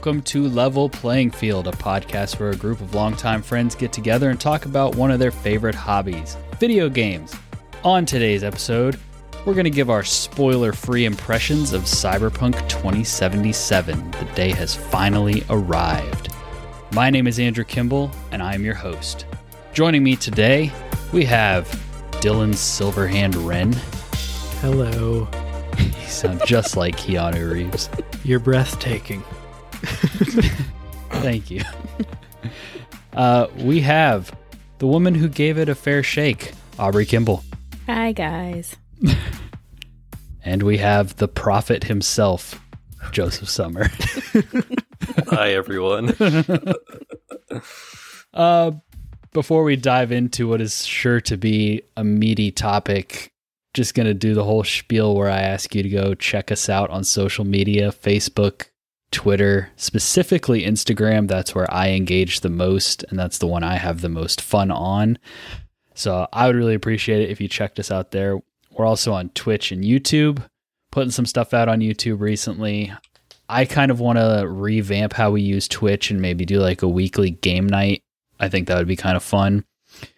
hello, hello, and welcome to Level Playing Field, a podcast where a group of longtime friends get together and talk about one of their favorite hobbies video games. On today's episode, we're going to give our spoiler free impressions of Cyberpunk 2077. The day has finally arrived. My name is Andrew Kimball, and I am your host. Joining me today, we have Dylan Silverhand Wren. Hello. You sound just like Keanu Reeves. You're breathtaking. Thank you. Uh, we have the woman who gave it a fair shake, Aubrey Kimball. Hi, guys. And we have the prophet himself, Joseph Summer. Hi, everyone. Uh, before we dive into what is sure to be a meaty topic, just going to do the whole spiel where I ask you to go check us out on social media Facebook, Twitter, specifically Instagram. That's where I engage the most, and that's the one I have the most fun on. So I would really appreciate it if you checked us out there. We're also on Twitch and YouTube, putting some stuff out on YouTube recently. I kind of want to revamp how we use Twitch and maybe do like a weekly game night. I think that would be kind of fun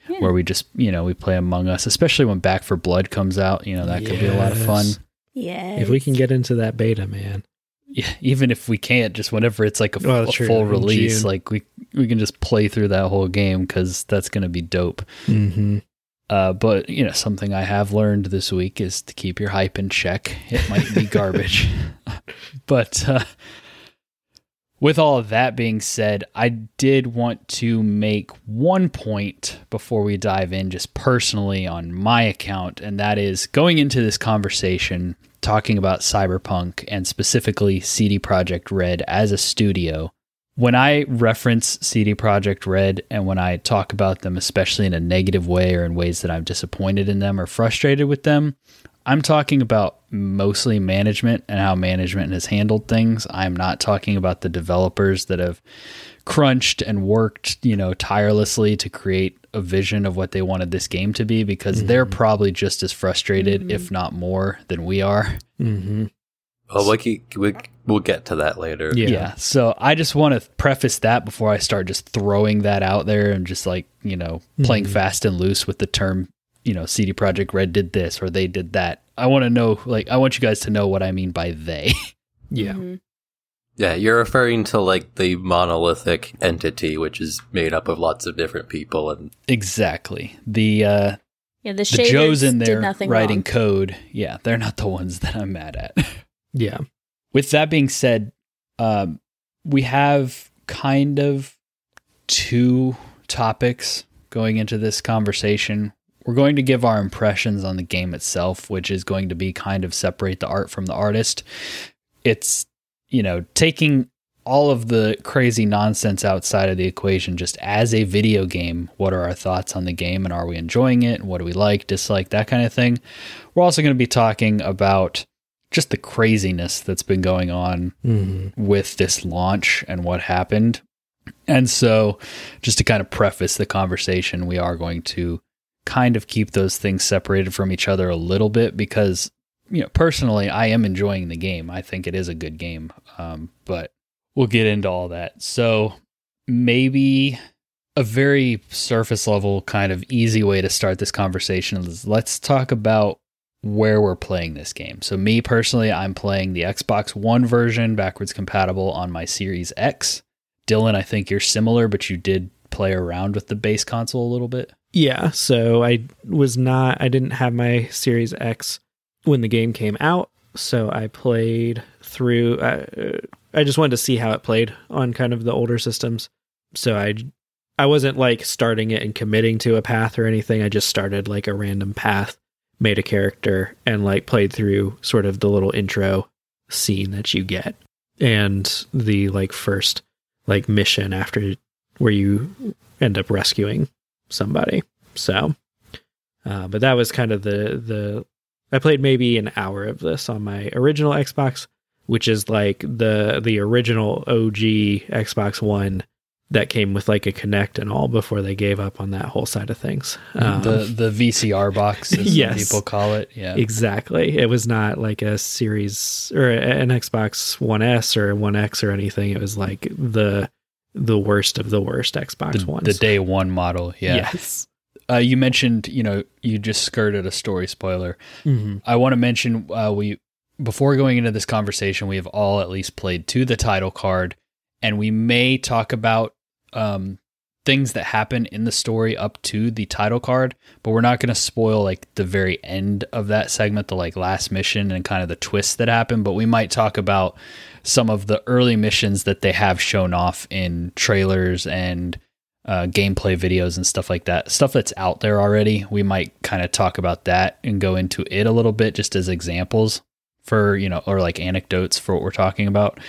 Yeah. where we just, you know, we play Among Us, especially when Back 4 Blood comes out. You know, that could be a lot of fun. Yeah. If we can get into that beta, man. Yeah, even if we can't, just whenever it's like a, Well, a full release, like we we can just play through that whole game because that's going to be dope. Mm-hmm. Uh, but you know, something I have learned this week is to keep your hype in check. It might be garbage, but uh, with all of that being said, I did want to make one point before we dive in, just personally on my account, and that is going into this conversation talking about Cyberpunk and specifically CD Projekt Red as a studio. When I reference CD Projekt Red and when I talk about them, especially in a negative way or in ways that I'm disappointed in them or frustrated with them, I'm talking about mostly management and how management has handled things. I'm not talking about the developers that have crunched and worked, you know, tirelessly to create a vision of what they wanted this game to be because they're probably just as frustrated, if not more, than we are. Mm-hmm. well, we, ke- we, we'll get to that later. Yeah. Yeah. So I just want to preface that before I start just throwing that out there and just like, you know, playing Mhm. fast and loose with the term, you know, CD Projekt Red did this or they did that. I want to know, like, I want you guys to know what I mean by they. Yeah. Yeah, you're referring to like the monolithic entity, which is made up of lots of different people. And exactly. The, uh, Yeah, the, the Joes in there writing wrong. code. Yeah. They're not the ones that I'm mad at. Yeah. with that being said, um, we have kind of two topics going into this conversation. We're going to give our impressions on the game itself, which is going to be kind of separate the art from the artist. It's, you know, taking all of the crazy nonsense outside of the equation just as a video game. What are our thoughts on the game and are we enjoying it? What do we like, dislike, that kind of thing? We're also going to be talking about just the craziness that's been going on Mm-hmm. with this launch and what happened. And so, just to kind of preface the conversation, we are going to kind of keep those things separated from each other a little bit because, you know, personally, I am enjoying the game. I think it is a good game. Um, but we'll get into all that. So, maybe a very surface level, kind of easy way to start this conversation is let's talk about where we're playing this game. So, me personally, I'm playing the Xbox One version, backwards compatible on my Series X. Dylan, I think you're similar, but you did play around with the base console a little bit. Yeah. So I was not, I didn't have my Series X when the game came out. So I played through, uh, I just wanted to see how it played on kind of the older systems. So I, I wasn't like starting it and committing to a path or anything. I just started like a random path, made a character, and like played through sort of the little intro scene that you get and the like first like mission after where you end up rescuing somebody. So, uh, but that was kind of the the. I played maybe an hour of this on my original Xbox, which is like the the original OG Xbox One that came with like a Kinect and all before they gave up on that whole side of things. Um, the the VCR box, as Yes. people call it. Yeah. Exactly. It was not like a series or an Xbox One S or One X or anything. It was like the the worst of the worst Xbox One, the day one model. Yeah. Yes. Uh, you mentioned, you know, you just skirted a story spoiler. hmm I want to mention uh, we before going into this conversation, we have all at least played to the title card, and we may talk about um, things that happen in the story up to the title card, but we're not going to spoil like the very end of that segment, the like last mission and kind of the twists that happen. But we might talk about some of the early missions that they have shown off in trailers and uh, gameplay videos and stuff like that. Stuff that's out there already. We might kind of talk about that and go into it a little bit just as examples for, you know, or like anecdotes for what we're talking about.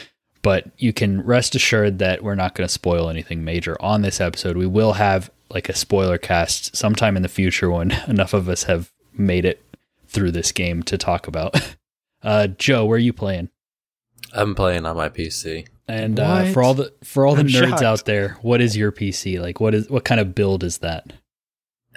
But you can rest assured that we're not going to spoil anything major on this episode. We will have like a spoiler cast sometime in the future when enough of us have made it through this game to talk about. Uh, Joe, where are you playing? I'm playing on my PC. And uh, for all the for all the I'm nerds shocked. out there, what is your PC like? What is what kind of build is that?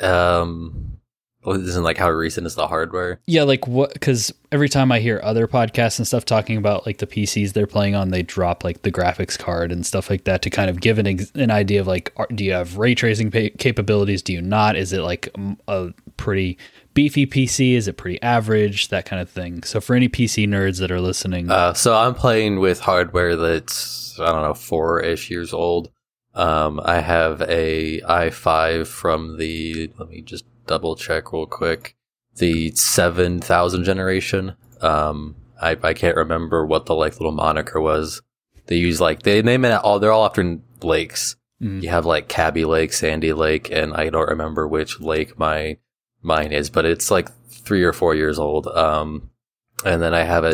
Um, well, isn't like how recent is the hardware? Yeah, like what? Because every time I hear other podcasts and stuff talking about like the PCs they're playing on, they drop like the graphics card and stuff like that to kind of give an ex- an idea of like, are, do you have ray tracing pa- capabilities? Do you not? Is it like a pretty beefy PC? Is it pretty average? That kind of thing. So for any PC nerds that are listening, Uh, so I'm playing with hardware that's I don't know four ish years old. Um, I have a i5 from the let me just double check real quick the seven thousand generation. Um, I I can't remember what the like little moniker was. They use like they name it all. They're all after lakes. Mm. You have like Kaby Lake, Sandy Lake, and I don't remember which lake my mine is, but it's like three or four years old. Um, and then I have a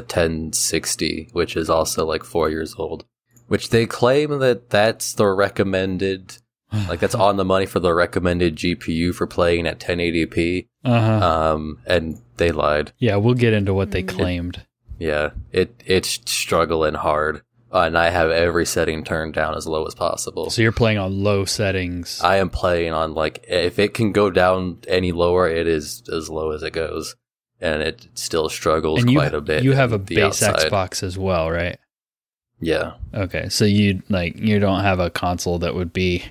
1060, which is also like four years old, which they claim that that's the recommended, like that's on the money for the recommended GPU for playing at 1080p. uh-huh. Um, and they lied. yeah, we'll get into what they Mm. claimed. Yeah, it it's struggling hard, uh, and I have every setting turned down as low as possible. So you're playing on low settings. I am playing on like if it can go down any lower, it is as low as it goes, and it still struggles and you quite a bit. you have a base outside. Xbox as well, right? Yeah, Okay, so you like you don't have a console that would be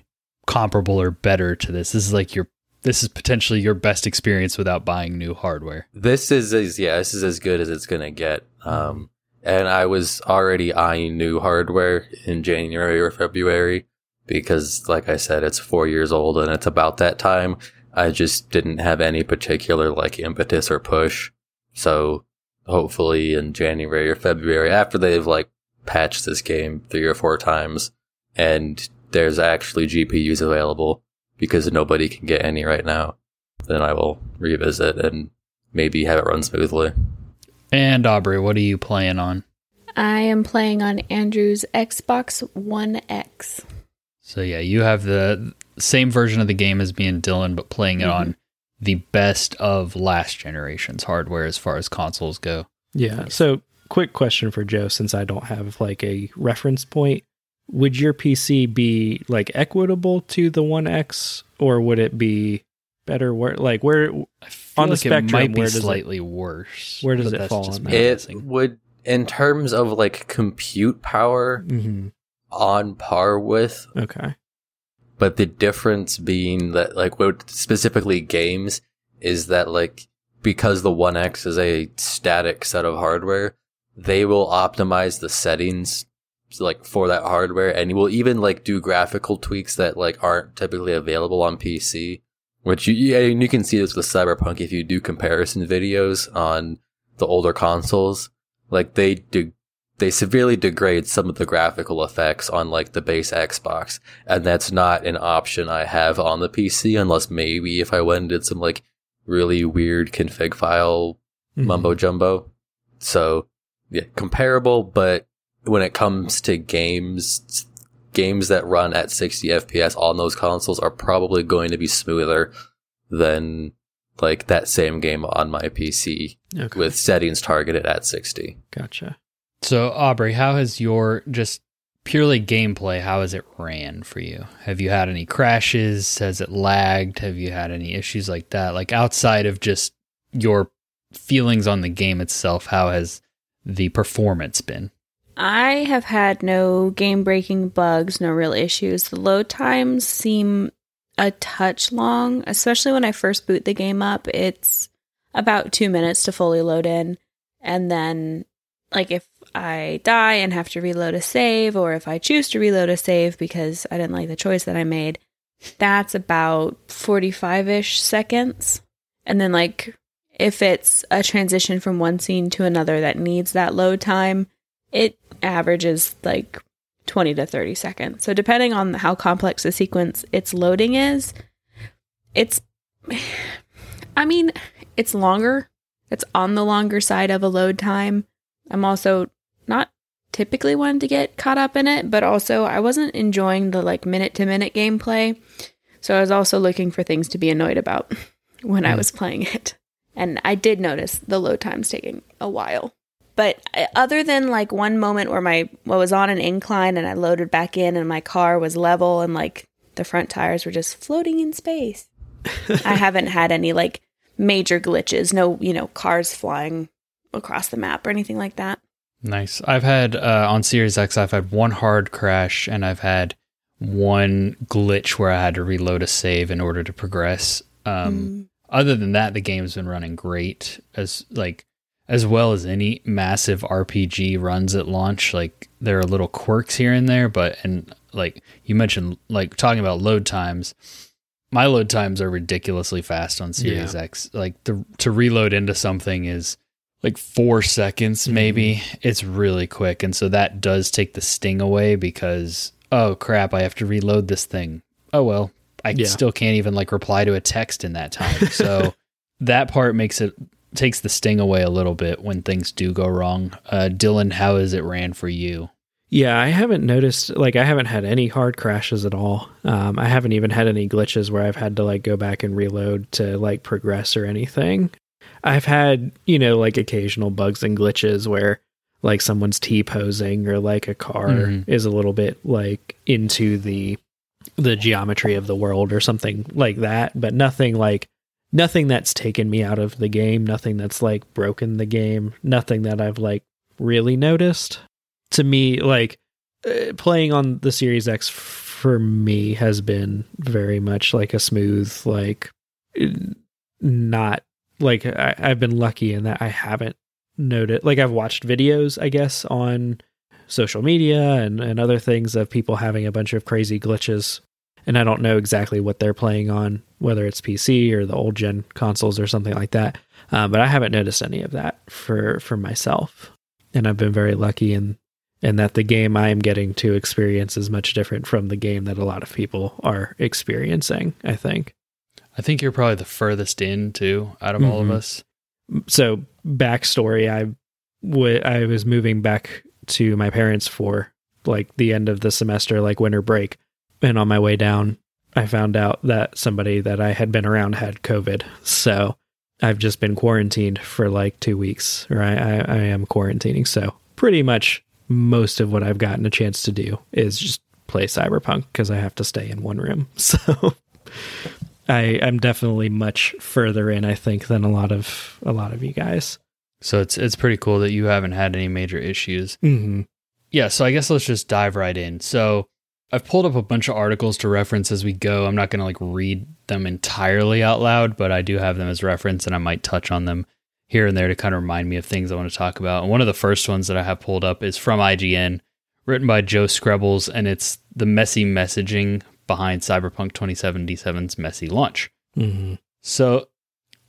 comparable or better to this. This is like your this is potentially your best experience without buying new hardware. this is as yeah, this is as good as it's gonna get. Um, and I was already eyeing new hardware in January or February because, like I said, it's four years old and it's about that time. I just didn't have any particular like impetus or push. So hopefully in January or February, after they've like patched this game three or four times and there's actually GPUs available because nobody can get any right now, then I will revisit and maybe have it run smoothly. And Aubrey, what are you playing on? I am playing on Andrew's Xbox One X. So yeah, you have the same version of the game as me and Dylan, but playing it Mhm. on the best of last generation's hardware as far as consoles go. Yeah. So, quick question for Joe since I don't have like a reference point. Would your PC be like equitable to the One X or would it be better where like where I feel On the like it spectrum, might be where does it- slightly worse. where does it fall on? It would, in terms of like compute power, Mhm. on par with, Okay. but the difference being that like what specifically games is that like because the One X is a static set of hardware, they will optimize the settings like for that hardware and you will even like do graphical tweaks that like aren't typically available on PC. Which you yeah, you can see this with Cyberpunk if you do comparison videos on the older consoles. Like they do they severely degrade some of the graphical effects on like the base Xbox. And that's not an option I have on the PC unless maybe if I went and did some like really weird config file Mhm. mumbo jumbo. So yeah, comparable, but when it comes to games, games that run at 60 FPS on those consoles are probably going to be smoother than like that same game on my PC Okay. with settings targeted at 60. gotcha. So Aubrey, how has your just purely gameplay, how has it ran for you? Have you had any crashes? Has it lagged? Have you had any issues like that? Like outside of just your feelings on the game itself, how has the performance been? I have had no game breaking bugs, no real issues. The load times seem a touch long, especially when I first boot the game up. It's about two minutes to fully load in. And then, like, if I die and have to reload a save, or if I choose to reload a save because I didn't like the choice that I made, that's about 45 ish seconds. And then, like, if it's a transition from one scene to another that needs that load time, it averages like 20 to 30 seconds. So depending on how complex the sequence its loading is, it's I mean, it's longer. It's on the longer side of a load time. I'm also not typically one to get caught up in it, but also I wasn't enjoying the like minute to minute gameplay. So I was also looking for things to be annoyed about when I mm. was playing it. And I did notice the load times taking a while. But uh, other than like one moment where my what was on an incline and I loaded back in and my car was level and like the front tires were just floating in space. I haven't had any like major glitches, no, you know, cars flying across the map or anything like that. Nice. I've had uh, on Series X, I've had one hard crash and I've had one glitch where I had to reload a save in order to progress. Um, Mm. Other than that, the game's been running great as like as well as any massive RPG runs at launch. Like there are little quirks here and there, but and like you mentioned, like talking about load times. My load times are ridiculously fast on Series X. Like the to reload into something is like four seconds mm-hmm. maybe it's really quick and so that does take the sting away because oh crap i have to reload this thing oh well i Yeah. still can't even like reply to a text in that time so that part makes it takes the sting away a little bit when things do go wrong uh dylan how has it ran for you Yeah, I haven't noticed like I haven't had any hard crashes at all. Um, I haven't even had any glitches where I've had to like go back and reload to like progress or anything. I've had, you know, like occasional bugs and glitches where like someone's T posing or like a car Mhm. is a little bit like into the the geometry of the world or something like that, but nothing like nothing that's taken me out of the game, nothing that's like broken the game, nothing that I've like really noticed. To me, like uh, playing on the Series X for me has been very much like a smooth, like not like I, I've been lucky in that I haven't noted. Like I've watched videos, I guess, on social media and, and other things of people having a bunch of crazy glitches. And I don't know exactly what they're playing on, whether it's PC or the old gen consoles or something like that. Uh, but I haven't noticed any of that for for myself, and I've been very lucky in in that the game I am getting to experience is much different from the game that a lot of people are experiencing. I think. i think you're probably the furthest in too out of all of Mhm. us so backstory i w- I was moving back to my parents for like the end of the semester like winter break and on my way down i found out that somebody that i had been around had covid so i've just been quarantined for like two weeks or i, I, I am quarantining so pretty much most of what i've gotten a chance to do is just play cyberpunk because i have to stay in one room so I, I'm definitely much further in, I think, than a lot of a lot of you guys. so it's it's pretty cool that you haven't had any major issues Mm-hmm. yeah, so I guess let's just dive right in. So I've pulled up a bunch of articles to reference as we go. I'm not going to like read them entirely out loud, but I do have them as reference and I might touch on them here and there to kind of remind me of things I want to talk about. And one of the first ones that I have pulled up is from IGN, written by Joe Skrebels, and it's the messy messaging behind Cyberpunk 2077's messy launch. Mm-hmm. So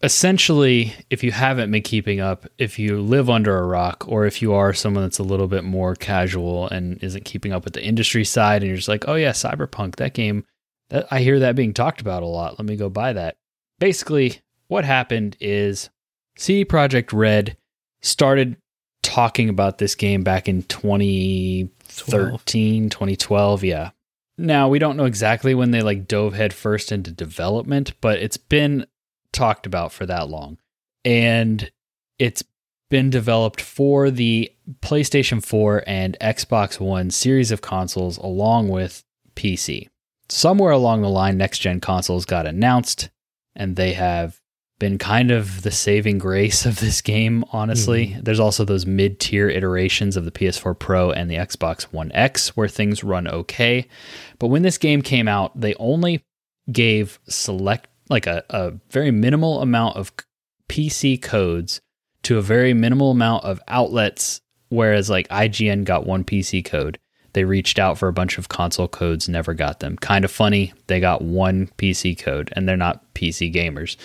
essentially, if you haven't been keeping up, if you live under a rock, or if you are someone that's a little bit more casual and isn't keeping up with the industry side, and you're just like, oh yeah, Cyberpunk, that game, that I hear that being talked about a lot. Let me go buy that. Basically, what happened is CD Projekt Red started talking about this game back in 2013, 2012. Yeah. Now, we don't know exactly when they like dove headfirst into development, but it's been talked about for that long. And it's been developed for the PlayStation 4 and Xbox One series of consoles along with PC. Somewhere along the line, next gen consoles got announced, and they have been kind of the saving grace of this game, honestly. Mm-hmm. There's also those mid tier iterations of the PS4 Pro and the Xbox One X where things run okay. But when this game came out, they only gave select, like a, a very minimal amount of PC codes to a very minimal amount of outlets, whereas like IGN got one PC code. They reached out for a bunch of console codes, never got them. Kind of funny, they got one PC code and they're not PC gamers.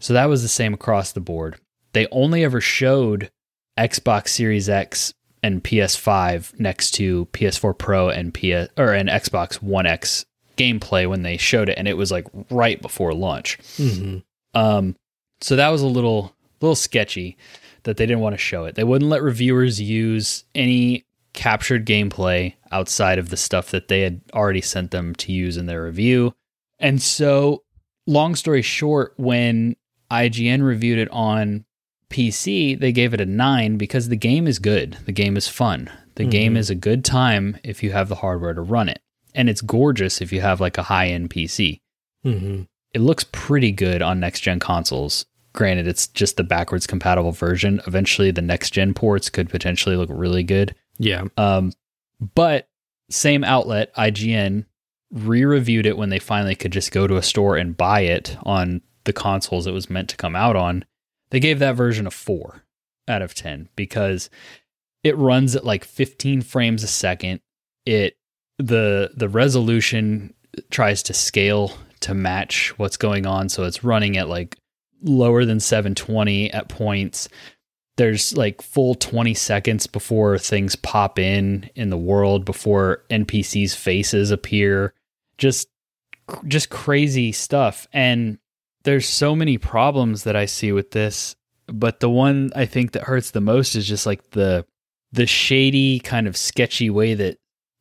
So that was the same across the board. They only ever showed Xbox Series X and PS5 next to PS4 Pro and PS or an Xbox One X gameplay when they showed it and it was like right before launch. Mm-hmm. Um so that was a little little sketchy that they didn't want to show it. They wouldn't let reviewers use any captured gameplay outside of the stuff that they had already sent them to use in their review. And so, long story short, when IGN reviewed it on PC, they gave it a 9 because the game is good. The game is fun. The Mhm. game is a good time if you have the hardware to run it. And it's gorgeous if you have like a high end PC Mm-hmm. it looks pretty good on next gen consoles. Granted, it's just the backwards compatible version. Eventually, the next gen ports could potentially look really good. Yeah. Um, but same outlet, IGN, re reviewed it when they finally could just go to a store and buy it on the consoles it was meant to come out on. They gave that version a four out of 10 because it runs at like 15 frames a second. It, the, the resolution tries to scale to match what's going on. So it's running at like lower than 720 at points. There's like full 20 seconds before things pop in in the world, before NPCs' faces appear. Just, just crazy stuff. And there's so many problems that I see with this. But the one I think that hurts the most is just like the, the shady kind of sketchy way that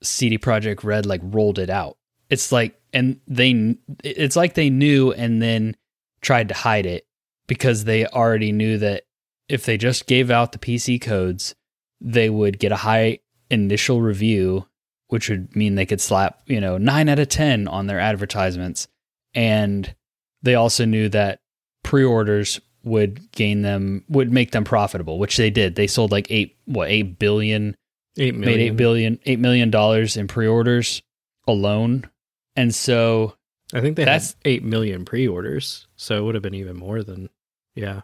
CD Projekt Red like rolled it out. It's like and they it's like they knew and then tried to hide it because they already knew that if they just gave out the PC codes, they would get a high initial review, which would mean they could slap, you know, 9 out of 10 on their advertisements. And they also knew that pre-orders would gain them would make them profitable, which they did. They sold like 8 what 8 billion Eight made eight billion eight million dollars in pre-orders alone, and so I think they That's- had eight million pre-orders, so it would have been even more than. Yeah.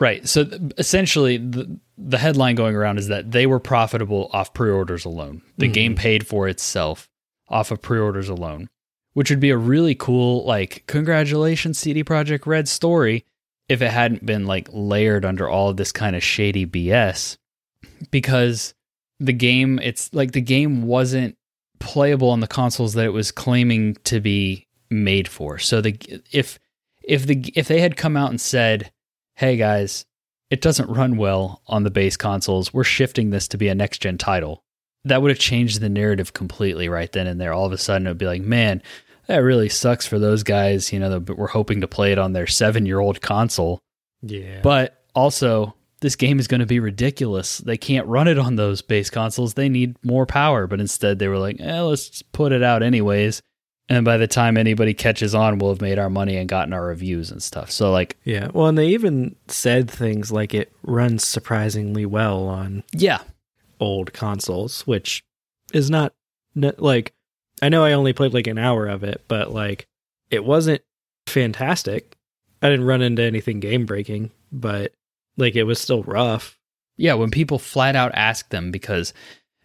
right. So th- essentially, the the headline going around is that they were profitable off pre-orders alone. The Mhm. game paid for itself off of pre-orders alone, which would be a really cool like congratulations CD Projekt Red story if it hadn't been like layered under all of this kind of shady BS because the game it's like the game wasn't playable on the consoles that it was claiming to be made for. So the if if the if they had come out and said, "Hey guys, it doesn't run well on the base consoles. We're shifting this to be a next gen title." That would have changed the narrative completely right then and there. All of a sudden, it would be like, "Man, that really sucks for those guys." You know, that were hoping to play it on their seven year old console. Yeah. But also, this game is going to be ridiculous. They can't run it on those base consoles. They need more power. But instead, they were like, eh, let's put it out anyways. And by the time anybody catches on, we'll have made our money and gotten our reviews and stuff. So, like, yeah. Well, and they even said things like it runs surprisingly well on yeah, old consoles, which is not like I know I only played like an hour of it, but like it wasn't fantastic. I didn't run into anything game breaking, but like it was still rough. yeah. When people flat out ask them, because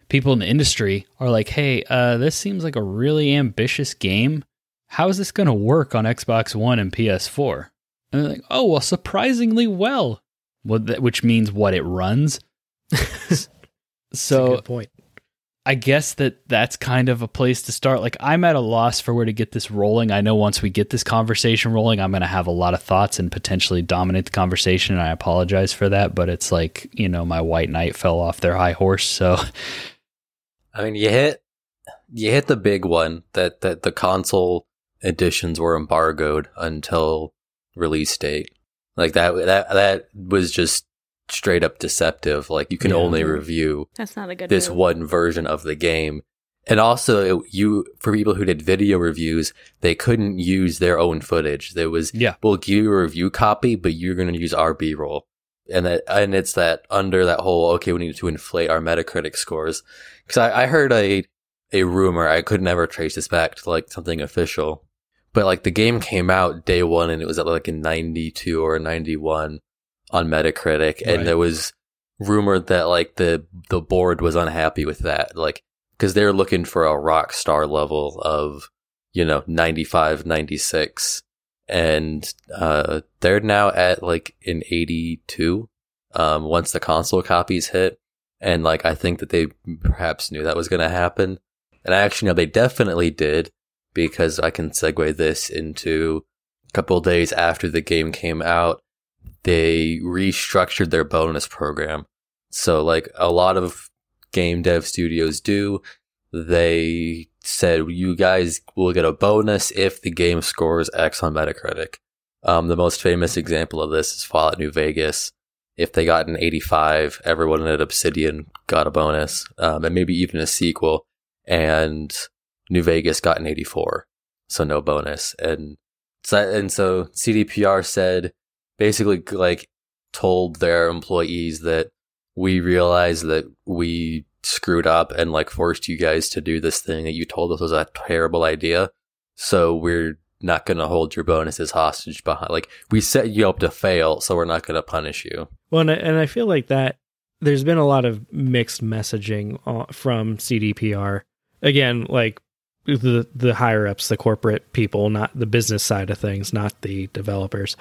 people in the industry are like, hey, uh, this seems like a really ambitious game. How is this going to work on Xbox One and PS4? And they're like, oh, well, surprisingly well. Well, that, which means what it runs. So point. I guess that that's kind of a place to start. Like I'm at a loss for where to get this rolling. I know once we get this conversation rolling, I'm going to have a lot of thoughts and potentially dominate the conversation. And I apologize for that, but it's like you know my white knight fell off their high horse. So I mean, you hit you hit the big one that that the console editions were embargoed until release date. Like that that that was just straight up deceptive. Like you can Yeah. only review That's not a good this move. one version of the game. And also, you for people who did video reviews, they couldn't use their own footage. There was Yeah. we'll give you a review copy, but you're going to use our B roll, and that and it's that under that whole okay, we need to inflate our Metacritic scores because I, I heard a a rumor I could never trace this back to like something official, but like the game came out day one and it was at like a 92 or a 91 on Metacritic, and Right. there was rumored that like the the board was unhappy with that, like because they're looking for a rock star level of you know 95 96 and uh they're now at like an 82 um once the console copies hit and like i think that they perhaps knew that was going to happen and i actually know they definitely did because i can segue this into a couple of days after the game came out they restructured their bonus program so like a lot of game dev studios do they said you guys will get a bonus if the game scores X on Metacritic. Um, the most famous example of this is Fallout New Vegas. If they got an 85, everyone at Obsidian got a bonus, um, and maybe even a sequel. And New Vegas got an 84, so no bonus. And so, and so CDPR said, basically, like, told their employees that we realize that we screwed up and like forced you guys to do this thing that you told us was a terrible idea. So we're not going to hold your bonuses hostage behind. Like we set you up to fail, so we're not going to punish you. Well, and I, and I feel like that there's been a lot of mixed messaging uh, from CDPR. Again, like the the higher ups, the corporate people, not the business side of things, not the developers.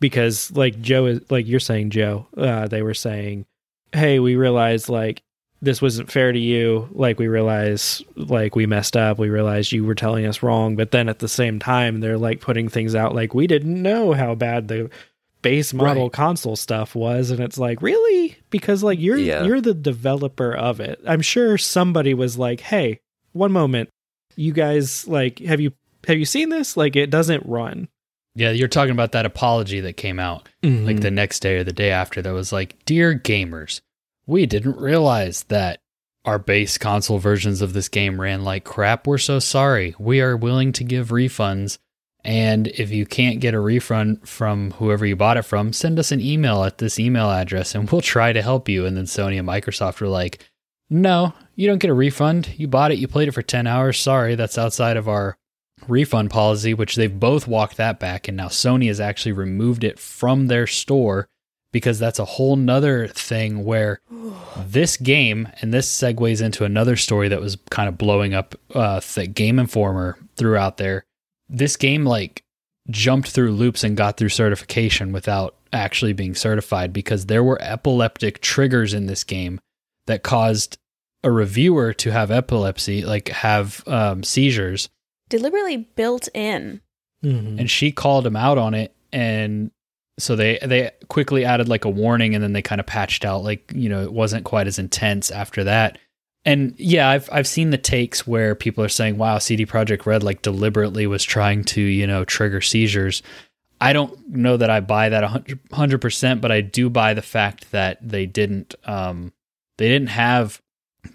Because like Joe is like you're saying, Joe, uh, they were saying, "Hey, we realized like this wasn't fair to you. Like we realize like we messed up. We realized you were telling us wrong." But then at the same time, they're like putting things out like we didn't know how bad the base model Right. console stuff was and it's like really because like you're Yeah. you're the developer of it i'm sure somebody was like hey one moment you guys like have you have you seen this like it doesn't run Yeah, you're talking about that apology that came out like the mm-hmm. next day or the day after that was like, Dear gamers, we didn't realize that our base console versions of this game ran like crap. We're so sorry. We are willing to give refunds. And if you can't get a refund from whoever you bought it from, send us an email at this email address and we'll try to help you. And then Sony and Microsoft were like, No, you don't get a refund. You bought it, you played it for 10 hours. Sorry, that's outside of our refund policy, which they've both walked that back. And now Sony has actually removed it from their store because that's a whole nother thing where this game, and this segues into another story that was kind of blowing up uh, that Game Informer throughout there. This game, like, jumped through loops and got through certification without actually being certified because there were epileptic triggers in this game that caused a reviewer to have epilepsy, like have um, seizures Deliberately built in. Mhm. and she called him out on it and so they they quickly added like a warning and then they kind of patched out like you know it wasn't quite as intense after that and yeah i've i've seen the takes where people are saying wow cd projekt red like deliberately was trying to you know trigger seizures i don't know that i buy that 100 100% but i do buy the fact that they didn't um they didn't have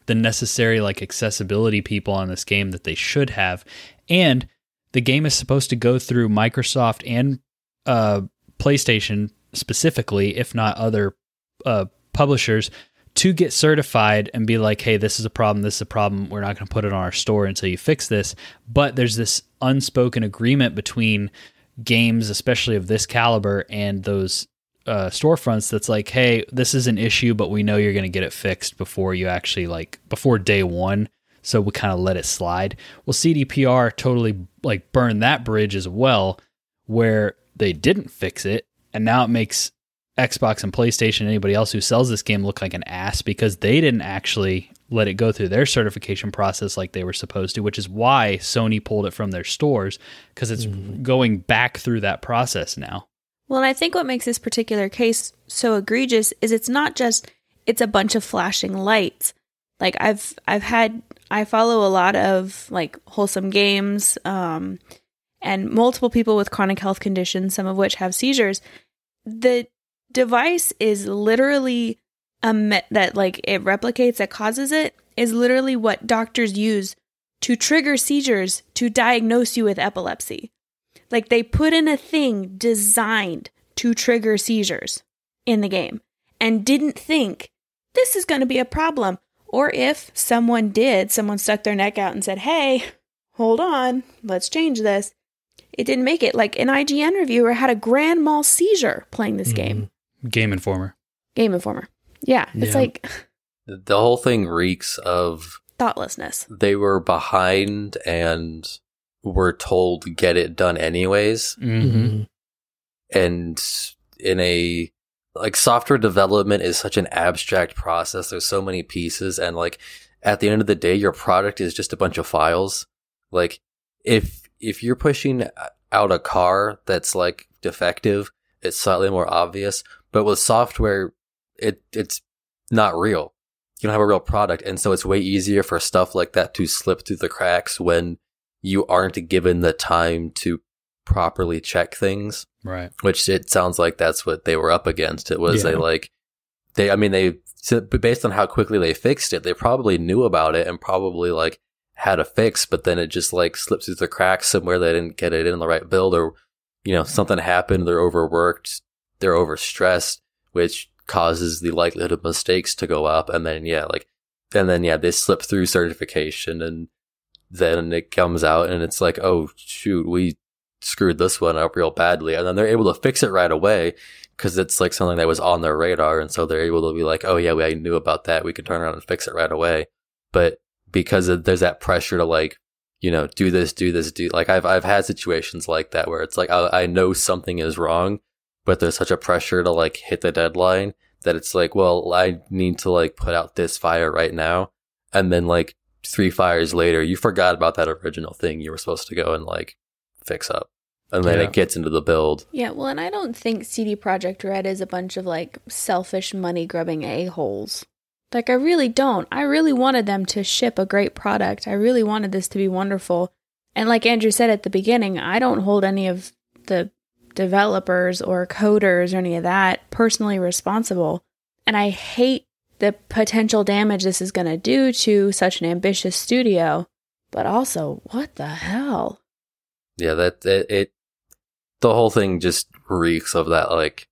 the necessary like accessibility people on this game that they should have and the game is supposed to go through Microsoft and uh, PlayStation specifically, if not other uh, publishers, to get certified and be like, hey, this is a problem, this is a problem. We're not going to put it on our store until you fix this. But there's this unspoken agreement between games, especially of this caliber, and those uh, storefronts that's like, hey, this is an issue, but we know you're going to get it fixed before you actually like before day one. So we kind of let it slide. Well, CDPR totally like burned that bridge as well, where they didn't fix it, and now it makes Xbox and PlayStation and anybody else who sells this game look like an ass because they didn't actually let it go through their certification process like they were supposed to, which is why Sony pulled it from their stores because it's mm-hmm. going back through that process now. Well, and I think what makes this particular case so egregious is it's not just it's a bunch of flashing lights. Like I've I've had I follow a lot of like wholesome games um and multiple people with chronic health conditions, some of which have seizures. The device is literally a me- that like it replicates that causes it is literally what doctors use to trigger seizures to diagnose you with epilepsy. Like they put in a thing designed to trigger seizures in the game and didn't think this is going to be a problem. Or if someone did, someone stuck their neck out and said, hey, hold on, let's change this. It didn't make it. Like an IGN reviewer had a grand mal seizure playing this game. Game Informer. Game Informer. Yeah, it's Yeah. like The whole thing reeks of thoughtlessness. they were behind and were told get it done anyways. Mhm. And in a like software development is such an abstract process. There's so many pieces and like at the end of the day your product is just a bunch of files. Like if if you're pushing out a car that's like defective, it's slightly more obvious, but with software it it's not real. You don't have a real product and so it's way easier for stuff like that to slip through the cracks when you aren't given the time to properly check things Right. which it sounds like that's what they were up against. It was Yeah. a like they, I mean, they based on how quickly they fixed it, they probably knew about it and probably like had a fix, but then it just like slipped through the cracks somewhere. They didn't get it in the right build, or you know something happened. They're overworked, they're overstressed, which causes the likelihood of mistakes to go up. And then yeah, like and then yeah, they slip through certification, and then it comes out and it's like, oh shoot, we screwed this one up real badly and then they're able to fix it right away because it's like something that was on their radar and so they're able to be like oh yeah we I knew about that. We can turn around and fix it right away. But because there's that pressure to like you know do this do this do like I've I've had situations like that where it's like I, I know something is wrong but there's such a pressure to like hit the deadline that it's like well I need to like put out this fire right now and then like three fires later you forgot about that original thing you were supposed to go and like fix up and then Yeah. it gets into the build. Yeah, well, and I don't think CD Projekt Red is a bunch of like selfish money grubbing a-holes. Like I really don't. I really wanted them to ship a great product. I really wanted this to be wonderful. And like Andrew said at the beginning, I don't hold any of the developers or coders or any of that personally responsible. And I hate the potential damage this is going to do to such an ambitious studio. But also, what the hell? Yeah, that it, it the whole thing just reeks of that like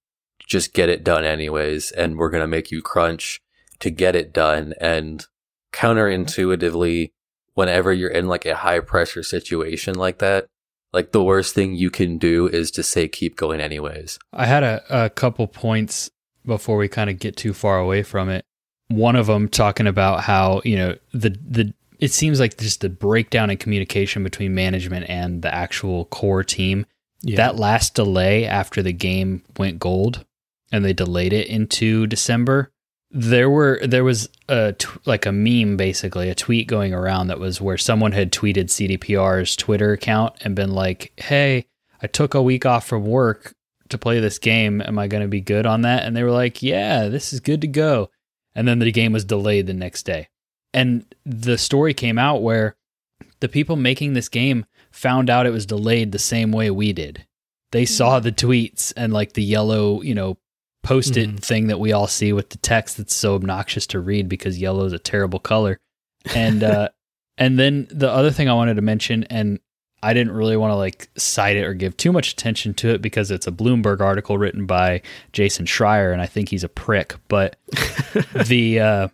just get it done anyways and we're going to make you crunch to get it done and counterintuitively whenever you're in like a high pressure situation like that like the worst thing you can do is to say keep going anyways. I had a, a couple points before we kind of get too far away from it. One of them talking about how you know the the it seems like just the breakdown in communication between management and the actual core team. Yeah. That last delay after the game went gold and they delayed it into December. There were there was a t- like a meme basically a tweet going around that was where someone had tweeted CDPR's Twitter account and been like, "Hey, I took a week off from work to play this game. Am I going to be good on that?" And they were like, "Yeah, this is good to go." And then the game was delayed the next day. And the story came out where the people making this game found out it was delayed the same way we did. They saw the tweets and like the yellow, you know, post it Mhm. thing that we all see with the text that's so obnoxious to read because yellow is a terrible color. And uh and then the other thing I wanted to mention and I didn't really want to like cite it or give too much attention to it because it's a Bloomberg article written by Jason Schreier and I think he's a prick, but the uh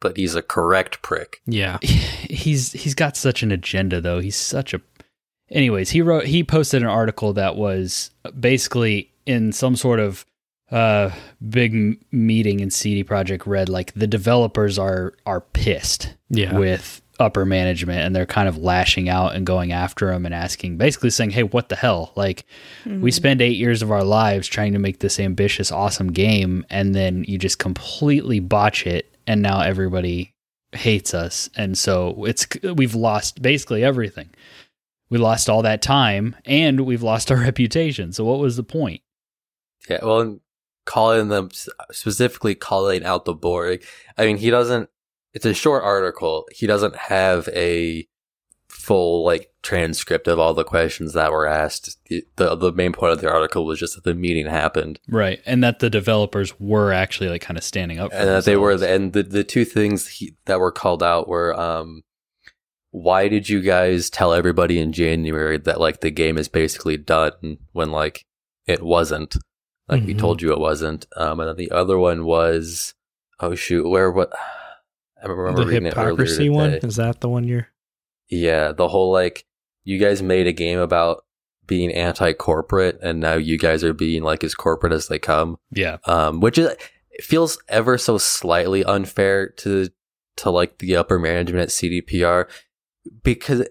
But he's a correct prick. yeah. he's he's got such an agenda though. He's such a Anyways, he wrote he posted an article that was basically in some sort of uh big m- meeting in CD Projekt Red like the developers are are pissed Yeah. with upper management and they're kind of lashing out and going after him and asking basically saying hey what the hell? Like we spend 8 years of our lives trying to make this ambitious awesome game and then you just completely botch it and now everybody hates us. And so it's we've lost basically everything we lost all that time and we've lost our reputation so what was the point Yeah, well, calling them specifically calling out the Borg. I mean, he doesn't. It's a short article. He doesn't have a full like transcript of all the questions that were asked. The the main point of the article was just that the meeting happened Right. And that the developers were actually like kind of standing up for and that they were and the the two things he, that were called out were um why did you guys tell everybody in January that like the game is basically done when like it wasn't like we Mhm. told you it wasn't um and then the other one was oh shoot where what I remember the reading it earlier hypocrisy one is that the one you're Yeah, the whole like you guys made a game about being anti-corporate and now you guys are being like as corporate as they come. Yeah. Um which is it feels ever so slightly unfair to to like the upper management at CDPR because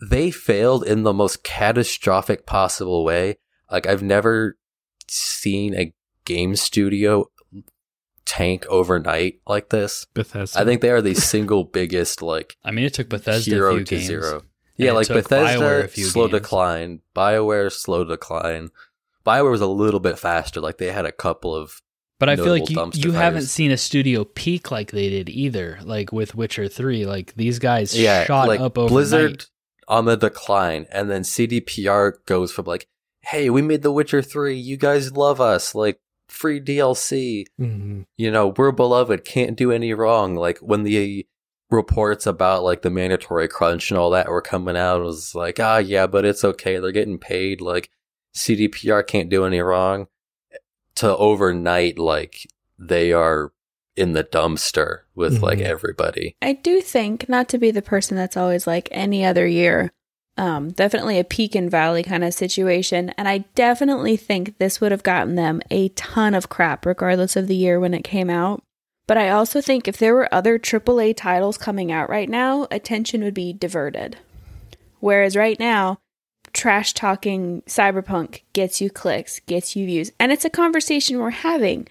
they failed in the most catastrophic possible way. Like I've never seen a game studio tank overnight like this. Bethesda. I think they are the single biggest like I mean, it took Bethesda zero a few to games. zero. Yeah, it like Bethesda, a few slow games. decline. Bioware, slow decline. Bioware was a little bit faster. Like they had a couple of. But I feel like you, you haven't seen a studio peak like they did either. Like with Witcher 3, like these guys Yeah, shot like up overnight. Blizzard on the decline, and then CDPR goes from like, "Hey, we made The Witcher three. You guys love us. Like free DLC. Mhm. You know, we're beloved. Can't do any wrong." Like when the reports about like the mandatory crunch and all that were coming out, it was like, "Ah, yeah, but it's okay. They're getting paid. Like CDPR can't do any wrong." To overnight, like they are in the dumpster with like Mhm. everybody. I do think, not to be the person that's always like any other year, um, definitely a peak and valley kind of situation. And I definitely think this would have gotten them a ton of crap, regardless of the year when it came out. But I also think if there were other AAA titles coming out right now, attention would be diverted. Whereas right now, trash talking cyberpunk gets you clicks, gets you views. And it's a conversation we're having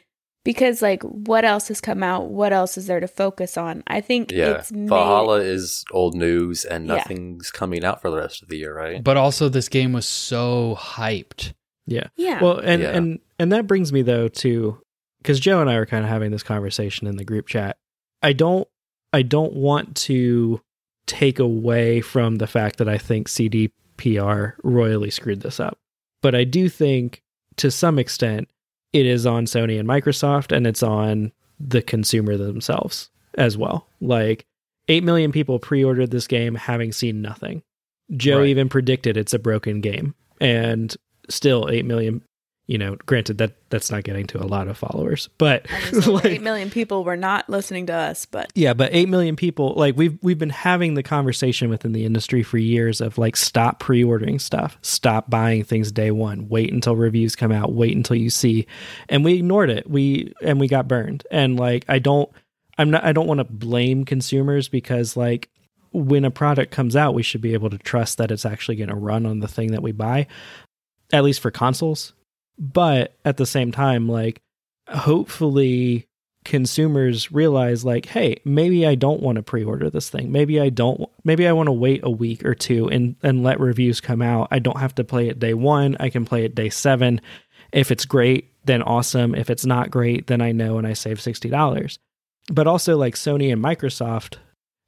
because, like, what else has come out? What else is there to focus on? I think Yeah, it's made. Valhalla is old news, and Yeah. nothing's coming out for the rest of the year, right? But also, this game was so hyped. Yeah. Yeah. Well, and Yeah. and and that brings me though to because Joe and I were kind of having this conversation in the group chat. I don't I don't want to take away from the fact that I think CDPR royally screwed this up. But I do think to some extent it is on Sony and Microsoft and it's on the consumer themselves as well. Like 8 million people pre-ordered this game having seen nothing. Joe Right. even predicted it's a broken game and still 8 million you know granted that that's not getting to a lot of followers but I was gonna like, eight million people were not listening to us, but yeah but 8 million people like we've we've been having the conversation within the industry for years of like stop pre-ordering stuff stop buying things day one wait until reviews come out wait until you see. And we ignored it. We and we got burned. And like i don't i'm not i don't want to blame consumers because like when a product comes out we should be able to trust that it's actually going to run on the thing that we buy at least for consoles but at the same time like hopefully consumers realize like hey maybe i don't want to pre-order this thing. Maybe i don't maybe i want to wait a week or two and and let reviews come out. I don't have to play it day one. I can play it day seven. If it's great then awesome. If it's not great then i know and i save $60 but also like sony and microsoft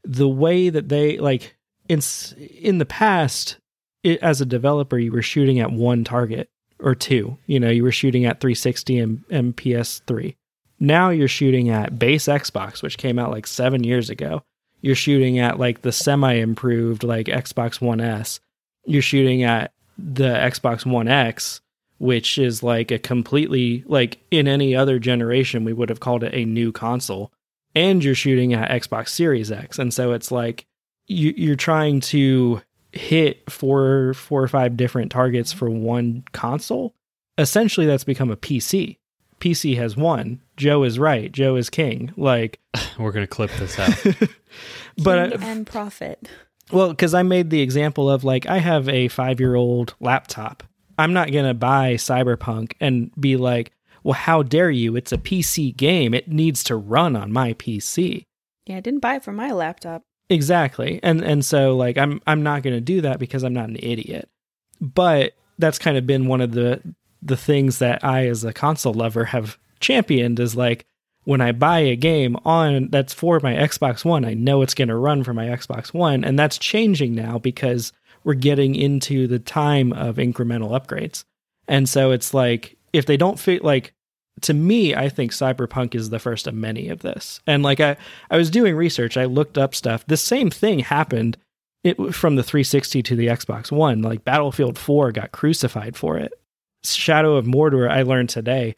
the way that they like in in the past it, as a developer you were shooting at one target or two. You know you were shooting at 360 and, and ps3 now you're shooting at base xbox which came out like seven years ago. You're shooting at like the semi improved like xbox one s. You're shooting at the xbox one x which is like a completely like in any other generation we would have called it a new console. And you're shooting at xbox series x. And so it's like you, you're trying to hit four four or five different targets for one console essentially that's become a pc pc has won joe is right joe is king like We're going to clip this out. but King and profit. well, because I made the example of like I have a five year old laptop. I'm not gonna buy Cyberpunk and be like, well, how dare you? It's a PC game. It needs to run on my PC. Yeah, I didn't buy it for my laptop. Exactly. And and so like I'm I'm not gonna do that because I'm not an idiot. But that's kind of been one of the the things that I as a console lover have championed is like when I buy a game on that's for my Xbox One, I know it's going to run for my Xbox One, and that's changing now because we're getting into the time of incremental upgrades. And so it's like if they don't fit like to me, I think Cyberpunk is the first of many of this. And like I I was doing research, I looked up stuff. The same thing happened it, from the 360 to the Xbox One. Like Battlefield 4 got crucified for it. Shadow of Mordor, I learned today,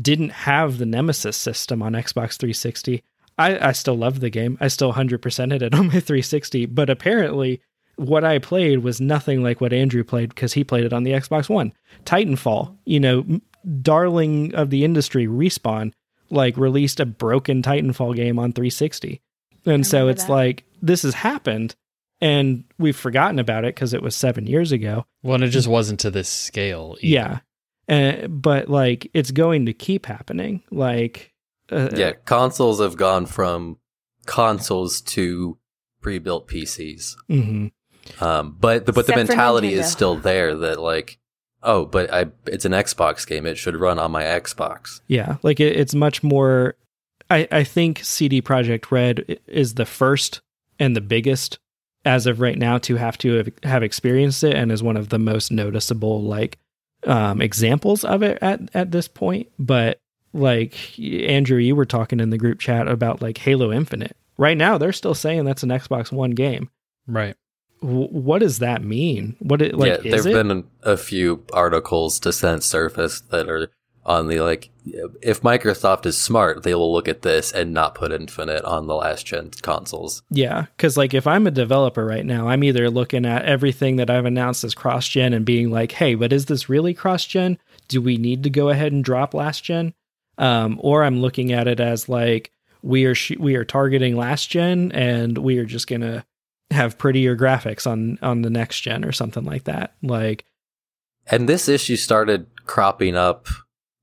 didn't have the Nemesis system on Xbox 360. I, I still love the game. I still 100%ed it on my 360, but apparently what I played was nothing like what Andrew played because he played it on the Xbox One. Titanfall, you know, darling of the industry, Respawn, like released a broken Titanfall game on 360. And so it's that. like this has happened and we've forgotten about it because it was seven years ago. Well, and it just wasn't to this scale. either. Yeah. Uh, but like it's going to keep happening. Like, uh, yeah, consoles have gone from consoles to pre-built PCs. mhm. Um, but the, but the Except for mentality is still there that like, oh, but I it's an Xbox game. It should run on my Xbox. Yeah, like it, it's much more. I I think CD Projekt Red is the first and the biggest as of right now to have to have, have experienced it, and is one of the most noticeable like um, examples of it at at this point. But like Andrew, you were talking in the group chat about like Halo Infinite. Right now, they're still saying that's an Xbox One game. Right. What does that mean? What it like yeah, there've it? been a few articles to since surfaced that are on the like, if Microsoft is smart, they will look at this and not put Infinite on the last gen consoles. Yeah, because like if I'm a developer right now, I'm either looking at everything that I've announced as cross gen and being like, hey, but is this really cross gen? Do we need to go ahead and drop last gen? Um, or I'm looking at it as like we are sh- we are targeting last gen and we are just gonna have prettier graphics on on the next gen or something like that. Like, And this issue started cropping up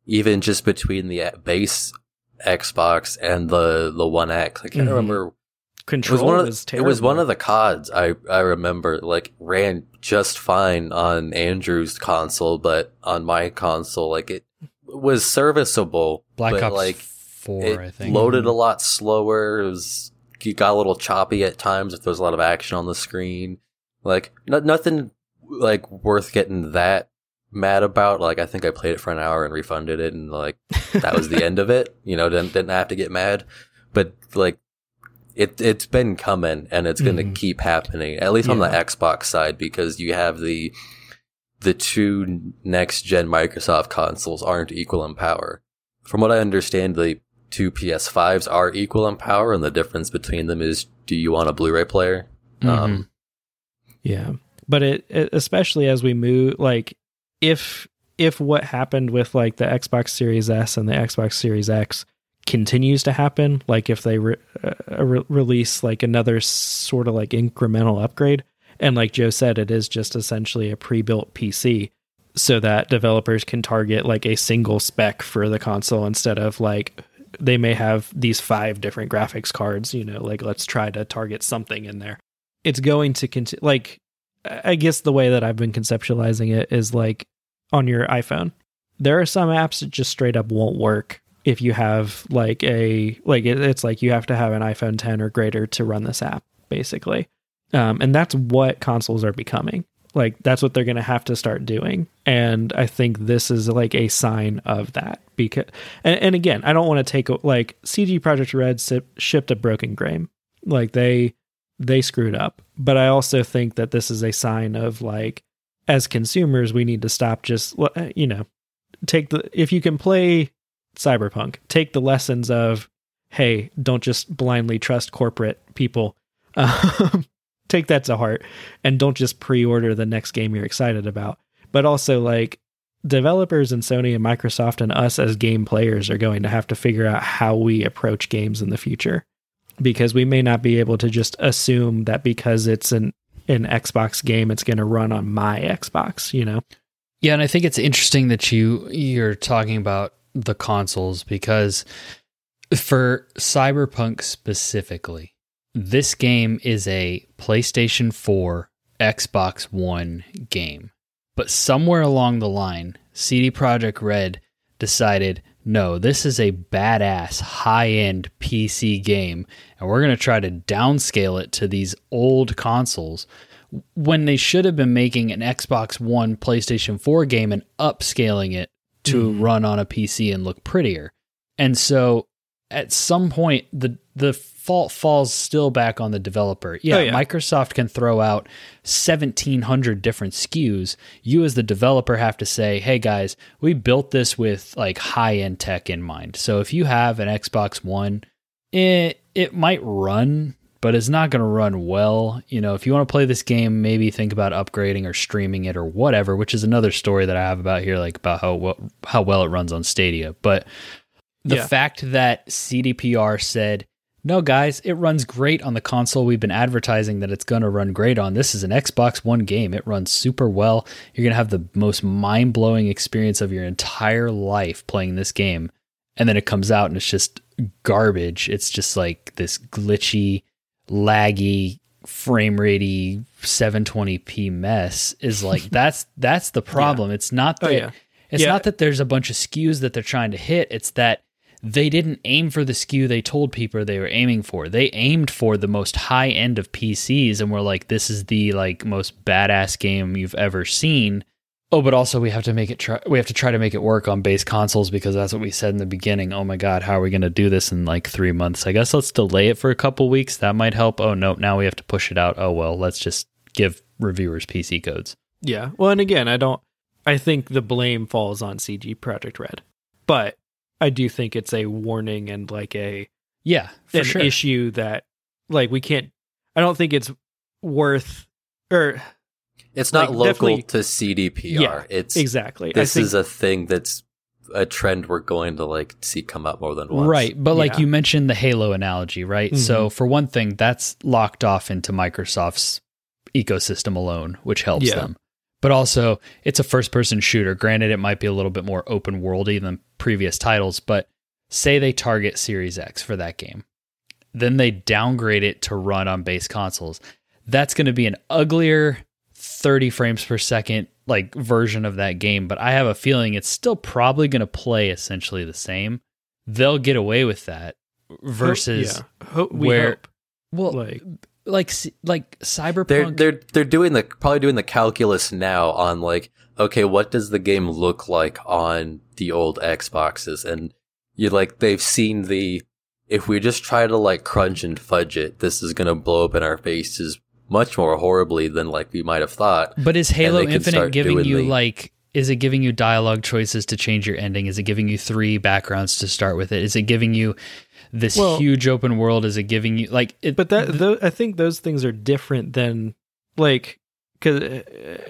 even just between the base Xbox and the the One X. I can't Mhm. remember It control was one of was the, it was one of the CODs I I remember like ran just fine on Andrew's console, but on my console like it was serviceable. Black but, Ops like 4, it I think. loaded a lot slower. It was it got a little choppy at times if there was a lot of action on the screen. Like no, nothing like worth getting that mad about. Like I think I played it for an hour and refunded it, and like that was the end of it. You know, didn't didn't have to get mad. But like it it's been coming, and it's going to Mhm. keep happening. At least on the Xbox side, because you have the the two next gen Microsoft consoles aren't equal in power. From what I understand, the two PS5s are equal in power, and the difference between them is do you want a Blu-ray player? Mhm. Um, Yeah. But it, it especially as we move like if if what happened with like the Xbox Series S and the Xbox Series X continues to happen, like if they re- uh, re- release like another sort of like incremental upgrade and like Joe said it is just essentially a pre-built PC so that developers can target like a single spec for the console instead of like they may have these five different graphics cards, you know, like let's try to target something in there. It's going to continue like i guess the way that i've been conceptualizing it is like on your iphone. There are some apps that just straight up won't work if you have like a like it, it's like you have to have an iphone 10 or greater to run this app basically. Um, and that's what consoles are becoming like that's what they're going to have to start doing and i think this is like a sign of that because and, and again i don't want to take like cd projekt red shipped a broken game like they they screwed up. But I also think that this is a sign of like, as consumers, we need to stop just, you know, take the, if you can play Cyberpunk, take the lessons of, hey, don't just blindly trust corporate people. Um, take that to heart and don't just pre order the next game you're excited about. But also, like, developers and Sony and Microsoft and us as game players are going to have to figure out how we approach games in the future because we may not be able to just assume that because it's an an Xbox game it's going to run on my Xbox, you know. Yeah, and I think it's interesting that you you're talking about the consoles because for Cyberpunk specifically, this game is a PlayStation 4, Xbox One game. But somewhere along the line, CD Projekt Red decided no, this is a badass high end PC game, and we're going to try to downscale it to these old consoles when they should have been making an Xbox One, PlayStation 4 game and upscaling it to Mhm. run on a PC and look prettier. And so at some point the the fault falls still back on the developer. Yeah, Oh, yeah. Microsoft can throw out 1700 different SKUs. You as the developer have to say, "Hey guys, we built this with like high-end tech in mind." So if you have an Xbox One, it it might run but it's not going to run well. You know, if you want to play this game, maybe think about upgrading or streaming it or whatever, which is another story that I have about here, like about how well, how well it runs on Stadia. But the Yeah. fact that CDPR said, no, guys, it runs great on the console we've been advertising that it's going to run great on. This is an Xbox One game. It runs super well. You're going to have the most mind blowing experience of your entire life playing this game. And then it comes out and it's just garbage. It's just like this glitchy, laggy, frame ratey 720p mess is like that's that's the problem. It's not Oh, that yeah. it's Yeah. not that there's a bunch of SKUs that they're trying to hit. It's that they didn't aim for the SKU they told people they were aiming for. They aimed for the most high end of PCs and were like, this is the like most badass game you've ever seen. Oh, but also we have to make it try we have to try to make it work on base consoles because that's what we said in the beginning. Oh my god, how are we gonna do this in like three months? I guess let's delay it for a couple weeks. That might help. Oh no, now we have to push it out. Oh well, let's just give reviewers PC codes. Yeah. Well, and again, I don't. I think the blame falls on CD Projekt Red, but I do think it's a warning and like a Yeah, for an sure. issue that like we can't. I don't think it's worth or It's not Like, local to CDPR. Yeah, it's exactly. this think, is a thing that's a trend we're going to like see come up more than once. Right. But like Yeah. you mentioned the Halo analogy, right? So Mhm. for one thing, that's locked off into Microsoft's ecosystem alone, which helps Yeah. them. But also, it's a first person shooter. Granted, it might be a little bit more open worldy than previous titles, but say they target Series X for that game. Then they downgrade it to run on base consoles. That's going to be an uglier 30 frames per second like version of that game, but I have a feeling it's still probably going to play essentially the same. They'll get away with that versus yeah. We where- hope. well like like like They're Cyberpunk they're they're doing the probably doing the calculus now on like okay what does the game look like on the old Xboxes and you like they've seen the if we just try to like crunch and fudge it this is gonna blow up in our faces much more horribly than like we might have thought. But is Halo Infinite giving you the- like is it giving you dialogue choices to change your ending? Is it giving you three backgrounds to start with it? Is it giving you this Well- huge open world? Is it giving you like it but that tho- I think those things are different than like cuz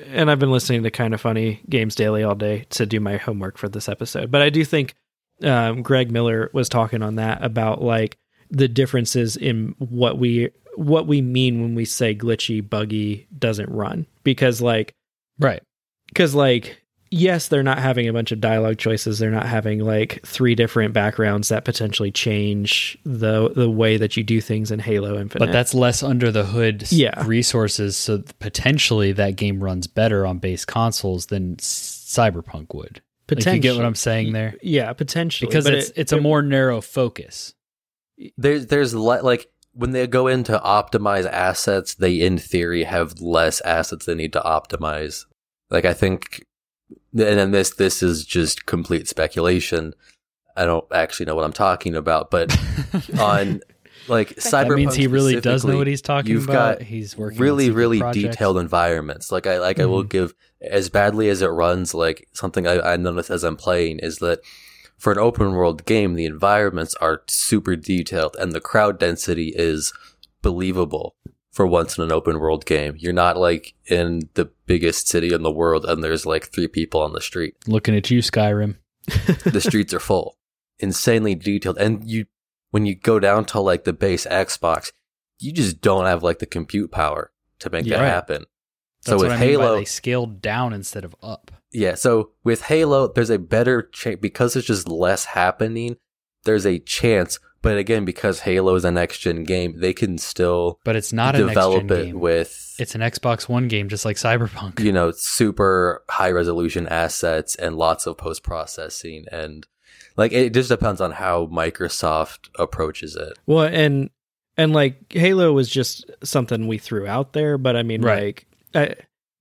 and I've been listening to kind of funny games daily all day to do my homework for this episode. But I do think um, Greg Miller was talking on that about like the differences in what we what we mean when we say glitchy buggy doesn't run because like right. because like yes they're not having a bunch of dialogue choices they're not having like three different backgrounds that potentially change the the way that you do things in halo infinite But that's less under the hood Yeah. resources, so potentially that game runs better on base consoles than Cyberpunk would. Like, you get what I'm saying there? yeah potentially Because but it's it- it's a it- more narrow focus. There's there's le- like when they go in to optimize assets, they in theory have less assets they need to optimize. Like I think, and then this this is just complete speculation. I don't actually know what I'm talking about, but on like cyberpunk, that means he really does know what he's talking you've about. got He's working really really projects. Mm-hmm. detailed environments. Like I like I will give as badly as it runs. Like something I, I notice as I'm playing is that for an open world game, the environments are super detailed and the crowd density is believable for once in an open world game. You're not like in the biggest city in the world and there's like three people on the street. Looking at you, Skyrim. The streets are full. Insanely detailed. And you, when you go down to like the base Xbox, you just don't have like the compute power to make Yeah. that Right. happen. That's so with I mean Halo, they scaled down instead of up. yeah, so with Halo, there's a better chance because there's just less happening. There's a chance, but again, because Halo is a next gen game, they can still But it's not a next develop gen it game. with it's an Xbox One game, just like Cyberpunk. you know super high resolution assets and lots of post processing and like it just depends on how Microsoft approaches it. Well, and and like Halo was just something we threw out there, but I mean, Right. like, uh,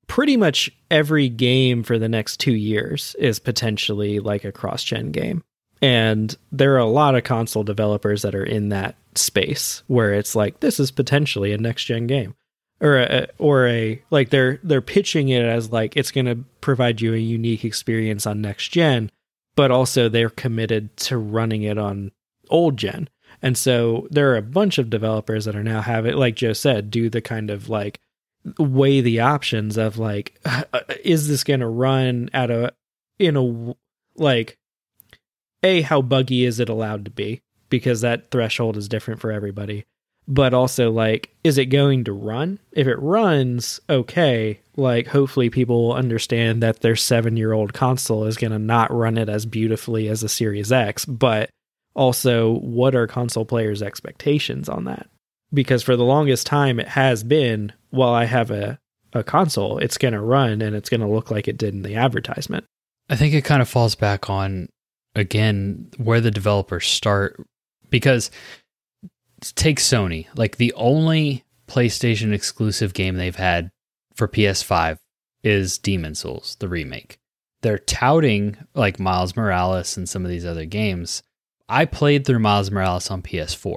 pretty much every game for the next two years is potentially like a cross-gen game, and there are a lot of console developers that are in that space where it's like this is potentially a next-gen game, or a, or a like they're they're pitching it as like it's going to provide you a unique experience on next gen, but also they're committed to running it on old gen. And so there are a bunch of developers that are now having, like Joe said, do the kind of like weigh the options of like, uh, is this going to run at a, in a, like, A, how buggy is it allowed to be? Because that threshold is different for everybody. But also, like, is it going to run? If it runs, okay, like, hopefully people will understand that their seven year old console is going to not run it as beautifully as a Series X. But also what are console players expectations on that because for the longest time it has been well i have a, a console it's going to run and it's going to look like it did in the advertisement I think it kind of falls back on again where the developers start because take Sony, like the only PlayStation exclusive game they've had for PS5 is Demon's Souls, the remake. They're touting like Miles Morales and some of these other games. I played through Miles Morales on PS4.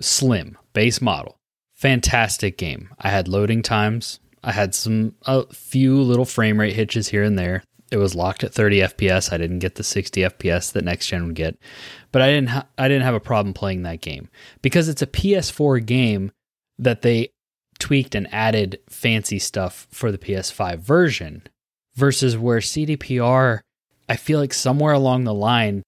Slim, base model. Fantastic game. I had loading times. I had some a few little frame rate hitches here and there. It was locked at 30 FPS. I didn't get the 60 FPS that next gen would get, but I didn't. Ha- I didn't have a problem playing that game because it's a PS4 game that they tweaked and added fancy stuff for the PS5 version. Versus where CDPR, I feel like somewhere along the line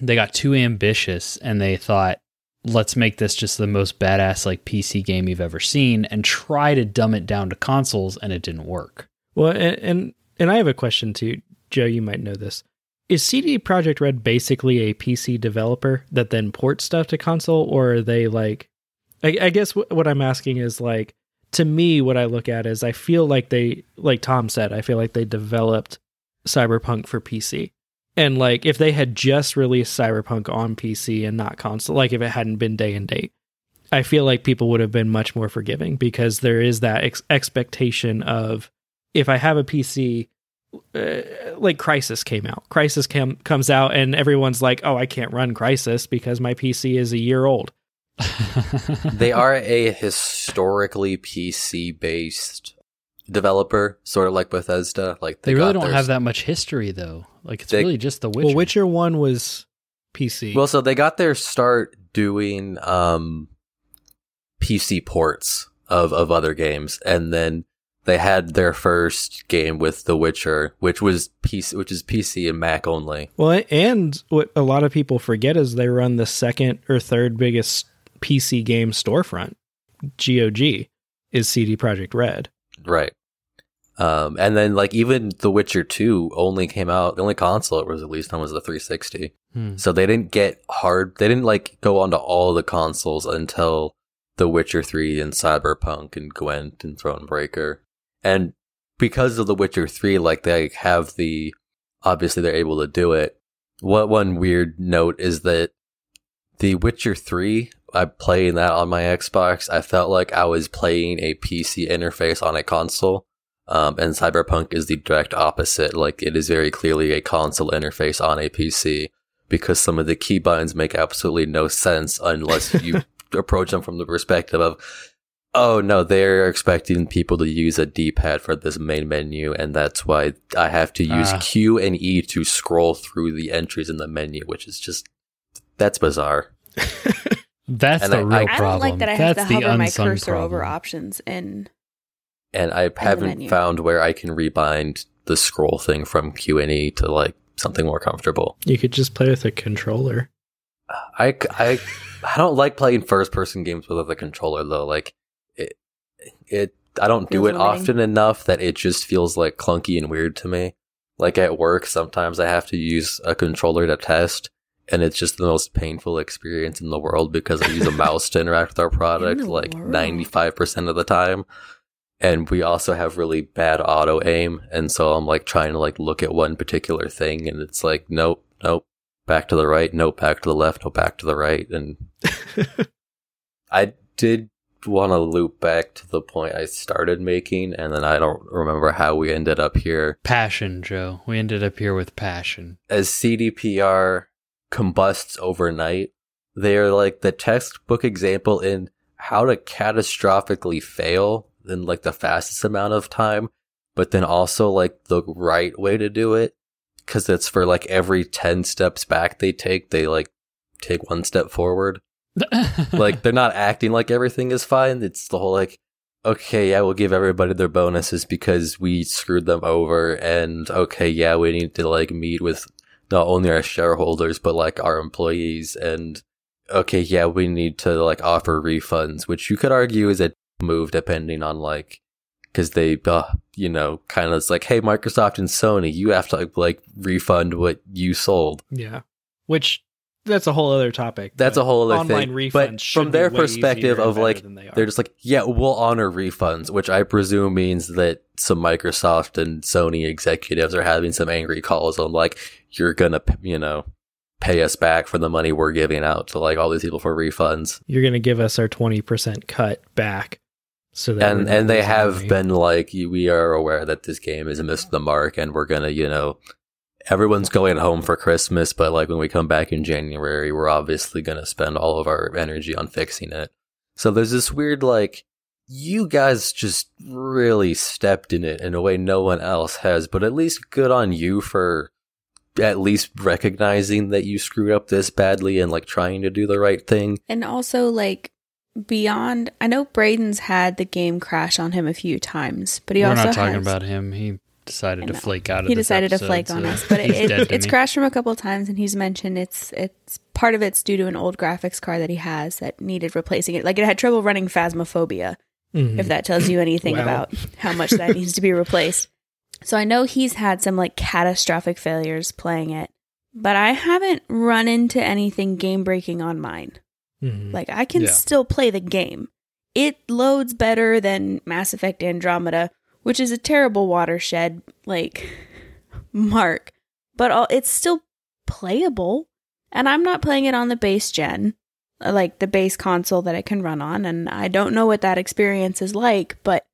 they got too ambitious and they thought, let's make this just the most badass like PC game you've ever seen and try to dumb it down to consoles, and it didn't work. well and and, and i have a question too joe you might know this. Is cd projekt red basically a pc developer that then ports stuff to console or are they like i, I guess w- what i'm asking is like to me what i look at is i feel like they like tom said i feel like they developed cyberpunk for pc and like if they had just released cyberpunk on pc and not console like if it hadn't been day and date i feel like people would have been much more forgiving because there is that ex- expectation of if i have a pc uh, like Crysis came out Crysis cam- comes out and everyone's like oh i can't run Crysis because my pc is a year old they are a historically PC based developer, sort of like Bethesda. Like They really don't their- have that much history though. Like it's They- really just The Witcher. well witcher 1 was pc Well, so they got their start doing um PC ports of of other games, and then they had their first game with The Witcher, which was PC, which is PC and Mac only. Well, and what a lot of people forget is they run the second or third biggest PC game storefront. GOG is CD Projekt Red. Right. Um, and then like even The Witcher 2 only came out, the only console it was released on was the 360. Hmm. So they didn't get hard, they didn't like go onto all the consoles until The Witcher 3 and Cyberpunk and Gwent and Thronebreaker. And because of The Witcher 3, like they have the, obviously they're able to do it. What one weird note is that The Witcher 3, I playing that on my Xbox, I felt like I was playing a PC interface on a console. Um, and Cyberpunk is the direct opposite. Like it is very clearly a console interface on a PC because some of the key buttons make absolutely no sense unless you approach them from the perspective of, oh no, they're expecting people to use a D-pad for this main menu, and that's why I have to use Ah. Q and E to scroll through the entries in the menu, which is just that's bizarre. That's And the I- real I- I don't like that I have That's to hover my unsung cursor over options and And I haven't menu. found where I can rebind the scroll thing from Q and E to like something more comfortable. You could just play with a controller. I, I, I don't like playing first person games without the controller though. Like it, it, I don't do it limiting. often enough that it just feels like clunky and weird to me. Like at work, sometimes I have to use a controller to test and it's just the most painful experience in the world because I use a mouse to interact with our product like world? 95% of the time. And we also have really bad auto aim. And so I'm like trying to like look at one particular thing and it's like, nope, nope, back to the right, nope, back to the left, no, back to the right. And I did want to loop back to the point I started making, and then I don't remember how we ended up here. Passion, Joe. We ended up here with passion. As CDPR combusts overnight, they are like the textbook example in how to catastrophically fail in like the fastest amount of time, but then also like the right way to do it. Cause it's for like every 10 steps back they take, they like take one step forward. like they're not acting like everything is fine. It's the whole like, okay, yeah, we'll give everybody their bonuses because we screwed them over. And okay, yeah, we need to like meet with not only our shareholders, but like our employees. And okay, yeah, we need to like offer refunds, which you could argue is a move depending on like, cause they, uh, you know, kind of it's like, hey, Microsoft and Sony, you have to like refund what you sold. Yeah. Which that's a whole other topic. That's a whole other online thing. refunds But from their perspective of, like, they are. They're just like, yeah, we'll honor refunds, which I presume means that some Microsoft and Sony executives are having some angry calls on like, you're gonna, you know, pay us back for the money we're giving out to like all these people for refunds. you're going to give us our 20% cut back. So that and and they have money. been like we are aware that this game is missed the mark and we're gonna you know everyone's going home for christmas but like when we come back in january we're obviously gonna spend all of our energy on fixing it so there's this weird like you guys just really stepped in it in a way no one else has but at least good on you for at least recognizing that you screwed up this badly and like trying to do the right thing And also, like, beyond, I know Braden's had the game crash on him a few times, but he We're also not talking has- about him. He decided to flake out of it. he this decided to episode, flake on us, but it, it, it's me. crashed from a couple of times, and he's mentioned it's it's part of it's due to an old graphics card that he has that needed replacing it. Like it had trouble running Phasmophobia, Mhm. if that tells you anything Wow. about how much that needs to be replaced. So I know he's had some like catastrophic failures playing it, but I haven't run into anything game breaking on mine. Mhm. Like I can Yeah. still play the game. It loads better than Mass Effect Andromeda, which is a terrible watershed like mark, but all, it's still playable. And I'm not playing it on the base gen, uh, like the base console that it can run on, and I don't know what that experience is like, but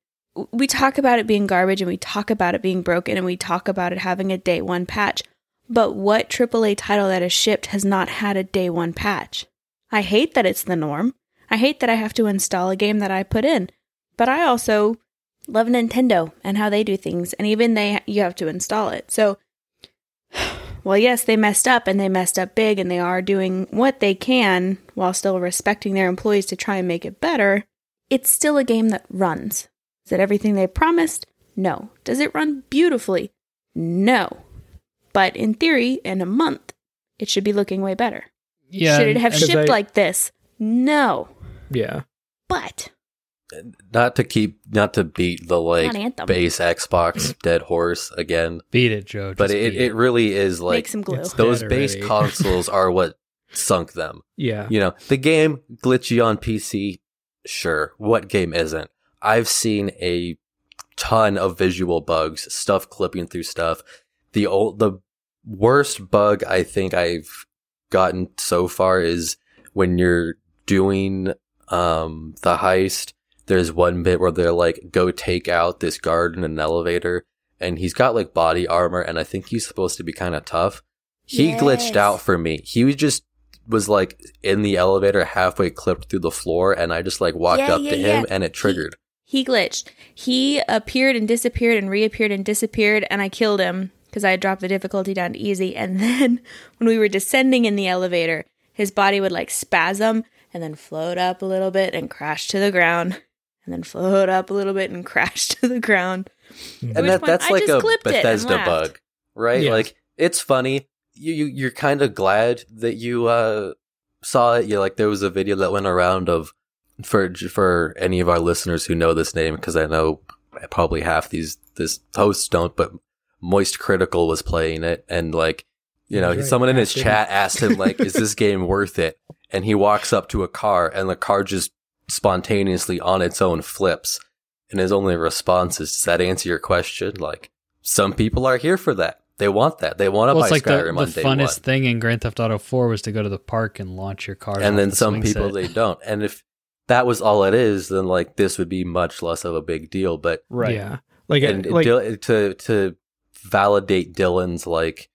we talk about it being garbage and we talk about it being broken and we talk about it having a day one patch. But what AAA title that is shipped has not had a day one patch? I hate that it's the norm. I hate that I have to install a game that I put in. But I also love Nintendo and how they do things, and even they you have to install it. So well, yes, they messed up and they messed up big and they are doing what they can while still respecting their employees to try and make it better. It's still a game that runs. Is it everything they promised? No. Does it run beautifully? No. But in theory, in a month, it should be looking way better. Yeah, should it have shipped I- like this? No. Yeah. But not to keep not to beat the like base xbox dead horse again beat it, Joe. but just it, it really is like Make some glue. Those base consoles are what sunk them. Yeah. you know the game glitchy on pc sure. What game isn't? I've seen a ton of visual bugs stuff clipping through stuff. The old the worst bug i think i've gotten so far is when you're doing um the heist there's one bit where they're like go take out this guard in an elevator and he's got like body armor and i think he's supposed to be kind of tough he Yes. glitched out for me he was just was like in the elevator halfway clipped through the floor and i just like walked Yeah, up yeah, to him yeah. and it triggered He glitched. He appeared and disappeared and reappeared and disappeared, and I killed him because I had dropped the difficulty down to easy. And then when we were descending in the elevator, his body would like spasm and then float up a little bit and crash to the ground, and then float up a little bit and crash to the ground. and which that, that's I like a clipped it and bethesda bug right? Yeah. like it's funny. You, you you're kind of glad that you uh saw it. You like there was a video that went around of for for any of our listeners who know this name because i know probably half these this hosts don't but moist critical was playing it. And like you know right, someone in his chat asked him like is this game worth it? And he walks up to a car and the car just spontaneously on its own flips and his only response is does that answer your question like some people are here for that they want that. They want to Well, buy it's like the, Skyrim the on day funnest one. thing in Grand Theft Auto 4 was to go to the park and launch your car. and then the some people set. they don't. And if that was all it is, then like this would be much less of a big deal. But right. Yeah. Like, and like Dil- to to validate Dylan's like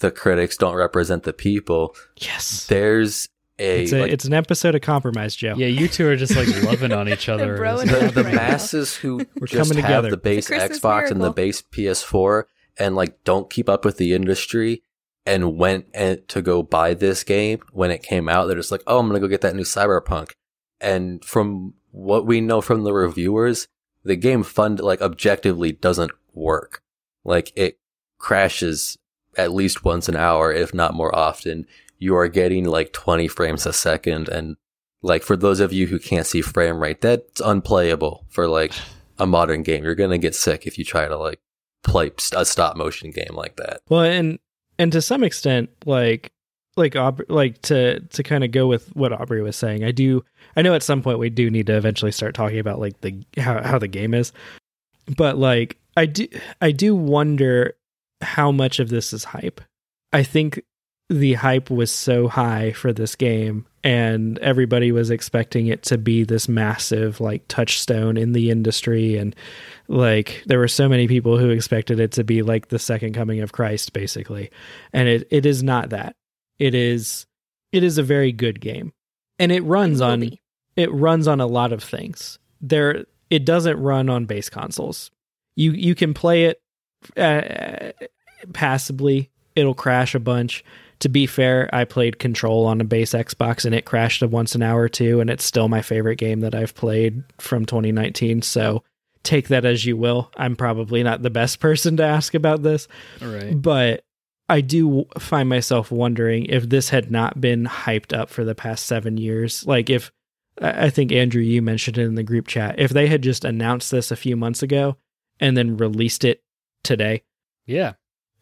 the critics don't represent the people. yes. There's a, It's a like, it's an episode of Compromise, Joe. Yeah, you two are just like loving on each other. They're the, up the right now. masses who We're just coming have together. the base Christmas Xbox and the miracle. base PS4 and like don't keep up with the industry and went and to go buy this game when it came out. They're just like, oh, I'm gonna go get that new Cyberpunk. And from what we know from the reviewers, the game fund like objectively doesn't work. Like it crashes at least once an hour, if not more often. You are getting like 20 frames a second. And like for those of you who can't see frame rate, that's unplayable for like a modern game. You're going to get sick if you try to like play a stop motion game like that. Well, and and to some extent, like like like to to kind of go with what Aubrey was saying, I do. I know at some point we do need to eventually start talking about like the how how the game is, but like I do I do wonder how much of this is hype. I think the hype was so high for this game and everybody was expecting it to be this massive like touchstone in the industry and like there were so many people who expected it to be like the second coming of Christ basically. And it it is not that. It is it is a very good game. And it runs on be. it runs on a lot of things. There it doesn't run on base consoles. You you can play it uh, passively it'll crash a bunch to be fair i played control on a base xbox and it crashed once an hour or two and it's still my favorite game that i've played from 2019 so take that as you will i'm probably not the best person to ask about this Right. but I do find myself wondering if this had not been hyped up for the past seven years. Like, if I I think, Andrew, you mentioned it in the group chat, if they had just announced this a few months ago and then released it today, Yeah.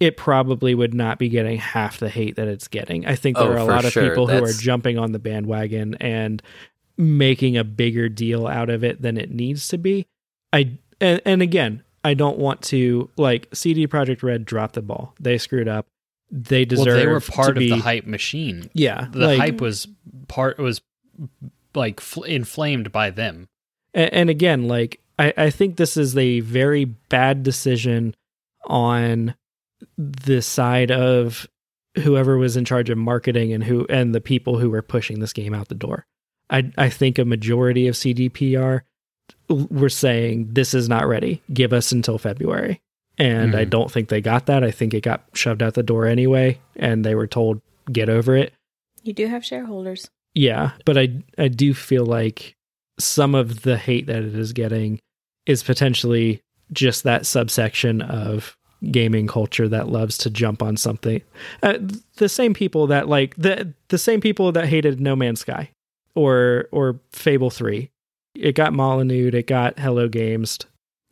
It probably would not be getting half the hate that it's getting. I think there Oh, are a lot of sure. people who are jumping on the bandwagon and making a bigger deal out of it than it needs to be. I and, and again, I don't want to like CD Projekt Red dropped the ball. They screwed up. They deserve. Well, they were part of the hype machine. Yeah, The like- hype was part was like fl- inflamed by them. and, and again, like I, I think this is a very bad decision on the side of whoever was in charge of marketing and who and the people who were pushing this game out the door. I I think a majority of CDPR were saying this is not ready. Give us until February. And I Mhm. don't think they got that. I think it got shoved out the door anyway and they were told get over it. You do have shareholders. Yeah, but I I do feel like some of the hate that it is getting is potentially just that subsection of gaming culture that loves to jump on something. Uh, the same people that like the the same people that hated No Man's Sky or or Fable 3. It got Molyneux, it got Hello Games,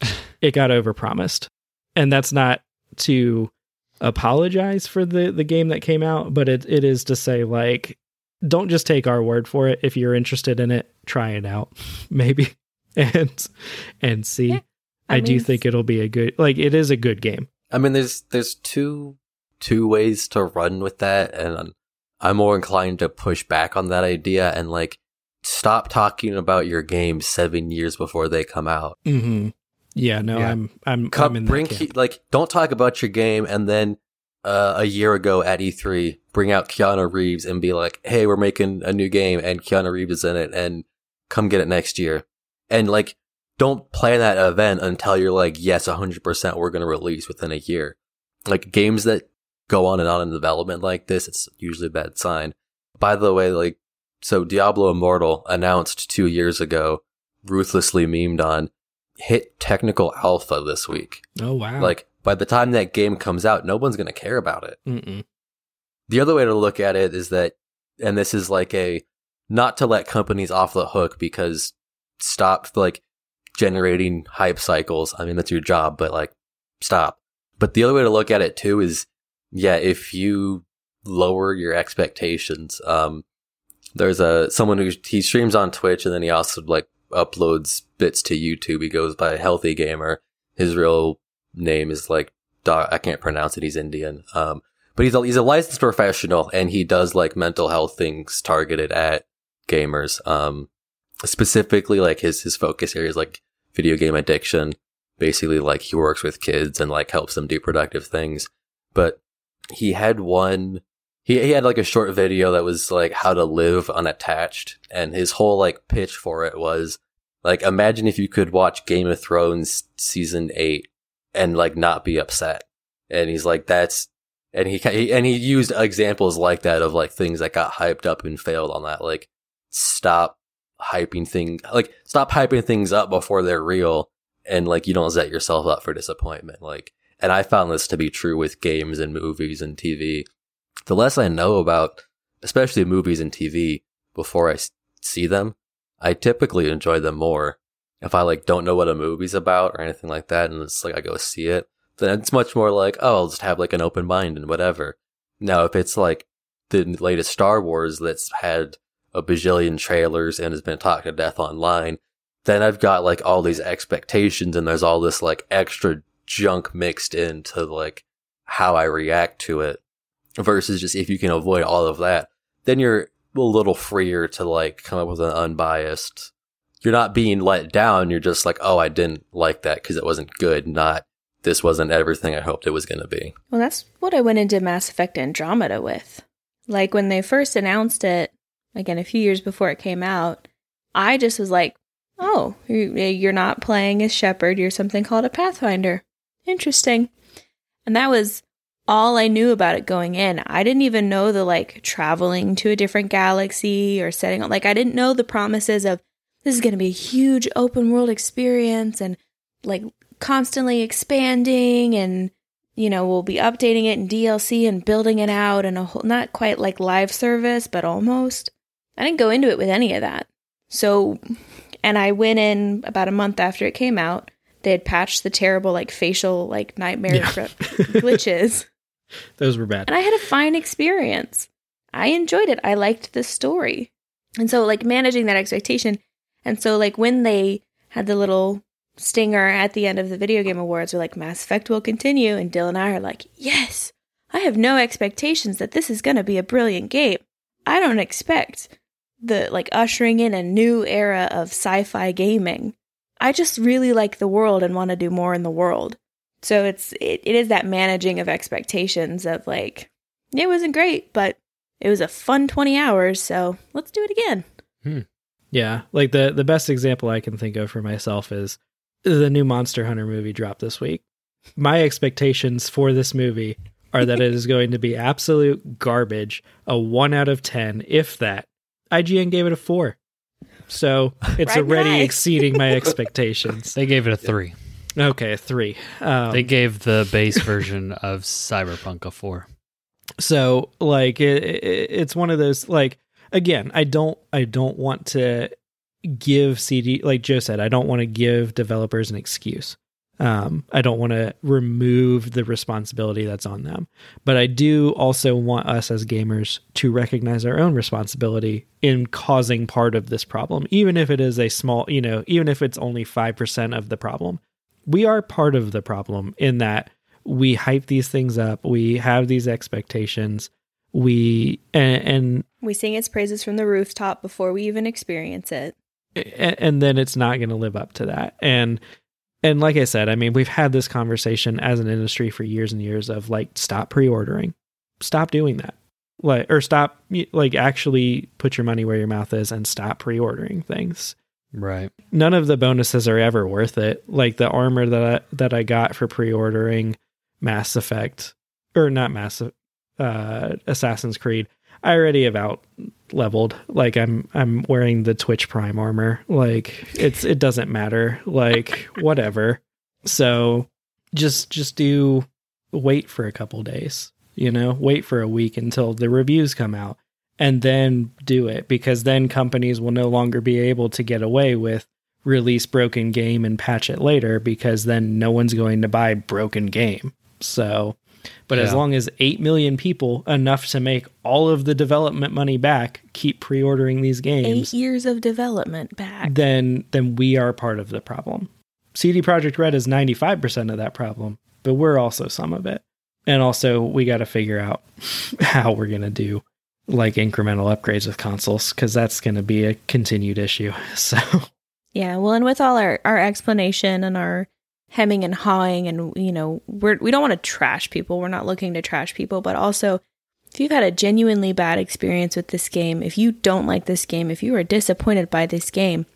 it got overpromised. And that's not to apologize for the the game that came out, but it it is to say like don't just take our word for it. If you're interested in it, try it out, maybe, and and see. Yeah, I, I do think it'll be a good like it is a good game. I mean, there's there's two two ways to run with that, and I'm more inclined to push back on that idea and like stop talking about your game seven years before they come out. Mm-hmm. Yeah, no, Yeah. I'm I'm Come, I'm in bring that camp. Ke- like don't talk about your game and then uh, a year ago at E3 bring out Keanu Reeves and be like, "Hey, we're making a new game and Keanu Reeves is in it and come get it next year." And like don't plan that event until you're like, "Yes, 100% we're going to release within a year." Like games that go on and on in development like this, it's usually a bad sign. By the way, like so Diablo Immortal announced 2 years ago, ruthlessly memed on hit technical alpha this week. Oh wow! Like by the time that game comes out, no one's going to care about it. Mm-mm. The other way to look at it is that, and this is like a not to let companies off the hook because stop like generating hype cycles. I mean, that's your job, but like stop. But the other way to look at it too is, yeah, if you lower your expectations, um, there's a someone who he streams on Twitch and then he also like uploads bits to YouTube. He goes by Healthy Gamer. His real name is like I can't pronounce it. He's Indian. Um, but he's a, he's a licensed professional and he does like mental health things targeted at gamers. Um, specifically like his, his focus areas like video game addiction. Basically like he works with kids and like helps them do productive things. But he had one, he, he had like a short video that was like how to live unattached. And his whole like pitch for it was like, imagine if you could watch Game of Thrones season eight and like not be upset. And he's like, that's, and he, he and he used examples like that of like things that got hyped up and failed on that. Like, stop hyping things, like stop hyping things up before they're real, and like you don't set yourself up for disappointment. Like, and I found this to be true with games and movies and TV. The less I know about, especially movies and TV, before I see them, I typically enjoy them more. If I like don't know what a movie's about or anything like that, and it's like I go see it, then it's much more like, oh, I'll just have like an open mind and whatever. Now, if it's like the latest Star Wars that's had a bajillion trailers and has been talked to death online, then I've got like all these expectations and there's all this like extra junk mixed into like how I react to it versus just if you can avoid all of that, then you're a little freer to like come up with an unbiased. You're not being let down. You're just like, oh, I didn't like that because it wasn't good. Not this wasn't everything I hoped it was going to be. Well, that's what I went into Mass Effect Andromeda with. Like when they first announced it, again, a few years before it came out, I just was like, oh, you're not playing as Shepard, you're something called a Pathfinder. Interesting. And that was all I knew about it going in. I didn't even know the like traveling to a different galaxy or setting up, like, I didn't know the promises of this is going to be a huge open world experience and like constantly expanding and you know we'll be updating it in DLC and building it out and a whole not quite like live service but almost I didn't go into it with any of that. So and I went in about a month after it came out. They had patched the terrible like facial like nightmare yeah. glitches. Those were bad. And I had a fine experience. I enjoyed it. I liked the story. And so like managing that expectation. And so like when they had the little stinger at the end of the video game awards we're like Mass Effect will continue. And Dylan and I are like, "Yes. I have no expectations that this is going to be a brilliant game. I don't expect the like ushering in a new era of sci-fi gaming. I just really like the world and want to do more in the world." So it's it, it is that managing of expectations of like it wasn't great, but it was a fun 20 hours, so let's do it again. Hmm. Yeah, like the the best example I can think of for myself is the new Monster Hunter movie dropped this week. My expectations for this movie are that it is going to be absolute garbage, a 1 out of 10, if that. IGN gave it a 4. So it's right already nice. exceeding my expectations. They gave it a 3. Okay, a 3. Um, they gave the base version of Cyberpunk a 4. So, like, it, it, it's one of those, like, again, I don't, I don't want to give CD like Joe said, I don't want to give developers an excuse. Um, I don't want to remove the responsibility that's on them, but I do also want us as gamers to recognize our own responsibility in causing part of this problem, even if it is a small, you know, even if it's only 5% of the problem. We are part of the problem in that we hype these things up, we have these expectations, we, and, and we sing its praises from the rooftop before we even experience it and then it's not going to live up to that. And and like I said, I mean, we've had this conversation as an industry for years and years of like stop pre-ordering. Stop doing that. Like or stop like actually put your money where your mouth is and stop pre-ordering things. Right. None of the bonuses are ever worth it. Like the armor that I, that I got for pre-ordering Mass Effect or not Mass uh Assassin's Creed I already have out leveled. Like I'm I'm wearing the Twitch Prime armor. Like it's it doesn't matter. Like whatever. So just just do wait for a couple days. You know, wait for a week until the reviews come out and then do it because then companies will no longer be able to get away with release broken game and patch it later because then no one's going to buy broken game. So but yeah. as long as 8 million people, enough to make all of the development money back, keep pre ordering these games. Eight years of development back. Then, then we are part of the problem. CD Projekt Red is 95% of that problem, but we're also some of it. And also, we got to figure out how we're going to do like incremental upgrades with consoles because that's going to be a continued issue. So, Yeah, well, and with all our our explanation and our hemming and hawing, and you know, we're we don't want to trash people. We're not looking to trash people, but also, if you've had a genuinely bad experience with this game, if you don't like this game, if you are disappointed by this game,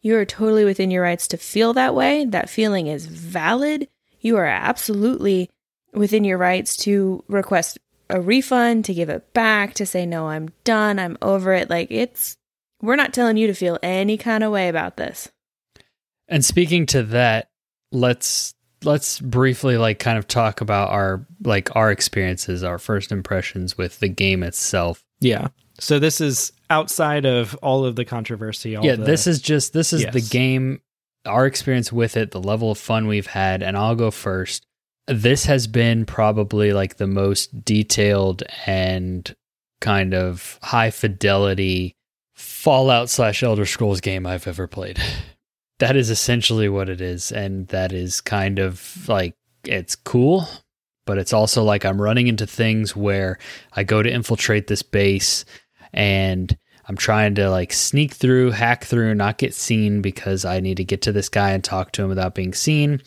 you are totally within your rights to feel that way. That feeling is valid. You are absolutely within your rights to request a refund, to give it back, to say no, I'm done, I'm over it. Like it's we're not telling you to feel any kind of way about this. And speaking to that, let's let's briefly like kind of talk about our like our experiences, our first impressions with the game itself. yeah. So, this is outside of all of the controversy. All yeah, the- this is just this is the game, our experience with it, the level of fun we've had, and I'll go first. This has been probably like the most detailed and kind of high fidelity Fallout slash Elder Scrolls game I've ever played. That is essentially what it is, and that is kind of like it's cool, but it's also like I'm running into things where I go to infiltrate this base and I'm trying to like sneak through, hack through, not get seen because I need to get to this guy and talk to him without being seen.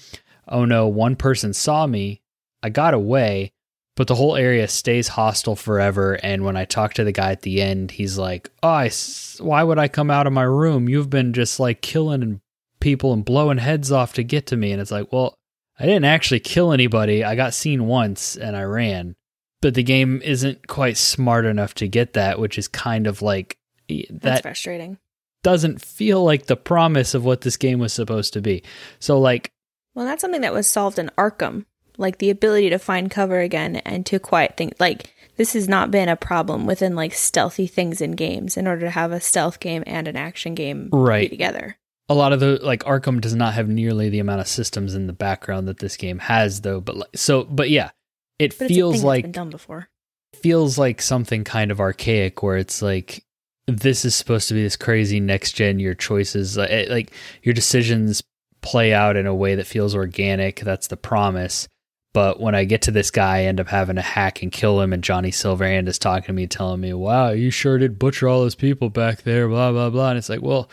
Oh no, one person saw me. I got away, but the whole area stays hostile forever. And when I talk to the guy at the end, he's like, "Oh, I why would I come out of my room? You've been just like killing and people and blowing heads off to get to me." And it's like, well, I didn't actually kill anybody. I got seen once and I ran but the game isn't quite smart enough to get that, which is kind of like That's that frustrating. doesn't feel like the promise of what this game was supposed to be. So like Well, that's something that was solved in Arkham, like the ability to find cover again and to quiet things. Like this has not been a problem within like stealthy things in games in order to have a stealth game and an action game right, together. A lot of the like Arkham does not have nearly the amount of systems in the background that this game has though, but like so but yeah, it But feels like done before. feels like something kind of archaic where it's like this is supposed to be this crazy next gen your choices uh, eh, like your decisions play out in a way that feels organic that's the promise but when i get to this guy i end up having to hack and kill him and johnny silverhand is talking to me telling me wow you sure did butcher all those people back there blah blah blah and it's like well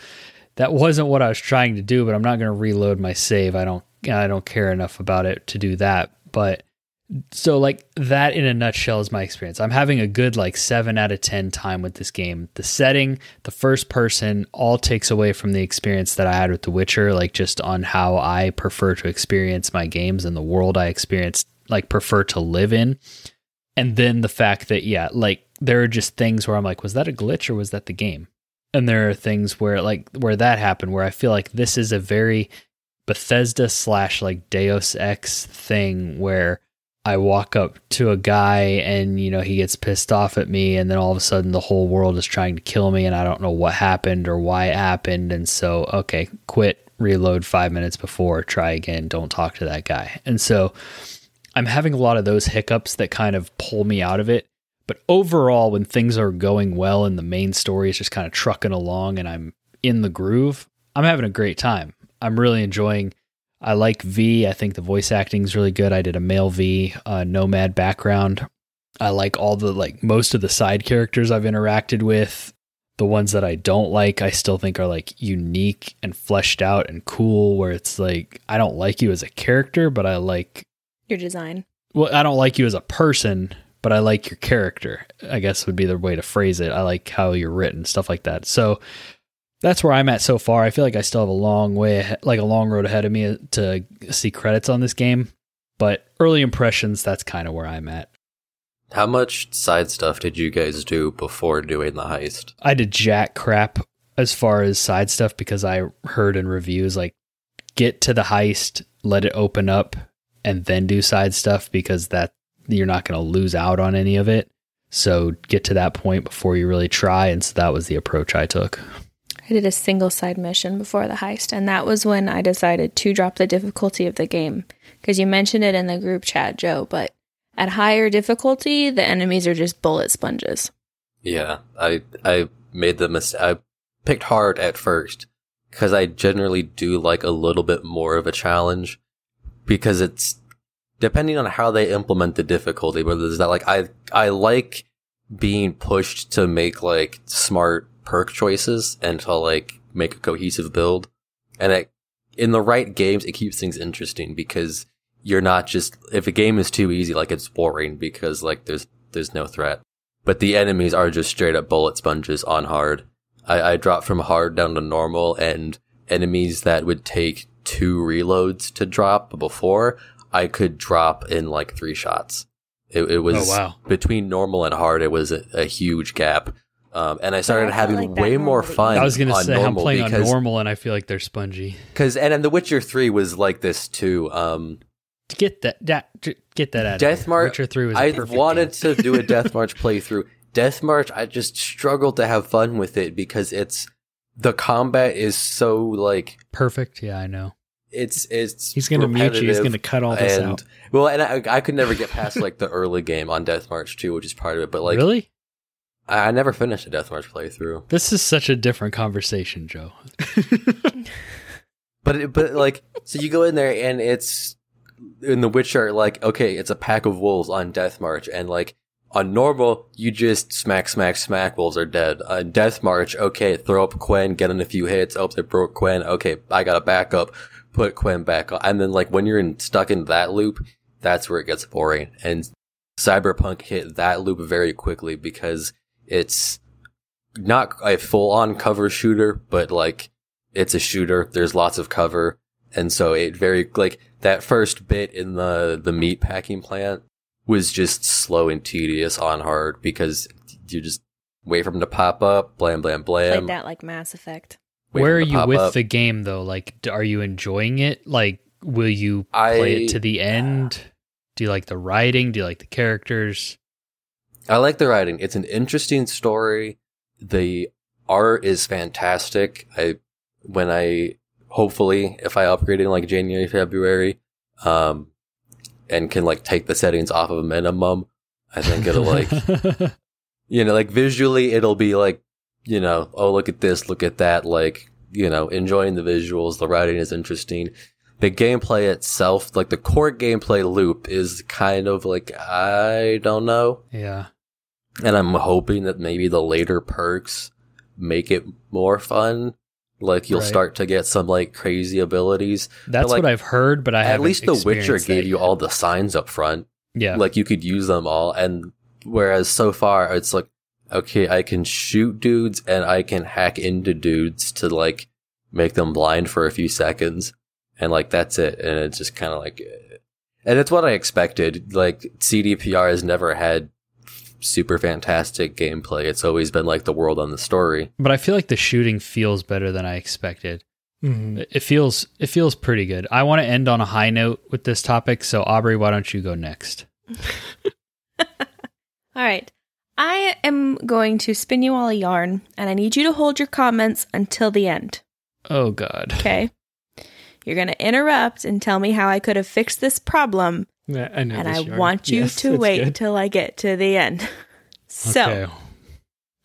that wasn't what i was trying to do but i'm not going to reload my save. I don't i don't care enough about it to do that. But so like that in a nutshell is my experience. I'm having a good like 7 out of 10 time with this game. The setting the first person all takes away from the experience that i had with the witcher like just on how i prefer to experience my games and the world i experience like prefer to live in. And then the fact that yeah like there are just things where i'm like was that a glitch or was that the game and there are things where like where that happened where i feel like this is a very bethesda slash like deus ex thing where I walk up to a guy and you know he gets pissed off at me and then all of a sudden the whole world is trying to kill me and I don't know what happened or why it happened and so okay quit reload 5 minutes before try again don't talk to that guy. And so I'm having a lot of those hiccups that kind of pull me out of it but overall when things are going well and the main story is just kind of trucking along and I'm in the groove I'm having a great time I'm really enjoying I like V. I think the voice acting is really good. I did a male V, uh, nomad background. I like all the like most of the side characters I've interacted with. The ones that I don't like, I still think are like unique and fleshed out and cool. Where it's like I don't like you as a character, but I like Your design. well, I don't like you as a person, but I like your character. I guess would be the way to phrase it. I like how you're written, stuff like that. So that's where I'm at so far. I feel like I still have a long way, like a long road ahead of me to see credits on this game. But early impressions, that's kind of where I'm at. How much side stuff did you guys do before doing the heist? I did jack crap as far as side stuff because I heard in reviews like get to the heist, let it open up, and then do side stuff because that you're not going to lose out on any of it. So get to that point before you really try, and so that was the approach I took. I did a single side mission before the heist, and that was when I decided to drop the difficulty of the game. Because you mentioned it in the group chat, Joe, but at higher difficulty, the enemies are just bullet sponges. Yeah, I I made the mistake. I picked hard at first because I generally do like a little bit more of a challenge because it's depending on how they implement the difficulty, whether there's that like I I like being pushed to make like smart perk choices and to like make a cohesive build. And it, in the right games, it keeps things interesting because you're not just, if a game is too easy, like it's boring because like there's, there's no threat. But the enemies are just straight up bullet sponges on hard. I, I dropped from hard down to normal and enemies that would take two reloads to drop before I could drop in like three shots. It, it was Oh, wow. between normal and hard. It was a, a huge gap. Um, and I started I having like way more fun. I was gonna say I'm normal playing on normal and I feel like they're spongy. Cause, and, and The Witcher 3 was like this too. Um, to Get that, that get that out. Death here. March. Witcher Three was. a I perfect wanted game. to do a Death March playthrough. Death March, I just struggled to have fun with it because it's the combat is so like perfect. Yeah, I know. It's it's. He's going to mute you. He's going to cut all this and out. well, and I, I could never get past like the early game on Death March 2, which is part of it. But like, really, I, I never finished a Death March playthrough. this is such a different conversation, Joe. But it, but like, so you go in there and it's in The Witcher, like, okay, it's a pack of wolves on Death March, and like on normal, you just smack, smack, smack, wolves are dead. On Death March, okay, throw up Quen, get in a few hits. Oh, they broke Quen. Okay, I got a back up, put Quen back on, and then like when you're in, stuck in that loop, that's where it gets boring. And Cyberpunk hit that loop very quickly because it's not a full on cover shooter, but like it's a shooter. There's lots of cover. And so it very, like that first bit in the, the meat packing plant was just slow and tedious on hard because you just wait for them to pop up, blam, blam, blam. Played that like Mass Effect. Where are you with up. the game though? Like, are you enjoying it? Like, will you I- play it to the end? Do you like the writing? Do you like the characters? I like the writing. It's an interesting story. The art is fantastic. I when I hopefully if I upgrade in like January, February, um, and can like take the settings off of a minimum, I think it'll like you know like visually it'll be like you know oh look at this look at that like you know enjoying the visuals. The writing is interesting. The gameplay itself, like the core gameplay loop, is kind of like I don't know. yeah. And I'm hoping that maybe the later perks make it more fun. Like you'll Right. start to get some like crazy abilities. That's like, what I've heard, but I At haven't seen it. At least The Witcher gave you all the signs up front. Yeah. Like you could use them all. And whereas so far it's like, okay, I can shoot dudes and I can hack into dudes to like make them blind for a few seconds. And like that's it. And it's just kind of like, eh. and it's what I expected. Like CDPR has never had super fantastic gameplay. It's always been like the world on the story. but I feel like the shooting feels better than I expected. Mhm. It it feels it feels pretty good. I want to end on a high note with this topic, so Aubrey, why don't you go next? All right. I am going to spin you all a yarn, and I need you to hold your comments until the end. Oh God. Okay? You're going to interrupt and tell me how I could have fixed this problem, Yeah, I know and I yarn. want you Yes, to wait good. till I get to the end. So, okay.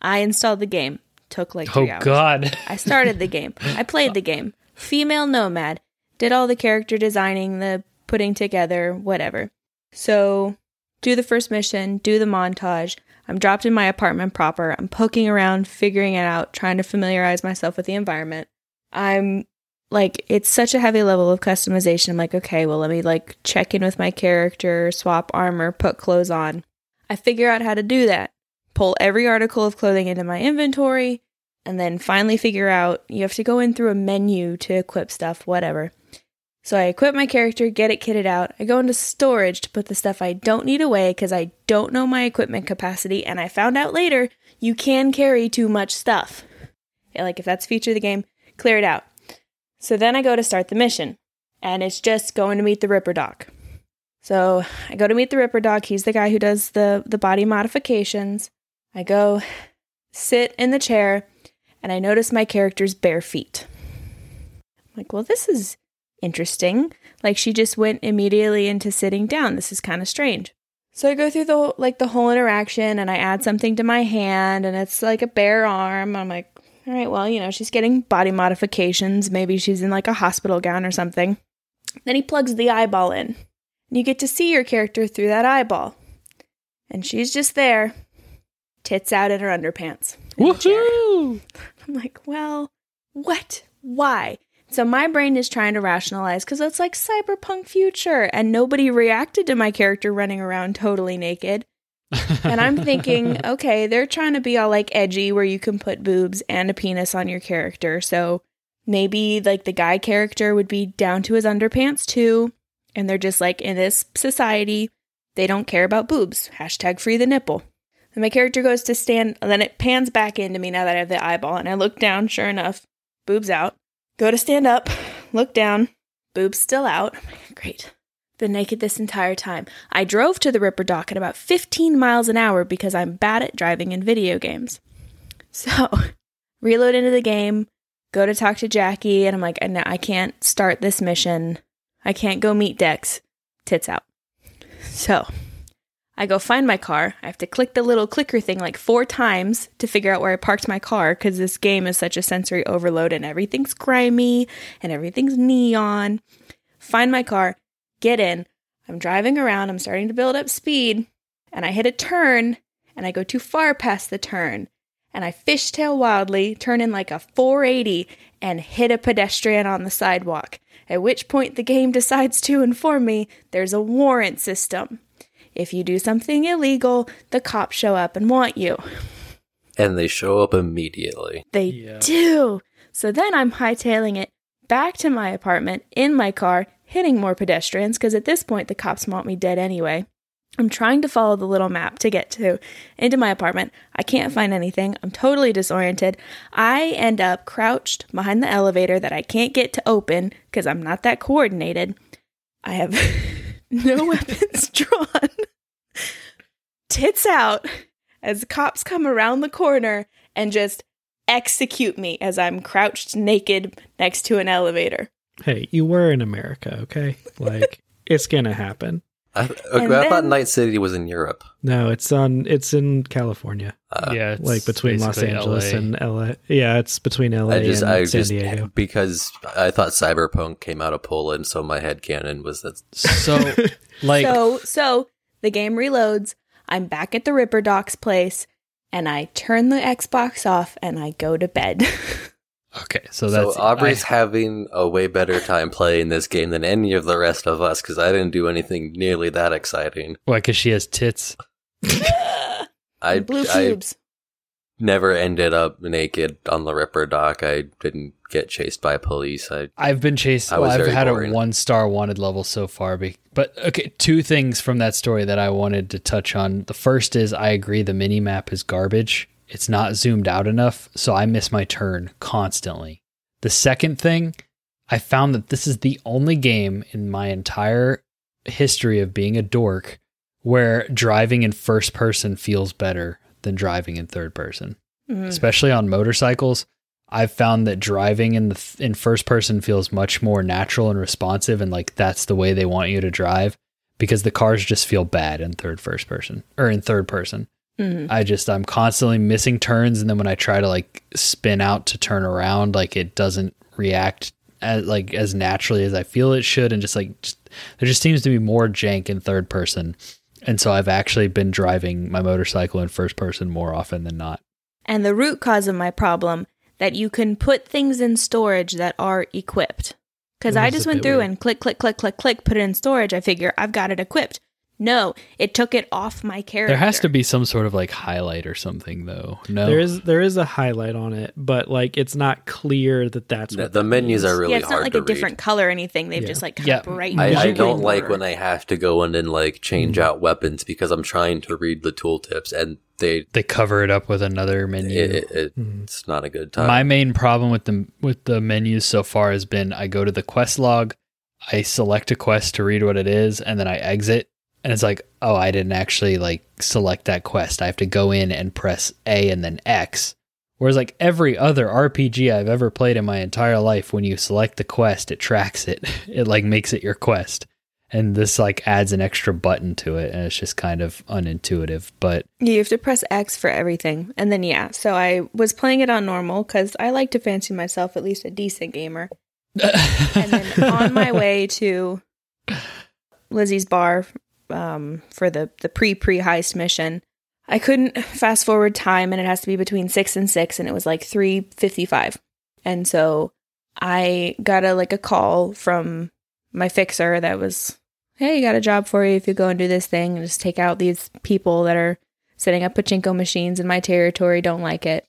I installed the game. Took like Oh three hours. Oh, God. I started the game. I played the game. Female nomad. Did all the character designing, the putting together, whatever. So, do the first mission, do the montage. I'm dropped in my apartment proper. I'm poking around, figuring it out, trying to familiarize myself with the environment. I'm like, it's such a heavy level of customization. I'm like, okay, well, let me like check in with my character, swap armor, put clothes on. I figure out how to do that. Pull every article of clothing into my inventory, and then finally figure out you have to go in through a menu to equip stuff, whatever. So I equip my character, get it kitted out. I go into storage to put the stuff I don't need away because I don't know my equipment capacity, and I found out later you can carry too much stuff. Yeah, like if that's a feature of the game, clear it out. So then I go to start the mission, and it's just going to meet the Ripper Doc. So I go to meet the Ripper Doc. He's the guy who does the the body modifications. I go sit in the chair and I notice my character's bare feet. I'm like, well, this is interesting. Like she just went immediately into sitting down. This is kind of strange. So I go through the like the whole interaction and I add something to my hand and it's like a bare arm. I'm like, all right, well, you know, she's getting body modifications. Maybe she's in like a hospital gown or something. Then he plugs the eyeball in. And you get to see your character through that eyeball. And she's just there, tits out in her underpants. in. Woohoo! I'm like, well, what? Why? So my brain is trying to rationalize because it's like cyberpunk future, and nobody reacted to my character running around totally naked. And I'm thinking, okay, they're trying to be all like edgy where you can put boobs and a penis on your character. So maybe like the guy character would be down to his underpants too. And they're just like, in this society, they don't care about boobs. Hashtag free the nipple. And my character goes to stand, and then it pans back into me now that I have the eyeball. And I look down, sure enough, boobs out. Go to stand up, look down, boobs still out. Oh great. Been naked this entire time. I drove to the Ripper Doc at about 15 miles an hour because I'm bad at driving in video games. So, reload into the game, go to talk to Jackie, and I'm like, I can't start this mission. I can't go meet Dex. Tits out. So, I go find my car. I have to click the little clicker thing like four times to figure out where I parked my car because this game is such a sensory overload and everything's grimy and everything's neon. Find my car, get in. I'm driving around. I'm starting to build up speed and I hit a turn and I go too far past the turn and I fishtail wildly, turn in like a 480 and hit a pedestrian on the sidewalk. At which point the game decides to inform me there's a warrant system. If you do something illegal, the cops show up and want you. And they show up immediately. They Yeah. do. So then I'm hightailing it back to my apartment in my car, hitting more pedestrians because at this point the cops want me dead anyway. I'm trying to follow the little map to get to into my apartment. I can't find anything. I'm totally disoriented. I end up crouched behind the elevator that I can't get to open because I'm not that coordinated. I have no weapons drawn. Tits out as cops come around the corner and just execute me as I'm crouched naked next to an elevator. Hey, you were in America, okay? Like it's gonna happen. I, okay, And I thought Night City was in Europe. No, it's on. It's in California, Uh, yeah, it's like between Los Angeles LA. and LA. Yeah, it's between LA I just, and I San just, Diego. because I thought Cyberpunk came out of Poland, so my head canon was that. So, like, so so the game reloads. I'm back at the Ripper Doc's place and I turn the Xbox off and I go to bed. okay, so that's So Aubrey's I- having a way better time playing this game than any of the rest of us because I didn't do anything nearly that exciting. why? Because she has tits. I, Blue I pubes. never ended up naked on the Ripper Doc. I didn't get chased by police. I I've been chased. I well, I've had boring. a one star wanted level so far. Be, but okay, two things from that story that I wanted to touch on. The first is I agree the mini map is garbage. It's not zoomed out enough, so I miss my turn constantly. The second thing, I found that this is the only game in my entire history of being a dork where driving in first person feels better than driving in third person Mhm. especially on motorcycles. I've found that driving in the in first person feels much more natural and responsive, and like that's the way they want you to drive because the cars just feel bad in third first person or in third person. Mhm. I just I'm constantly missing turns, and then when I try to like spin out to turn around, like it doesn't react as like as naturally as I feel it should, and just like just, there just seems to be more jank in third person, and so I've actually been driving my motorcycle in first person more often than not. And the root cause of my problem that you can put things in storage that are equipped. Because I just went through weird. and click, click, click, click, click, put it in storage. I figure I've got it equipped. No, it took it off my character. There has to be some sort of like highlight or something, though. No, There is there is a highlight on it, but like it's not clear that that's the, what the that menus means. are really yeah, it's not like to a different color or anything. They've Yeah. just like Yeah. bright. I, I don't like when I have to go in and like change Mm. out weapons because I'm trying to read the tooltips and they they cover it up with another menu. it, it, it- Mhm. it's not a good time. My main problem with the with the menus so far has been I go to the quest log, I select a quest to read what it is, and then I exit, and it's like, oh, I didn't actually like select that quest. I have to go in and press A and then X. Whereas like every other RPG I've ever played in my entire life, when you select the quest, it tracks it. It like makes it your quest. And this like adds an extra button to it, and it's just kind of unintuitive. But You have to press X for everything. And then, yeah, so I was playing it on normal because I like to fancy myself at least a decent gamer. And then on my way to Lizzie's bar um, for the the pre pre heist mission. I couldn't fast forward time, and it has to be between six and six, and it was like three fifty five, and so I got a like a call from my fixer that was, "Hey, you got a job for you if you go and do this thing and just take out these people that are setting up pachinko machines in my territory. Don't like it."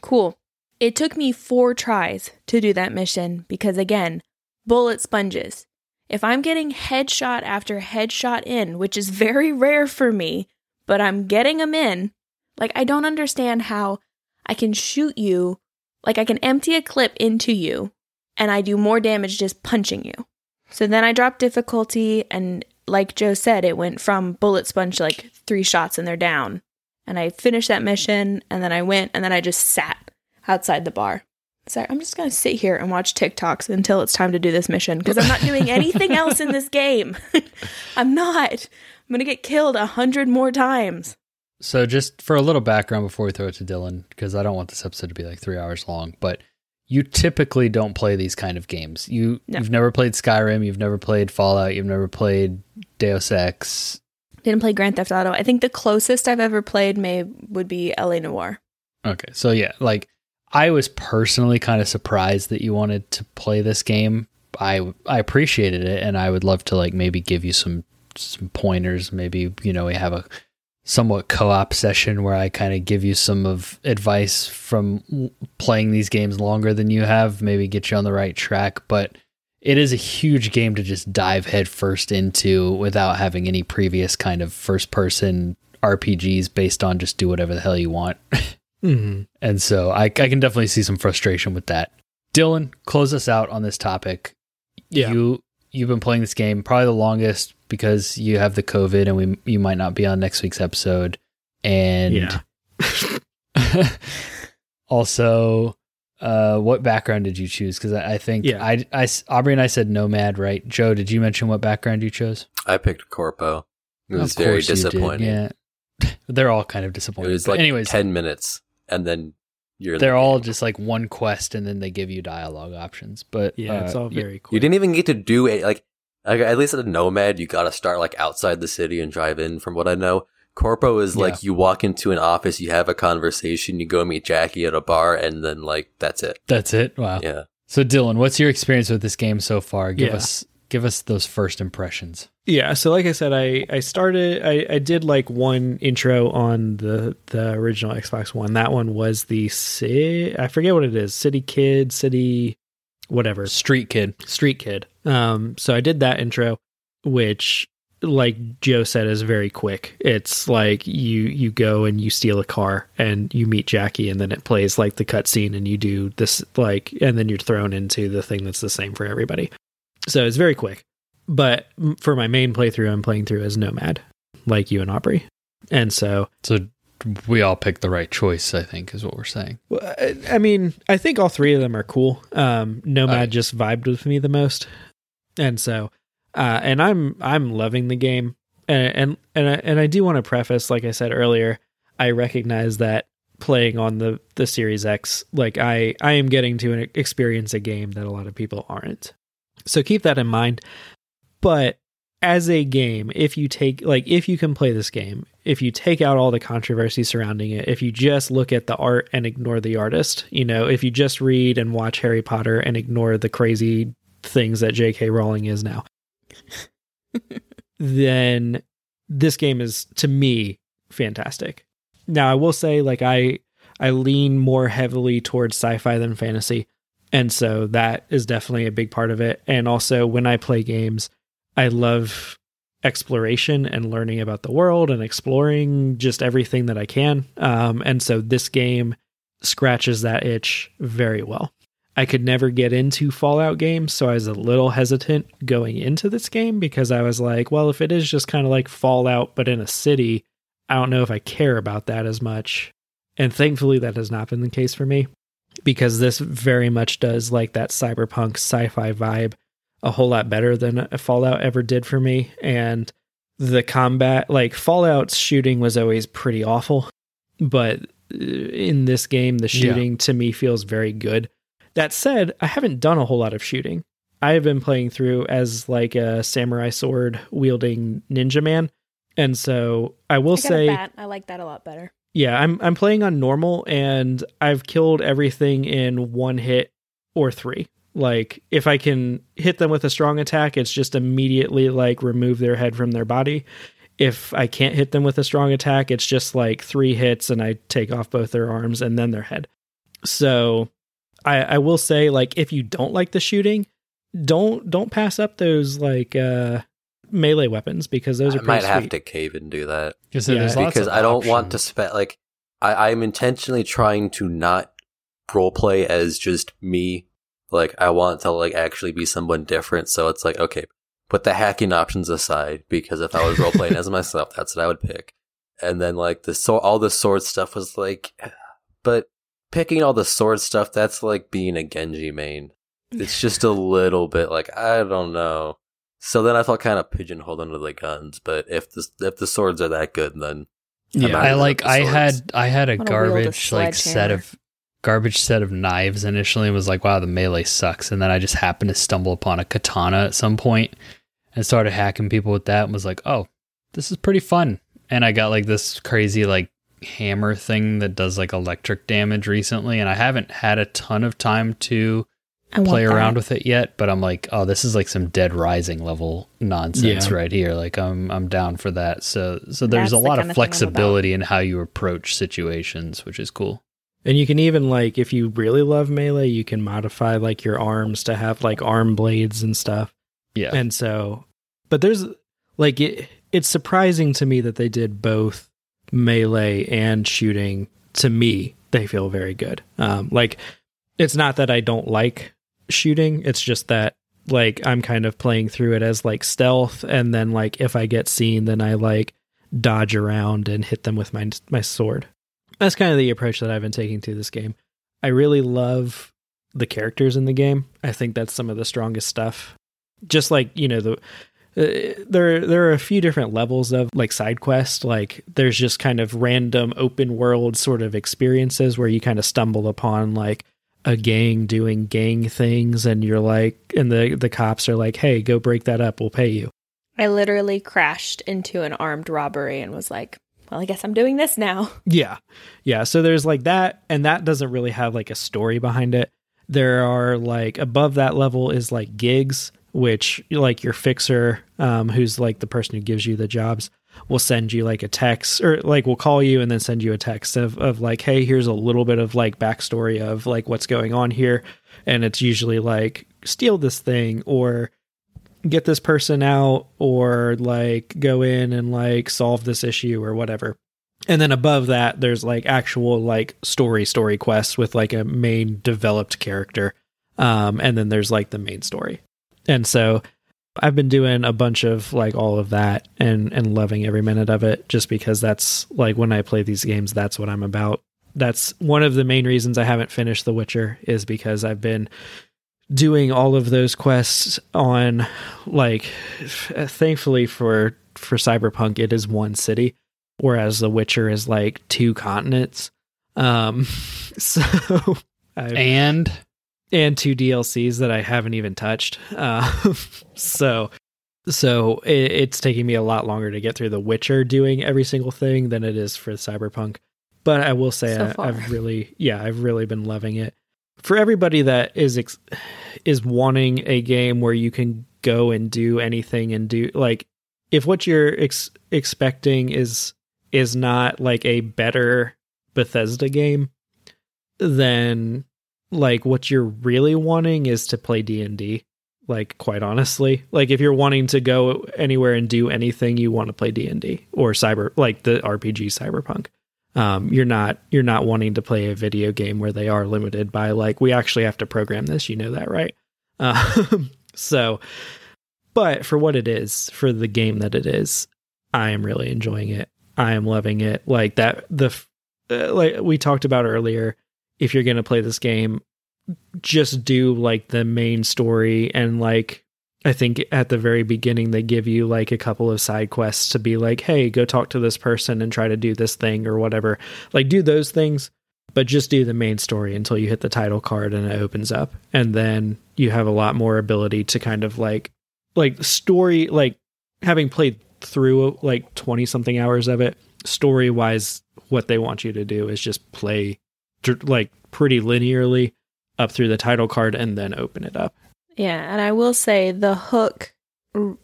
Cool. It took me four tries to do that mission because again, bullet sponges. If I'm getting headshot after headshot in, which is very rare for me, but I'm getting them in, like I don't understand how I can shoot you, like I can empty a clip into you, and I do more damage just punching you. So then I dropped difficulty, and like Joe said, it went from bullet sponge to like three shots and they're down. And I finished that mission, and then I went, and then I just sat outside the bar. So I'm just gonna sit here and watch TikToks until it's time to do this mission because I'm not doing anything else in this game. I'm not. I'm gonna get killed a hundred more times. So, just for a little background before we throw it to Dylan, because I don't want this episode to be like three hours long, but you typically don't play these kind of games. You No. you've never played Skyrim, you've never played Fallout, you've never played Deus Ex. Didn't play Grand Theft Auto. I think the closest I've ever played may would be LA Noire. Okay, so yeah, like I was personally kind of surprised that you wanted to play this game. I I appreciated it, and I would love to like maybe give you some some pointers. Maybe you know we have a somewhat co-op session where I kind of give you some of advice from playing these games longer than you have. Maybe get you on the right track, but it is a huge game to just dive headfirst into without having any previous kind of first person RPGs based on just do whatever the hell you want. Mhm. And so I, I can definitely see some frustration with that. Dylan, close us out on this topic. Yeah. You you've been playing this game probably the longest because you have the COVID and we you might not be on next week's episode. And Yeah. also, uh, what background did you choose? Because I, I think Yeah. I, I s- Aubrey and I said Nomad, right? Joe, did you mention what background you chose? I picked Corpo. It was Of very course you did, disappointing. Yeah, they're all kind of It disappointing. was But like anyways, ten minutes, and then you're they're all game. just like one quest, and then they give you dialogue options. But Yeah, it's uh, all very cool. You didn't even get to do it. Like, like at least at a Nomad, you got to start like outside the city and drive in. From what I know, Corpo is Yeah. like you walk into an office, you have a conversation, you go meet Jackie at a bar, and then like that's it. That's it. Wow. Yeah. So Dylan, what's your experience with this game so far? Give Yeah. us give us those first impressions. Yeah, so like I said, I I started I, I did like one intro on the the original Xbox One. That one was the ci- I forget what it is, City Kid, City whatever, Street Kid. Street Kid. Um so I did that intro which like Joe said is very quick. It's like you you go and you steal a car and you meet Jackie and then it plays like the cutscene and you do this like and then you're thrown into the thing that's the same for everybody. So it's very quick. But for my main playthrough, I'm playing through as Nomad, like you and Aubrey. And so, So we all picked the right choice, I think, is what we're saying. well, I- mean, I think all three of them are cool. Um, Nomad just vibed with me the most, and so, uh, and I'm I'm loving the game, and and and I, and I do want to preface, like I said earlier, I recognize that playing on the the Series X, like I I am getting to an experience a game that a lot of people aren't. So keep that in mind. But as a game, if you take like if you can play this game, if you take out all the controversy surrounding it, if you just look at the art and ignore the artist, you know, if you just read and watch Harry Potter and ignore the crazy things that J.K. Rowling is now, then this game is to me fantastic. Now I will say like I I lean more heavily towards sci-fi than fantasy. And so that is definitely a big part of it. And also when I play games, I love exploration and learning about the world and exploring just everything that I can. Um, and so this game scratches that itch very well. I could never get into Fallout games, so I was a little hesitant going into this game because I was like, well, if it is just kind of like Fallout but in a city, I don't know if I care about that as much. And thankfully, that has not been the case for me because this very much does like that cyberpunk sci fi vibe a whole lot better than Fallout ever did for me. And the combat, like Fallout's shooting was always pretty awful, but uh, in this game, the Yeah. shooting to me feels very good. That said, I haven't done a whole lot of shooting. I have been playing through as like a samurai sword wielding ninja man. And so I will I say. I like that a lot better. Yeah, I'm I'm playing on normal and I've killed everything in one hit or three. Like if I can hit them with a strong attack, it's just immediately like remove their head from their body. If I can't hit them with a strong attack, it's just like three hits and I take off both their arms and then their head. So I I will say like if you don't like the shooting, don't don't pass up those like uh melee weapons because those I are might pretty have to cave and do that Because Yeah, there's lots because of I don't want to spend like I, I'm intentionally trying to not roleplay as just me. Like I want to like actually be someone different. So it's like okay, put the hacking options aside because if I was roleplaying as myself, that's what I would pick. And then like the so all the sword stuff was like, but picking all the sword stuff that's like being a Genji main. It's just a little bit like I don't know. So then I felt kind of pigeonholed under the guns. But if the if the swords are that good, then Yeah. I'm I like I had I had a Wanna a garbage like set sledgehammer. of garbage set of knives initially and was like wow the melee sucks and then I just happened to stumble upon a katana at some point and started hacking people with that and was like oh this is pretty fun and I got like this crazy like hammer thing that does like electric damage recently and I haven't had a ton of time to I play around with it yet but I'm like oh this is like some dead rising level nonsense Yeah. right here like I'm I'm down for that so so there's That's a the lot kind of of thing I'm about. flexibility in how you approach situations which is cool And you can even like if you really love melee, you can modify like your arms to have like arm blades and stuff. yeah And so but there's like it it's surprising to me that they did both melee and shooting. To me, they feel very good. Um like it's not that I don't like shooting, it's just that like I'm kind of playing through it as like stealth and then like if I get seen then I like dodge around and hit them with my my sword. That's kind of the approach that I've been taking to this game. I really love the characters in the game. I think that's some of the strongest stuff. Just like, you know, the uh, there there are a few different levels of like side quest like there's just kind of random open world sort of experiences where you kind of stumble upon like a gang doing gang things and you're like and the the cops are like hey go break that up we'll pay you I literally crashed into an armed robbery and was like, well, I guess I'm doing this now. Yeah. Yeah. So there's like that, and that doesn't really have like a story behind it. There are like above that level is like gigs, which like your fixer, um, who's like the person who gives you the jobs, will send you like a text or like we'll call you and then send you a text of, of like, hey, here's a little bit of like backstory of like what's going on here. And it's usually like steal this thing or get this person out or like go in and like solve this issue or whatever. And then above that, there's like actual like story story quests with like a main developed character. Um, and then there's like the main story. And so I've been doing a bunch of like all of that and and loving every minute of it just because that's like when I play these games, that's what I'm about. That's one of the main reasons I haven't finished The Witcher is because I've been doing all of those quests on like thankfully for for Cyberpunk it is one city whereas The Witcher is like two continents. Um, so I've, and and two DLCs that I haven't even touched. Uh, so so it, it's taking me a lot longer to get through The Witcher doing every single thing than it is for Cyberpunk. But I will say So I, I've really yeah I've really been loving it. For everybody that is ex- is wanting a game where you can go and do anything and do like if what you're ex- expecting is is not like a better Bethesda game, then like what you're really wanting is to play D&D. Like quite honestly, like if you're wanting to go anywhere and do anything, you want to play D&D or cyber like the RPG Cyberpunk. Um, you're not you're not wanting to play a video game where they are limited by like we actually have to program this. You know that, right? Um, so, but for what it is, for the game that it is, I am really enjoying it. I am loving it. Like that the uh, like we talked about earlier, if you're going to play this game, just do like the main story and like I think at the very beginning they give you like a couple of side quests to be like, "Hey, go talk to this person and try to do this thing or whatever." Like do those things, but just do the main story until you hit the title card and it opens up. And then you have a lot more ability to kind of like like story like having played through like 20 something hours of it, story wise what they want you to do is just play like pretty linearly up through the title card and then open it up. Yeah, and I will say the hook,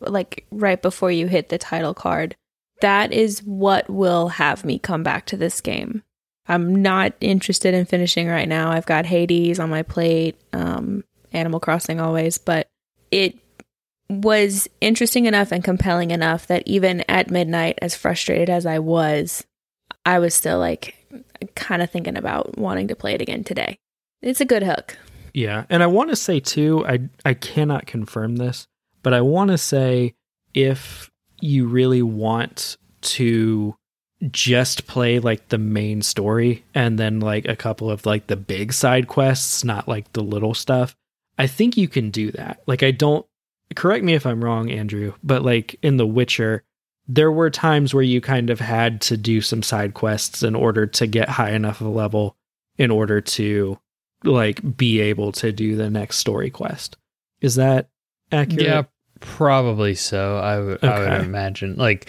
like right before you hit the title card, that is what will have me come back to this game. I'm not interested in finishing right now. I've got Hades on my plate, um, Animal Crossing always, but it was interesting enough and compelling enough that even at midnight, as frustrated as I was, I was still like kind of thinking about wanting to play it again today. It's a good hook. Yeah, and I want to say too, I I cannot confirm this, but I want to say if you really want to just play like the main story and then like a couple of like the big side quests, not like the little stuff, I think you can do that. Like I don't correct me if I'm wrong, Andrew, but like in The Witcher, there were times where you kind of had to do some side quests in order to get high enough of a level in order to like be able to do the next story quest. Is that accurate? Yeah, probably so. I would I would imagine like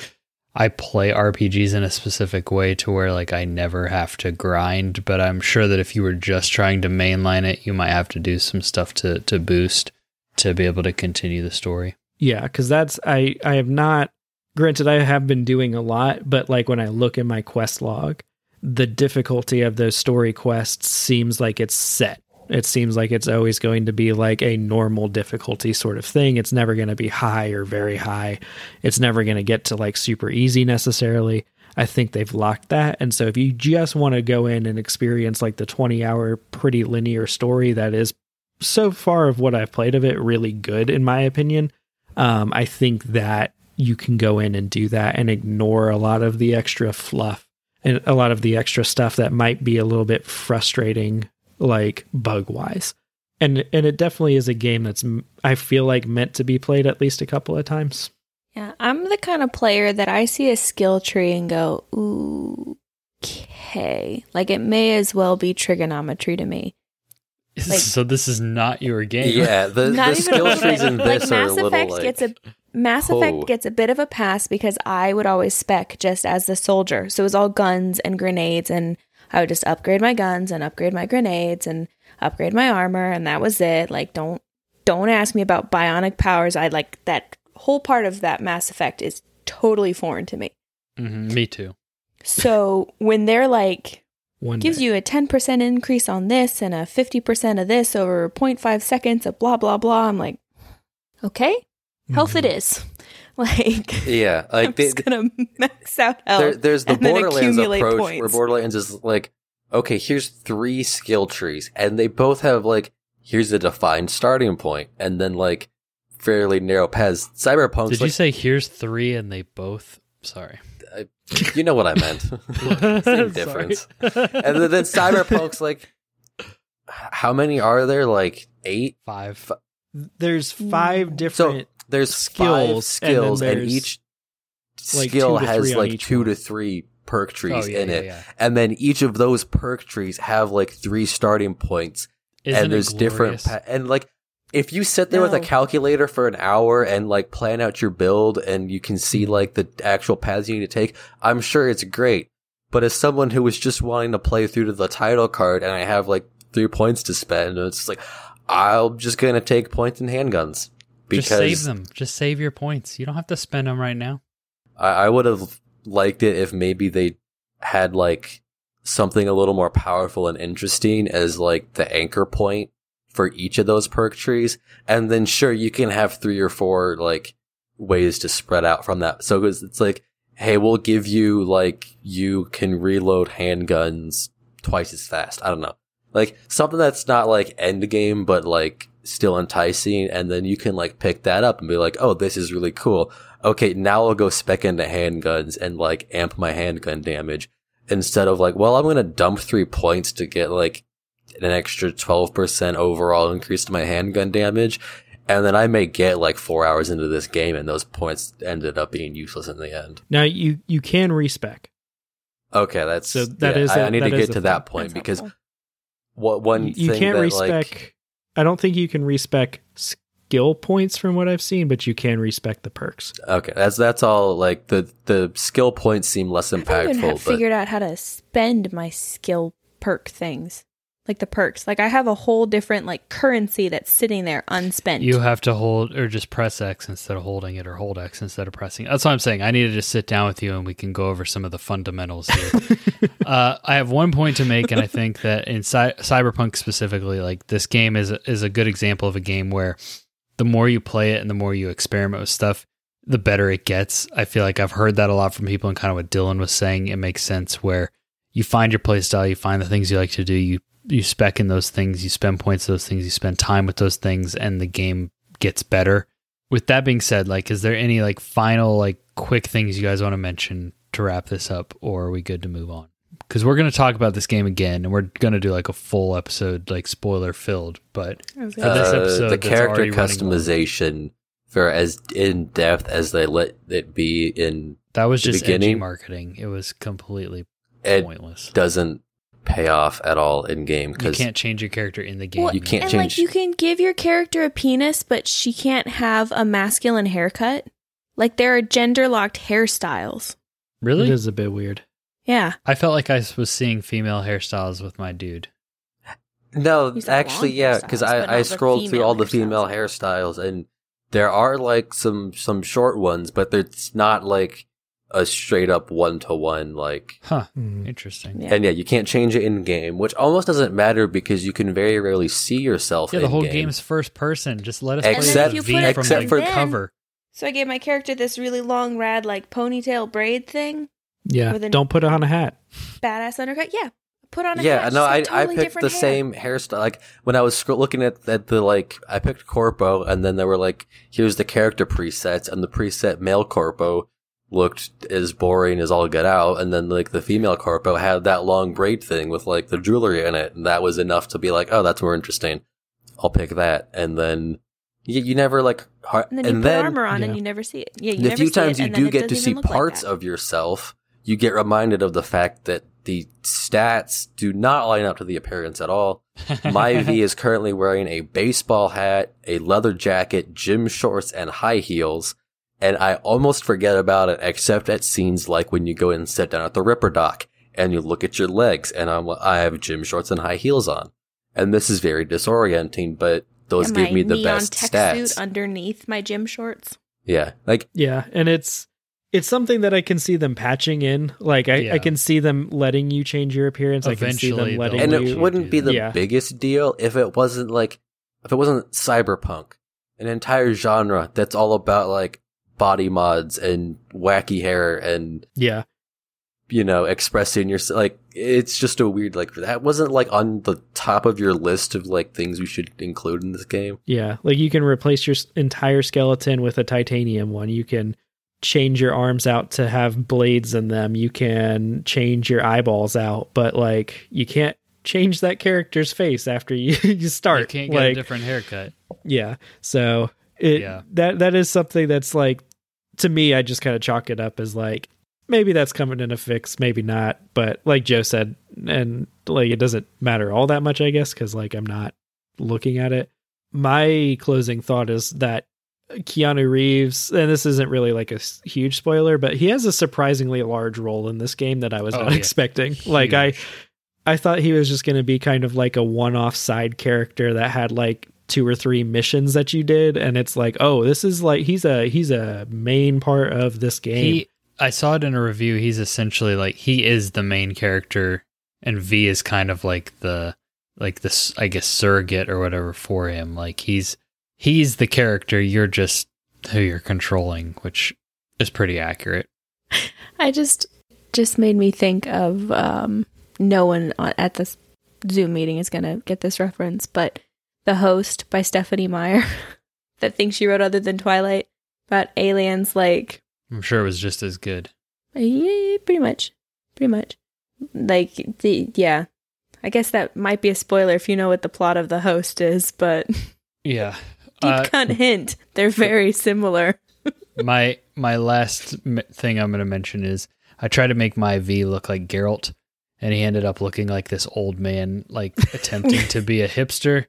I play RPGs in a specific way to where like I never have to grind, but I'm sure that if you were just trying to mainline it, you might have to do some stuff to to boost to be able to continue the story. Yeah, because that's I I have not. Granted, I have been doing a lot, but like when I look in my quest log, the difficulty of those story quests seems like it's set. It seems like it's always going to be like a normal difficulty sort of thing. It's never going to be high or very high. It's never going to get to like super easy necessarily. I think they've locked that. And so if you just want to go in and experience like the 20 hour pretty linear story that is so far of what I've played of it really good in my opinion, um, I think that you can go in and do that and ignore a lot of the extra fluff and a lot of the extra stuff that might be a little bit frustrating, like bug wise. And and it definitely is a game that's i feel like meant to be played at least a couple of times. Yeah, I'm the kind of player that I see a skill tree and go, ooh, okay. Like it may as well be trigonometry to me. Like- so this is not your game. Yeah, the, Not the skill trees bit. in like this are a little Effect like gets a Mass Oh. Effect gets a bit of a pass because I would always spec just as the soldier. So it was all guns and grenades and I would just upgrade my guns and upgrade my grenades and upgrade my armor and that was it. Like don't don't ask me about bionic powers. I like that whole part of that Mass Effect is totally foreign to me. Mhm, me too. So when they're like One gives day. you a 10% increase on this and a 50% of this over 0.5 seconds of blah blah blah i'm like okay health it mm-hmm. is like yeah, i'm like they, just gonna max out health there, there's the and then Borderlands accumulate approach points. where Borderlands is like, okay, here's three skill trees, and they both have like, here's a defined starting point, and then like fairly narrow paths. Cyberpunk's Did you say here's three and they both? Sorry. you know what I meant. Same Sorry. difference. and then, then Cyberpunk's like, how many are there? Like eight. Five. There's five mm. different There's Skills, five and skills, and, there's, each like, skill has like two one. to three perk trees oh, yeah, in yeah, it. yeah. And then each of those perk trees have like three starting points Isn't and it there's different glorious? pa- and like if you sit there with a calculator for an hour and like plan out your build and you can see Mm-hmm. like the actual paths you need to take, I'm sure it's great. But as someone who was just wanting to play through to the title card and I have like three points to spend, it's just like I'm just gonna take points and handguns because Just save them. Just save your points. You don't have to spend them right now. I, I would have liked it if maybe they had like something a little more powerful and interesting as like the anchor point for each of those perk trees. And then sure, you can have three or four like ways to spread out from that. So it's, it's like, hey, we'll give you like, you can reload handguns twice as fast. I don't know. Like something that's not like end game, but like still enticing. And then you can like pick that up and be like, oh, this is really cool okay, now I'll go spec into handguns and like amp my handgun damage instead of like, well, I'm going to dump three points to get like an extra 12% overall increase to my handgun damage. And then I may get like four hours into this game and those points ended up being useless in the end. Now you you can respec. Okay, that's So that yeah, is I, a- I need to get to thing. that point That's because helpful. what one you, you thing can't that respec. like I don't think you can respec skill points from what I've seen, but you can respec the perks. okay, that's that's all. Like the the skill points seem less impactful. I haven't even impactful, but figured out how to spend my skill perk things, like the perks. Like I have a whole different like currency that's sitting there unspent. You have to hold or just press X instead of holding it, or hold X instead of pressing. That's what I'm saying. I need to just sit down with you and we can go over some of the fundamentals here. uh, I have one point to make, and I think that in Cy- Cyberpunk specifically, like this game is a, is a good example of a game where the more you play it and the more you experiment with stuff, the better it gets. I feel like I've heard that a lot from people, and kind of what Dylan was saying. It makes sense where you find your play style, you find the things you like to do, you you spec in those things, you spend points those things, you spend time with those things, and the game gets better. With that being said, like, is there any like final like quick things you guys want to mention to wrap this up, or are we good to move on? Because we're going to talk about this game again, and we're going to do like a full episode, like spoiler filled. But I For this say- uh, episode the character customization for as in depth as they let it be in that was just edgy beginning- marketing. It was completely it pointless. doesn't pay off at all in game You can't change your character in the game. Well, You can't and change- like you can give your character a penis, but she can't have a masculine haircut. Like there are gender locked hairstyles. really? It is a bit weird. Yeah. I felt like I was seeing female hairstyles with my dude. No, actually, yeah, because I, I scrolled through all the hairstyles. female hairstyles, and there are like some some short ones, but it's not like a straight up one to one like. Huh. Hmm. Interesting. Yeah. And yeah, you can't change it in game, which almost doesn't matter because you can very rarely see yourself. Yeah, the whole in-game. game's first person. Just let us Except- play And the then if you V put from the except for- cover. So I gave my character this really long, rad, like ponytail braid thing, Yeah, With don't put it on a hat. badass undercut. Yeah, put on a yeah, hat. no, I She's I picked the hair. same hairstyle. Like when I was scro- looking at at the like, I picked corpo, and then there were like, here's the character presets, and the preset male corpo looked as boring as all get out, and then like the female corpo had that long braid thing with like the jewelry in it, and that was enough to be like, oh, that's more interesting. I'll pick that, and then you, you never like, har- And then you and put then armor on yeah. and you never see it. Yeah, you the never few see times it, you do get to see even look like parts of yourself, you get reminded of the fact that the stats do not line up to the appearance at all. My V is currently wearing a baseball hat, a leather jacket, gym shorts, and high heels. And I almost forget about it, except at scenes like when you go and sit down at the Ripper Doc and you look at your legs, and I'm, I have gym shorts and high heels on. And this is very disorienting, but those And give me the neon best tech stats. suit underneath my gym shorts. yeah, like Yeah, and it's it's something that I can see them patching in. Like I, Yeah. I can see them letting you change your appearance. I can see Eventually them letting they'll and let you. it wouldn't be the. Yeah. biggest deal if it wasn't like if it wasn't cyberpunk an entire genre that's all about like body mods and wacky hair and yeah, you know expressing your like it's just a weird like that wasn't like on the top of your list of like things we should include in this game yeah. Like you can replace your entire skeleton with a titanium one. You can change your arms out to have blades in them. You can change your eyeballs out, but like you can't change that character's face after you you start. You can't get like, a different haircut. Yeah. So it Yeah. that that is something that's like to me I just kind of chalk it up as like maybe that's coming in a fix, maybe not. But like Joe said, and like it doesn't matter all that much, I guess, because like I'm not looking at it. My closing thought is that Keanu Reeves, and this isn't really like a huge spoiler, but he has a surprisingly large role in this game that I was Oh, not yeah. expecting. Like I I thought he was just going to be kind of like a one-off side character that had like two or three missions that you did and it's like, "Oh, this is like he's a he's a main part of this game." He, I saw it in a review. He's essentially like he is the main character, and V is kind of like the like this, I guess, surrogate or whatever for him. Like he's he's the character. You're just who you're controlling, which is pretty accurate. I just just made me think of um, no one at this Zoom meeting is gonna get this reference, but the host by Stephenie Meyer, that thing she wrote other than Twilight about aliens, like I'm sure it was just as good. yeah, pretty much, pretty much, like the yeah. I guess that might be a spoiler if you know what the plot of the host is, but deep Yeah. Uh, cut hint, they're very similar. my my last m- thing I'm going to mention is I tried to make my V look like Geralt, and he ended up looking like this old man, like attempting to be a hipster.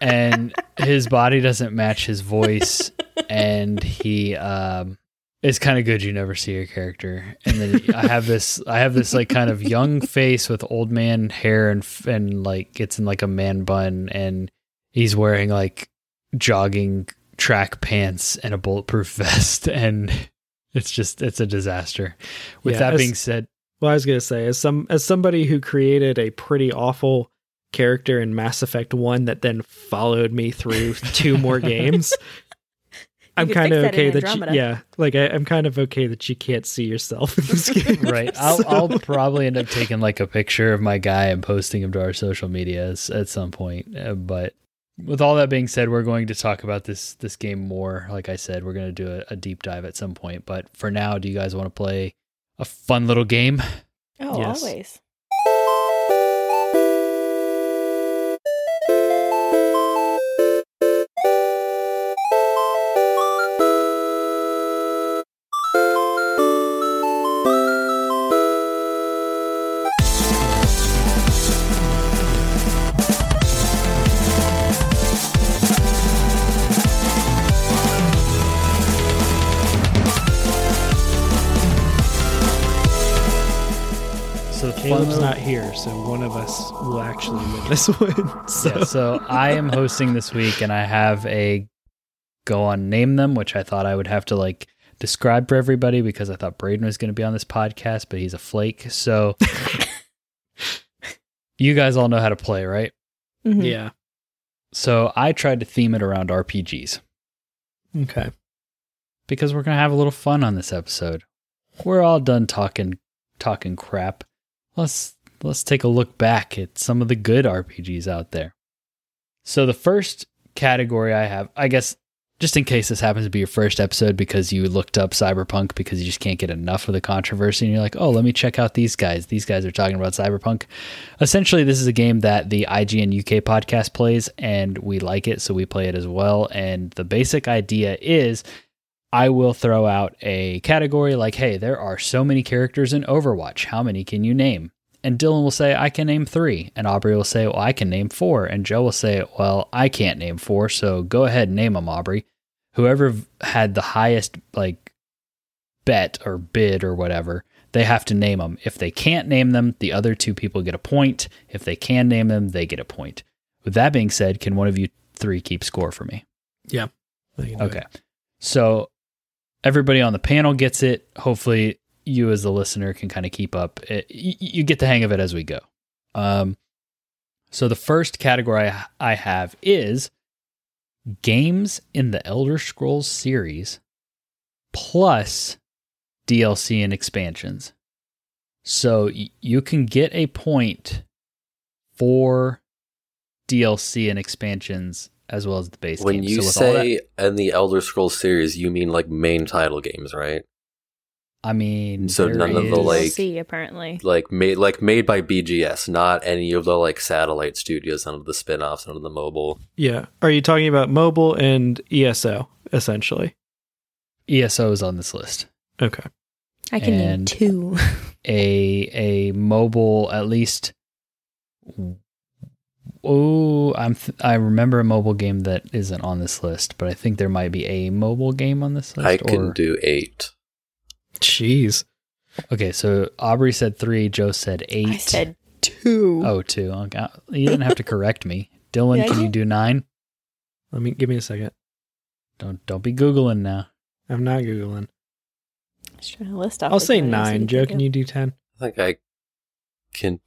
And his body doesn't match his voice, and he um, it's kind of good you never see your character. And then I have this, I have this like kind of young face with old man hair and and like it's in like a man bun, and he's wearing like jogging track pants and a bulletproof vest, and it's just it's a disaster. With Yeah, that as- being said, Well, I was gonna say, as some as somebody who created a pretty awful character in Mass Effect One that then followed me through two more games, I'm kind of okay that you, yeah, like I, I'm kind of okay that you can't see yourself in this game. right, I'll So- I'll probably end up taking like a picture of my guy and posting him to our social medias at some point. Uh, but with all that being said, we're going to talk about this this game more. Like I said, we're going to do a, a deep dive at some point. But for now, do you guys want to play a fun little game? Oh, Yes. always. So the fun Caleb's not here, so one of us will actually win this one. So, Yeah, so I am hosting this week, and I have a go on name them, which I thought I would have to like describe for everybody because I thought Braden was going to be on this podcast, but he's a flake. So you guys all know how to play, right? Mhm. yeah, So I tried to theme it around RPGs okay. because we're going to have a little fun on this episode. We're all done talking talking crap. Let's let's take a look back at some of the good RPGs out there. So the first category I have, I guess just in case this happens to be your first episode because you looked up Cyberpunk because you just can't get enough of the controversy and you're like, "Oh, let me check out these guys. These guys are talking about Cyberpunk." Essentially, this is a game that the IGN UK podcast plays and we like it, so we play it as well. And the basic idea is I will throw out a category like, hey, there are so many characters in Overwatch. How many can you name? And Dylan will say, I can name three. And Aubrey will say, well, I can name four. And Joe will say, well, I can't name four. So go ahead and name them, Aubrey. Whoever had the highest, like, bet or bid or whatever, they have to name them. If they can't name them, the other two people get a point. If they can name them, they get a point. With that being said, can one of you three keep score for me? Can do it. Okay. So everybody on the panel gets it. Hopefully, you as the listener can kind of keep up. It, you, you get the hang of it as we go. Um, so the first category I- have is games in the Elder Scrolls series plus DLC and expansions. So you can get a point for DLC and expansions as well as the base When game. you so with all that- say in the Elder Scrolls series, you mean like main title games, right? I mean, So there none of the, like- DLC, apparently. Like made like made by BGS, not any of the like satellite studios, none of the spin-offs, none of the mobile. Yeah. Are you talking about mobile and ESO essentially? ESO is on this list. Okay. I can name two. A a mobile at least. Oh, I'm th- I remember a mobile game that isn't on this list, but I think there might be a mobile game on this list. I can or- do eight. Jeez. Okay, so Aubrey said three. Joe said eight. I said two. oh two. Okay. You didn't have to correct me. Dylan, Yeah, can you do nine? Let me give me a second. Don't don't be googling now. I'm not googling. I was trying to list off I'll say nine. Joe, can you do ten? I think I can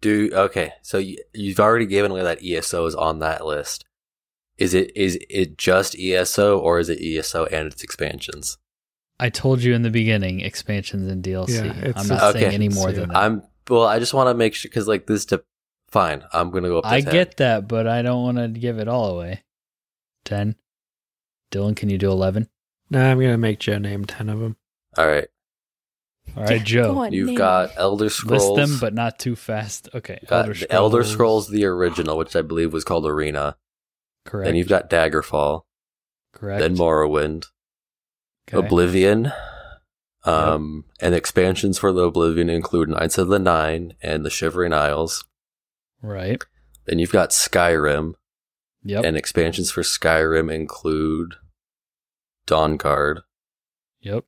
do okay. So you, you've already given away that ESO is on that list. Is it is it just ESO or is it ESO and its expansions? I told you in the beginning, expansions and DLC. Yeah, I'm not Okay. saying any more than that. I'm well. I just want to make sure because like this. To, fine, I'm gonna go up. To I 10. get that, but I don't want to give it all away. 10. Dylan, can you do 11? Nah, I'm gonna make Joe name ten of them. All right, All right, Go Joe. on, you've name got. Elder Scrolls. List them, but not too fast. Okay. You've got Elder Scrolls, the original, which I believe was called Arena. Correct. Then you've got Daggerfall. Correct. Then Morrowind, Okay. Oblivion, Um, and expansions for the Oblivion include Knights of the Nine and the Shivering Isles. Right. Then you've got Skyrim, Yep. and expansions for Skyrim include Dawn Dawnguard. yep.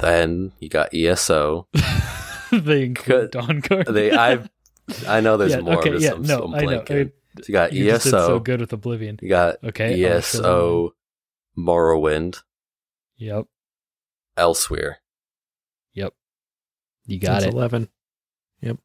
Then you got ESO. they include Good. Dawnguard. They, I, I know there's yeah, more. Okay, I'm just, yeah, I'm, no, I'm I know. I- So you got you just did ESO. so good with Oblivion. You got Okay. I'll. ESO, Morrowind, Yep. Elsweyr. Yep. You got That's it. Eleven. Yep.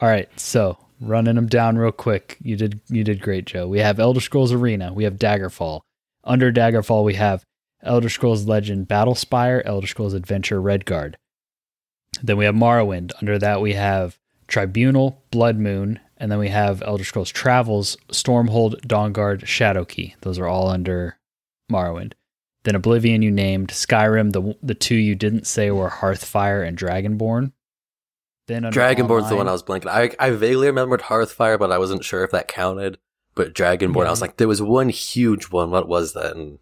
All right, so running them down real quick. You did you did great, Joe. We have Elder Scrolls Arena. We have Daggerfall. Under Daggerfall, we have Elder Scrolls Legend Battlespire, Elder Scrolls Adventure Redguard. Then we have Morrowind. Under that, we have Tribunal, Blood Moon, and then we have Elder Scrolls Travels, Stormhold, Dawnguard, Shadowkey. Those are all under Morrowind. Then Oblivion, you named Skyrim. The the two you didn't say were Hearthfire and Dragonborn. Then Dragonborn's the one I was blanking. I, I vaguely remembered Hearthfire, but I wasn't sure if that counted. But Dragonborn, I was like, there was one huge one. What was that? And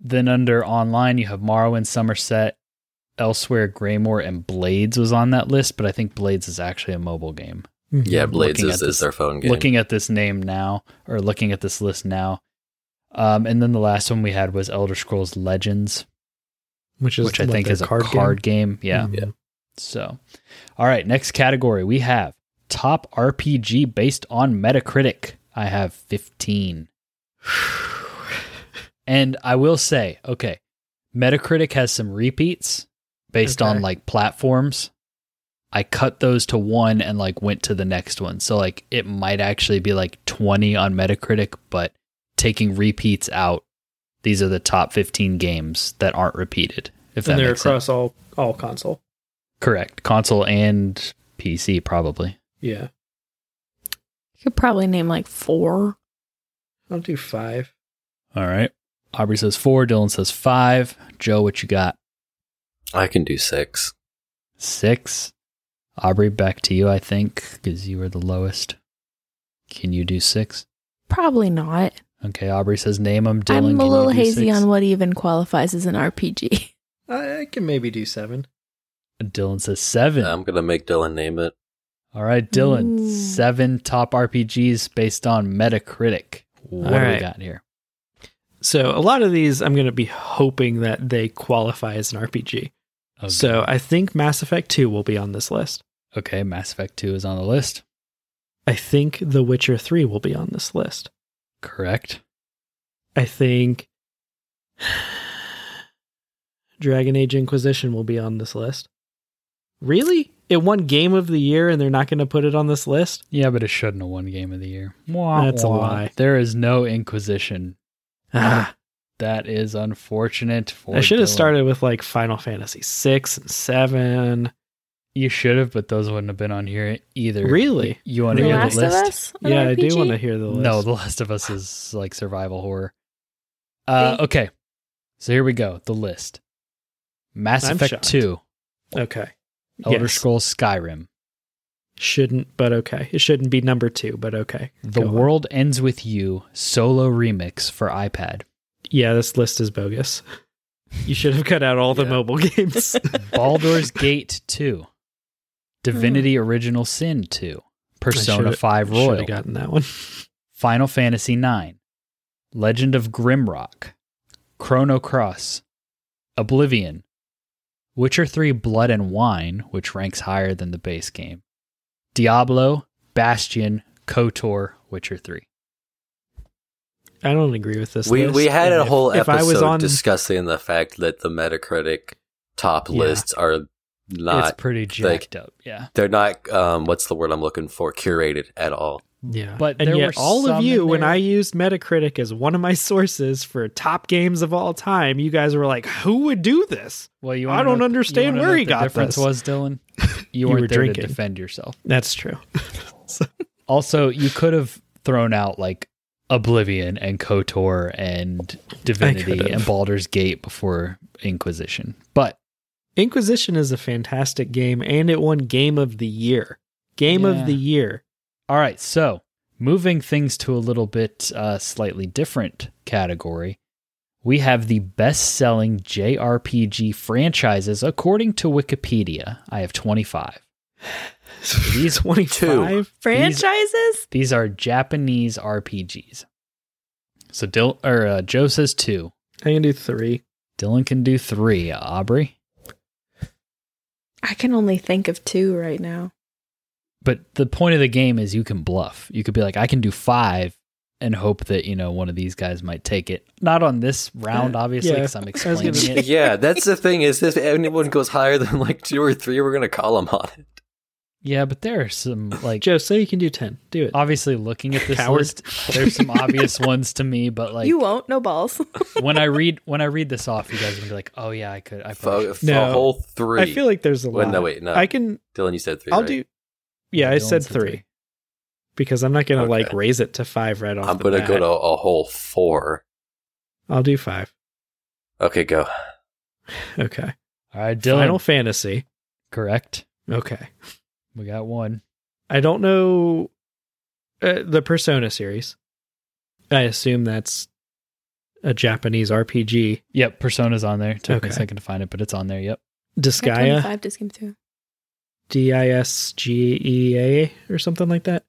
Then under online, you have Morrowind, Summerset, Elsweyr, Greymoor, and Blades was on that list, but I think Blades is actually a mobile game. yeah, Blades Looking is, at is this- their phone game. Looking at this name now, or looking at this list now. Um, and then the last one we had was Elder Scrolls Legends, which is which I what, think the is a card, game. Yeah. Mhm. Yeah. So, all right, next category we have top RPG based on Metacritic. I have 15. And I will say, okay, Metacritic has some repeats based on like platforms. I cut those to one and like went to the next one. So like it might actually be like 20 on Metacritic, but taking repeats out, these are the top 15 games that aren't repeated. If that and they're makes sense. across all all console. Correct. Console and PC probably. Yeah, You could probably name like four. I'll do five. All right. Aubrey says four. Dylan says five. Joe, what you got? I can do six. Six. Aubrey, back to you, I think, because you were the lowest. Can you do six? Probably not. Okay, Aubrey says name them. Dylan, I'm a little hazy six? on what even qualifies as an RPG. I, I can maybe do seven. Dylan says seven. I'm gonna make Dylan name it. All right, Dylan. Ooh. Seven top RPGs based on Metacritic. What All do we got here? So a lot of these, I'm going to be hoping that they qualify as an RPG. Okay. So I think Mass Effect 2 will be on this list. okay, Mass Effect 2 is on the list. I think The Witcher 3 will be on this list. Correct. I think Dragon Age Inquisition will be on this list. Really? It won Game of the Year and they're not going to put it on this list? Yeah, but it shouldn't have won Game of the Year. Wah, That's a lie. There is no Inquisition. Ah, That is unfortunate. For I should have Dylan. started with like Final Fantasy 6 and 7. You should have, but those wouldn't have been on here either. Really? You want to the hear Last the of list? Us? an Yeah, I do want to hear the list. No, The Last of Us is like survival horror. Uh, okay, so here we go. The list: Mass I'm Effect shocked. Two, Okay. Elder Yes. Scrolls Skyrim, Shouldn't, but okay. It shouldn't be number two, but okay. The Go on. World Ends with You solo remix for iPad, Yeah, this list is bogus. You should have cut out all the Yeah. mobile games. Baldur's Gate Two, Divinity hmm. Original Sin Two, Persona Five Should Royal, have gotten that one. Final Fantasy 9, Legend of Grimrock, Chrono Cross, Oblivion, Witcher 3 Blood and Wine, which ranks higher than the base game, Diablo, Bastion, KOTOR, Witcher 3. I don't agree with this. We list. we had And a if- whole if I episode was on, discussing the fact that the Metacritic top Yeah. lists are not it's pretty jacked up, yeah. they're not um what's the word I'm looking for curated at all. yeah, But and there yet were all of you, when I used Metacritic as one of my sources for top games of all time, you guys were like, "Who would do this?" Well, you I don't know- understand you where know he what got the difference this. was, Dylan? You, weren't were there drinking. to defend yourself. That's true. Also, you could have thrown out like Oblivion and KOTOR and Divinity and Baldur's Gate before Inquisition. But Inquisition is a fantastic game, and it won Game of the Year. Game Yeah. of the Year. all right, so moving things to a little bit uh, slightly different category, we have the best selling JRPG franchises according to Wikipedia. I have 25. These 25? Franchises? These are Japanese RPGs. So Dil- or uh, Joe says two. I can do three. Dylan can do three. Aubrey, I can only think of two right now. but the point of the game is you can bluff. You could be like, I can do five, and hope that you know one of these guys might take it. Not on this round, obviously, yeah, because I'm I gonna explaining it. yeah, that's the thing. Is if anyone goes higher than like two or three, we're gonna call them on it. Yeah, but there are some like Joe, say you can do 10. Do it. obviously looking at this Coward. list. There's some obvious ones to me, but like you won't, no balls. when I read when I read this off, you guys are gonna be like, oh yeah, I could. I probably For, for No. a whole three. I feel like there's a Wait, lot. no, wait, no. I can. Dylan, you said 3 I'll right? do. Yeah, I Dylan said said three because I'm not gonna like raise it to five right off. I'm the gonna bat. go to a whole four. I'll do five. Okay, go. Okay. All right, Dylan. Final Fantasy. correct. Okay. We got one. I don't know uh, the Persona series. I assume that's a Japanese RPG. Yep, Persona's on there. Took me a Okay. second to find it, but it's on there. Yep. Disgaea, Five just came through. D I S G E A, or something like that.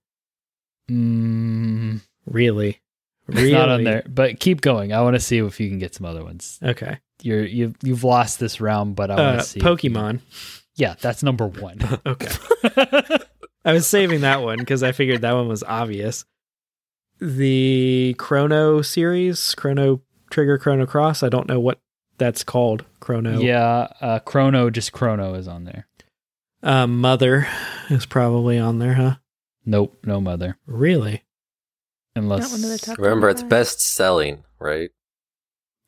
Mm, Really, it's really not on there, but keep going. I want to see if you can get some other ones. Okay. You're you've you've lost this round, but I want Uh, to see. Pokemon. Yeah, that's number one. Okay. I was saving that one because I figured that one was obvious. The Chrono series, Chrono Trigger, Chrono Cross. I don't know what that's called. Chrono. Yeah, uh, Chrono, just Chrono is on there. Um, Mother is probably on there, huh? Nope, no mother. Really? Unless Not one of the top Remember, it's best selling, right?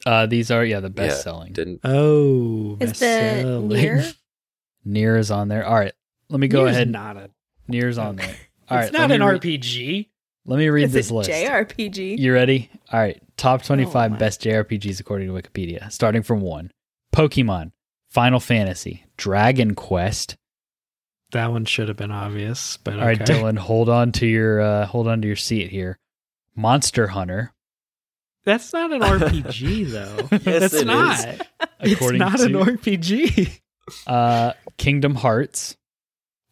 uh, these are yeah the best Yeah, selling. Didn't Oh, Is the best-selling. Nier? Is on there. All right, let me go Nier's ahead. Not a. Nier's on there. All right, it's not an me read- RPG. Let me read It's this a list. JRPG. You ready? All right. Top 25 Oh, best JRPGs according to Wikipedia. Starting from one Pokemon, Final Fantasy, Dragon Quest. That one should have been obvious, but okay. All right, Dylan, hold on to your uh, hold on to your seat here. Monster Hunter, That's not an RPG though. Yes, That's it not. is. It's not to- an RPG. uh, Kingdom Hearts,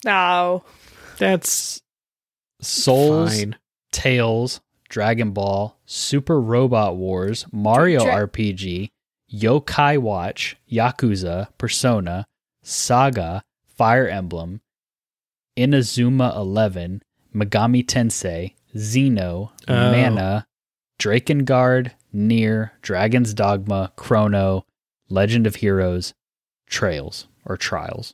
No. That's Souls, fine. Tales, Dragon Ball, Super Robot Wars, Mario Dra- RPG, Yokai Watch, Yakuza, Persona, Saga, Fire Emblem, Inazuma 11, Megami Tensei, Xeno, Oh. Mana, Drakengard, Nier, Dragon's Dogma, Chrono, Legend of Heroes, Trails or Trials.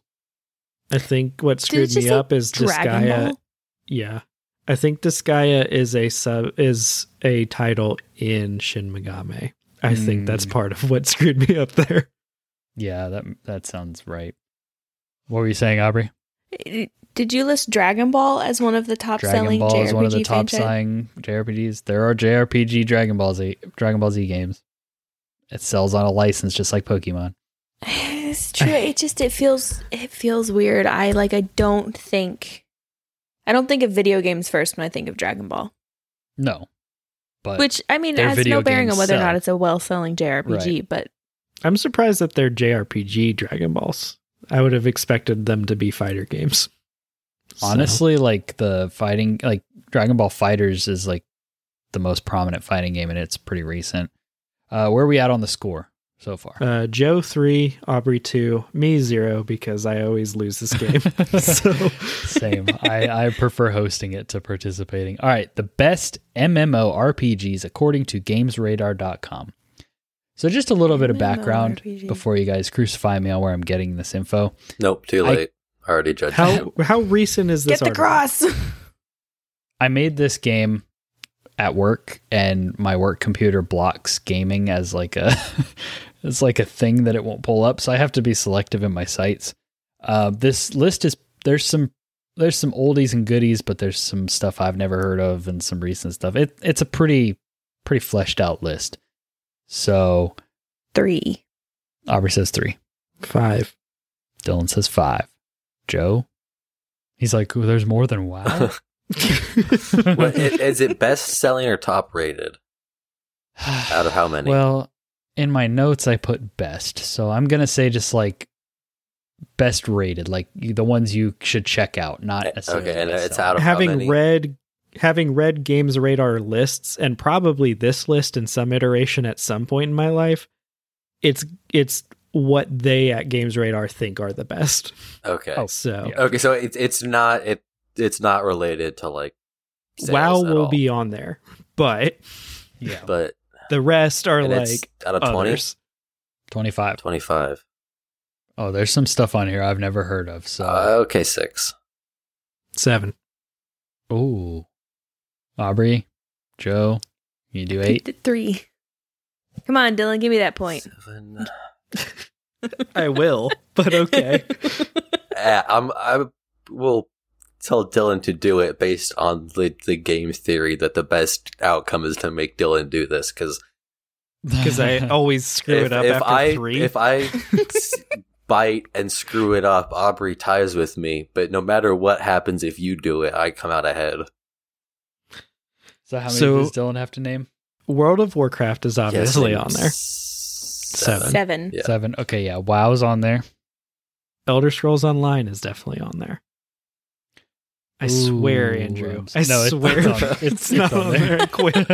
I think what screwed me up is Dragon Disgaea. Ball? Yeah. I think Disgaea is a sub is a title in Shin Megami. I think that's Hmm. part of what screwed me up there. Yeah, that that sounds right. What were you saying, Aubrey? Did you list Dragon Ball as one of the top Dragon selling Ball JRPG is one of the top franchise? selling JRPGs. There are JRPG Dragon Ball Z Dragon Ball Z games. It sells on a license just like Pokemon. It's true. It just it feels it feels weird. I like I don't think I don't think of video games first when I think of Dragon Ball. No. But Which I mean their has no bearing on whether or not it's a well selling JRPG, Right. but I'm surprised that they're JRPG Dragon Balls. I would have expected them to be fighter games. So, honestly, like the fighting like Dragon Ball FighterZ is like the most prominent fighting game and it's pretty recent. Uh where are we at on the score so far? uh, Joe three, Aubrey two, me zero because I always lose this game. so Same. I, I prefer hosting it to participating. All right. The best MMORPGs according to GamesRadar.com. So, just a little bit of background before you guys crucify me on where I'm getting this info. Nope, too late. I already judged how him. how recent is this? get the article? cross. I made this game at work, and my work computer blocks gaming as like a it's like a thing that it won't pull up. So I have to be selective in my sites. Uh, this list is there's some there's some oldies and goodies, but there's some stuff I've never heard of and some recent stuff. It it's a pretty pretty fleshed out list. So Three. Aubrey says three. Five. Dylan says five. Joe, he's like, "Ooh, there's more than wow. What, i- is it best selling or top rated? Out of how many? Well, in my notes I put best, so I'm gonna say just like best rated, like the ones you should check out, not eh, necessarily Okay, and it's out of how having many? read having read games radar lists and probably this list in some iteration at some point in my life it's it's what they at games radar think are the best Okay. Oh, so yeah. Okay, so it's it's not it it's not related to like wow will all. be on there but yeah, but the rest are like out of 20, others. 25. 25. Oh, there's some stuff on here I've never heard of. So, Uh, okay, six. seven ooh, Aubrey, Joe, you do eight. Three. Come on, Dylan, give me that point. Seven. i will but okay Eh, I'm I will tell Dylan to do it based on the the game theory that the best outcome is to make Dylan do this because because i always screw if, it up if after I three if I s- bite and screw it up, Aubrey ties with me. But no matter what happens, if you do it, I come out ahead. So how many So- does Dylan have to name? world of warcraft is obviously Yes, on there Seven. Seven. Yeah. Seven. Okay, yeah. WoW's on there. elder scrolls online is definitely on there I swear, Ooh, Andrew. I No, it's- swear it's on- it's, it's- not it's on on there. there. Quit.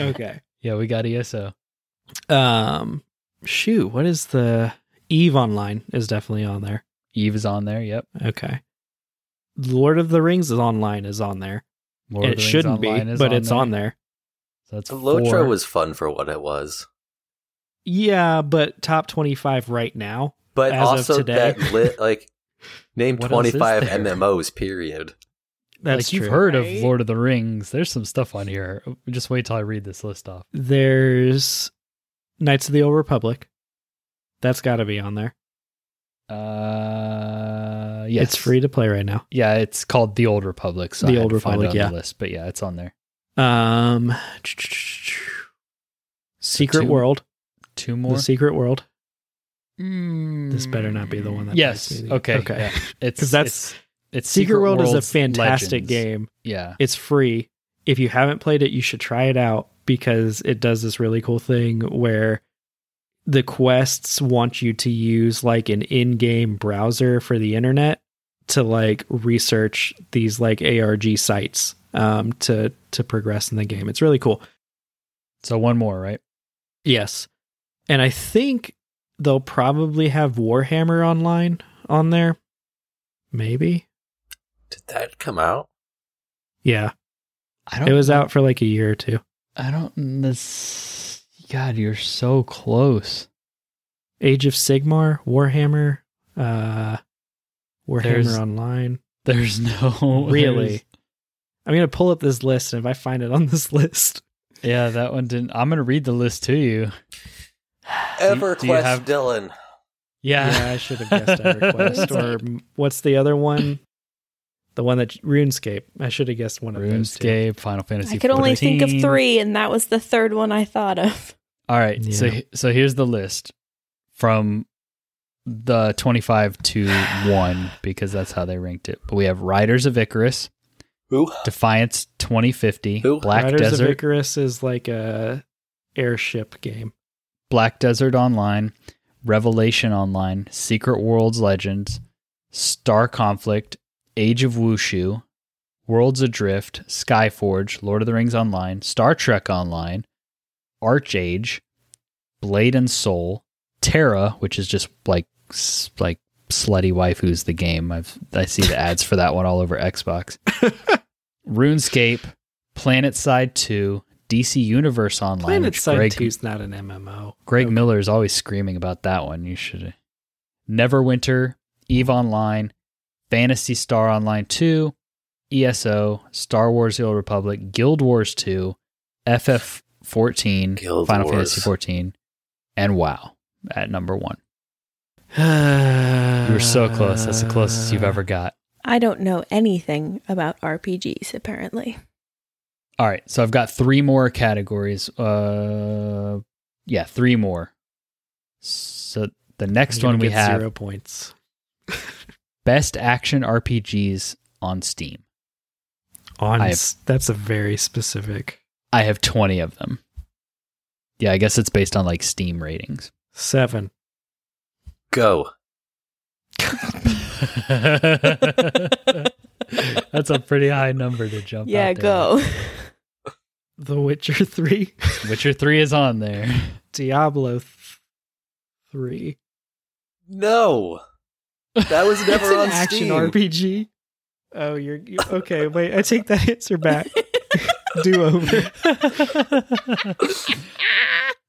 okay. yeah, we got ESO. Um, shoot, what is the Eve Online is definitely on there. Eve is on there. Yep. Okay. Lord of the Rings is online is on there. Lord it shouldn't be, Online is but it's there. on there. So that's Lotro was fun for what it was, Yeah, but top twenty five right now. but As of also today. that lit like name What else is twenty five? MMOs. Period. That's like you've true. heard Right? of Lord of the Rings. There's some stuff on here. Just wait till I read this list off. There's Knights of the Old Republic. That's got to be on there. Uh, yes, It's free to play right now. Yeah, it's called The Old Republic. So The Old to find it Republic, on yeah. the list, but yeah, it's on there. Um, Secret Two World. Two more. The Secret World. Mm, This better not be the one that Yes. Okay. okay. yeah. It's 'Cause that's- it's, it's Secret, World is a fantastic Legends. game. Yeah. It's free. If you haven't played it, you should try it out because it does this really cool thing where the quests want you to use like an in-game browser for the internet to like research these like ARG sites um to to progress in the game. It's really cool. So one more, right? Yes. And I think they'll probably have Warhammer online on there. Maybe. Did that come out? Yeah. I don't. It was know- out for like a year or two. I don't. This. God, you're so close. Age of Sigmar, Warhammer, uh Warhammer There's- Online. There's no Really? there's- I'm gonna pull up this list and if I find it on this list. Yeah, that one didn't. I'm gonna read the list to you. Do you- EverQuest do you have- Dylan. Yeah. Yeah, I should have guessed EverQuest. or what's the other one? The one that RuneScape. I should have guessed one of those two. RuneScape, Final Fantasy. I could only think of three, and that was the third one I thought of. All right. So Yeah. so here's the list from the 25 to 1 because that's how they ranked it. But we have Riders of Icarus, Who? Defiance 2050, Who? Black Riders of Desert, Icarus is like a airship game. Black Desert Online, Revelation Online, Secret Worlds Legends, Star Conflict, Age of Wushu, Worlds Adrift, Skyforge, Lord of the Rings Online, Star Trek Online, ArcheAge, Blade and Soul, TERA, which is just like like slutty waifu's the game. I've I see the ads for that one all over Xbox. RuneScape, Planet Side 2, DC Universe Online, Planet Side Greg 2 is not an MMO. Greg Okay. Miller is always screaming about that one. You should. Neverwinter, Eve Online, Phantasy Star Online 2, ESO, Star Wars The Old Republic, Guild Wars 2, FF 14, Guild Final Wars. Fantasy 14, and WoW at number one. You You were so close. That's the closest you've ever got. I don't know anything about RPGs, apparently. All right. So I've got three more categories. Uh, yeah, three more. So the next one we have zero points best action RPGs on Steam. on. I have- that's a very specific. I have 20 of them. Yeah, I guess it's based on like Steam ratings. Seven. Go. That's a pretty high number to jump. Yeah, out go. The Witcher 3. Witcher three is on there. Diablo th- 3. No. That was never It's an on action Steam. RPG. Oh, you're you, okay. Wait, I take that answer back. Do over.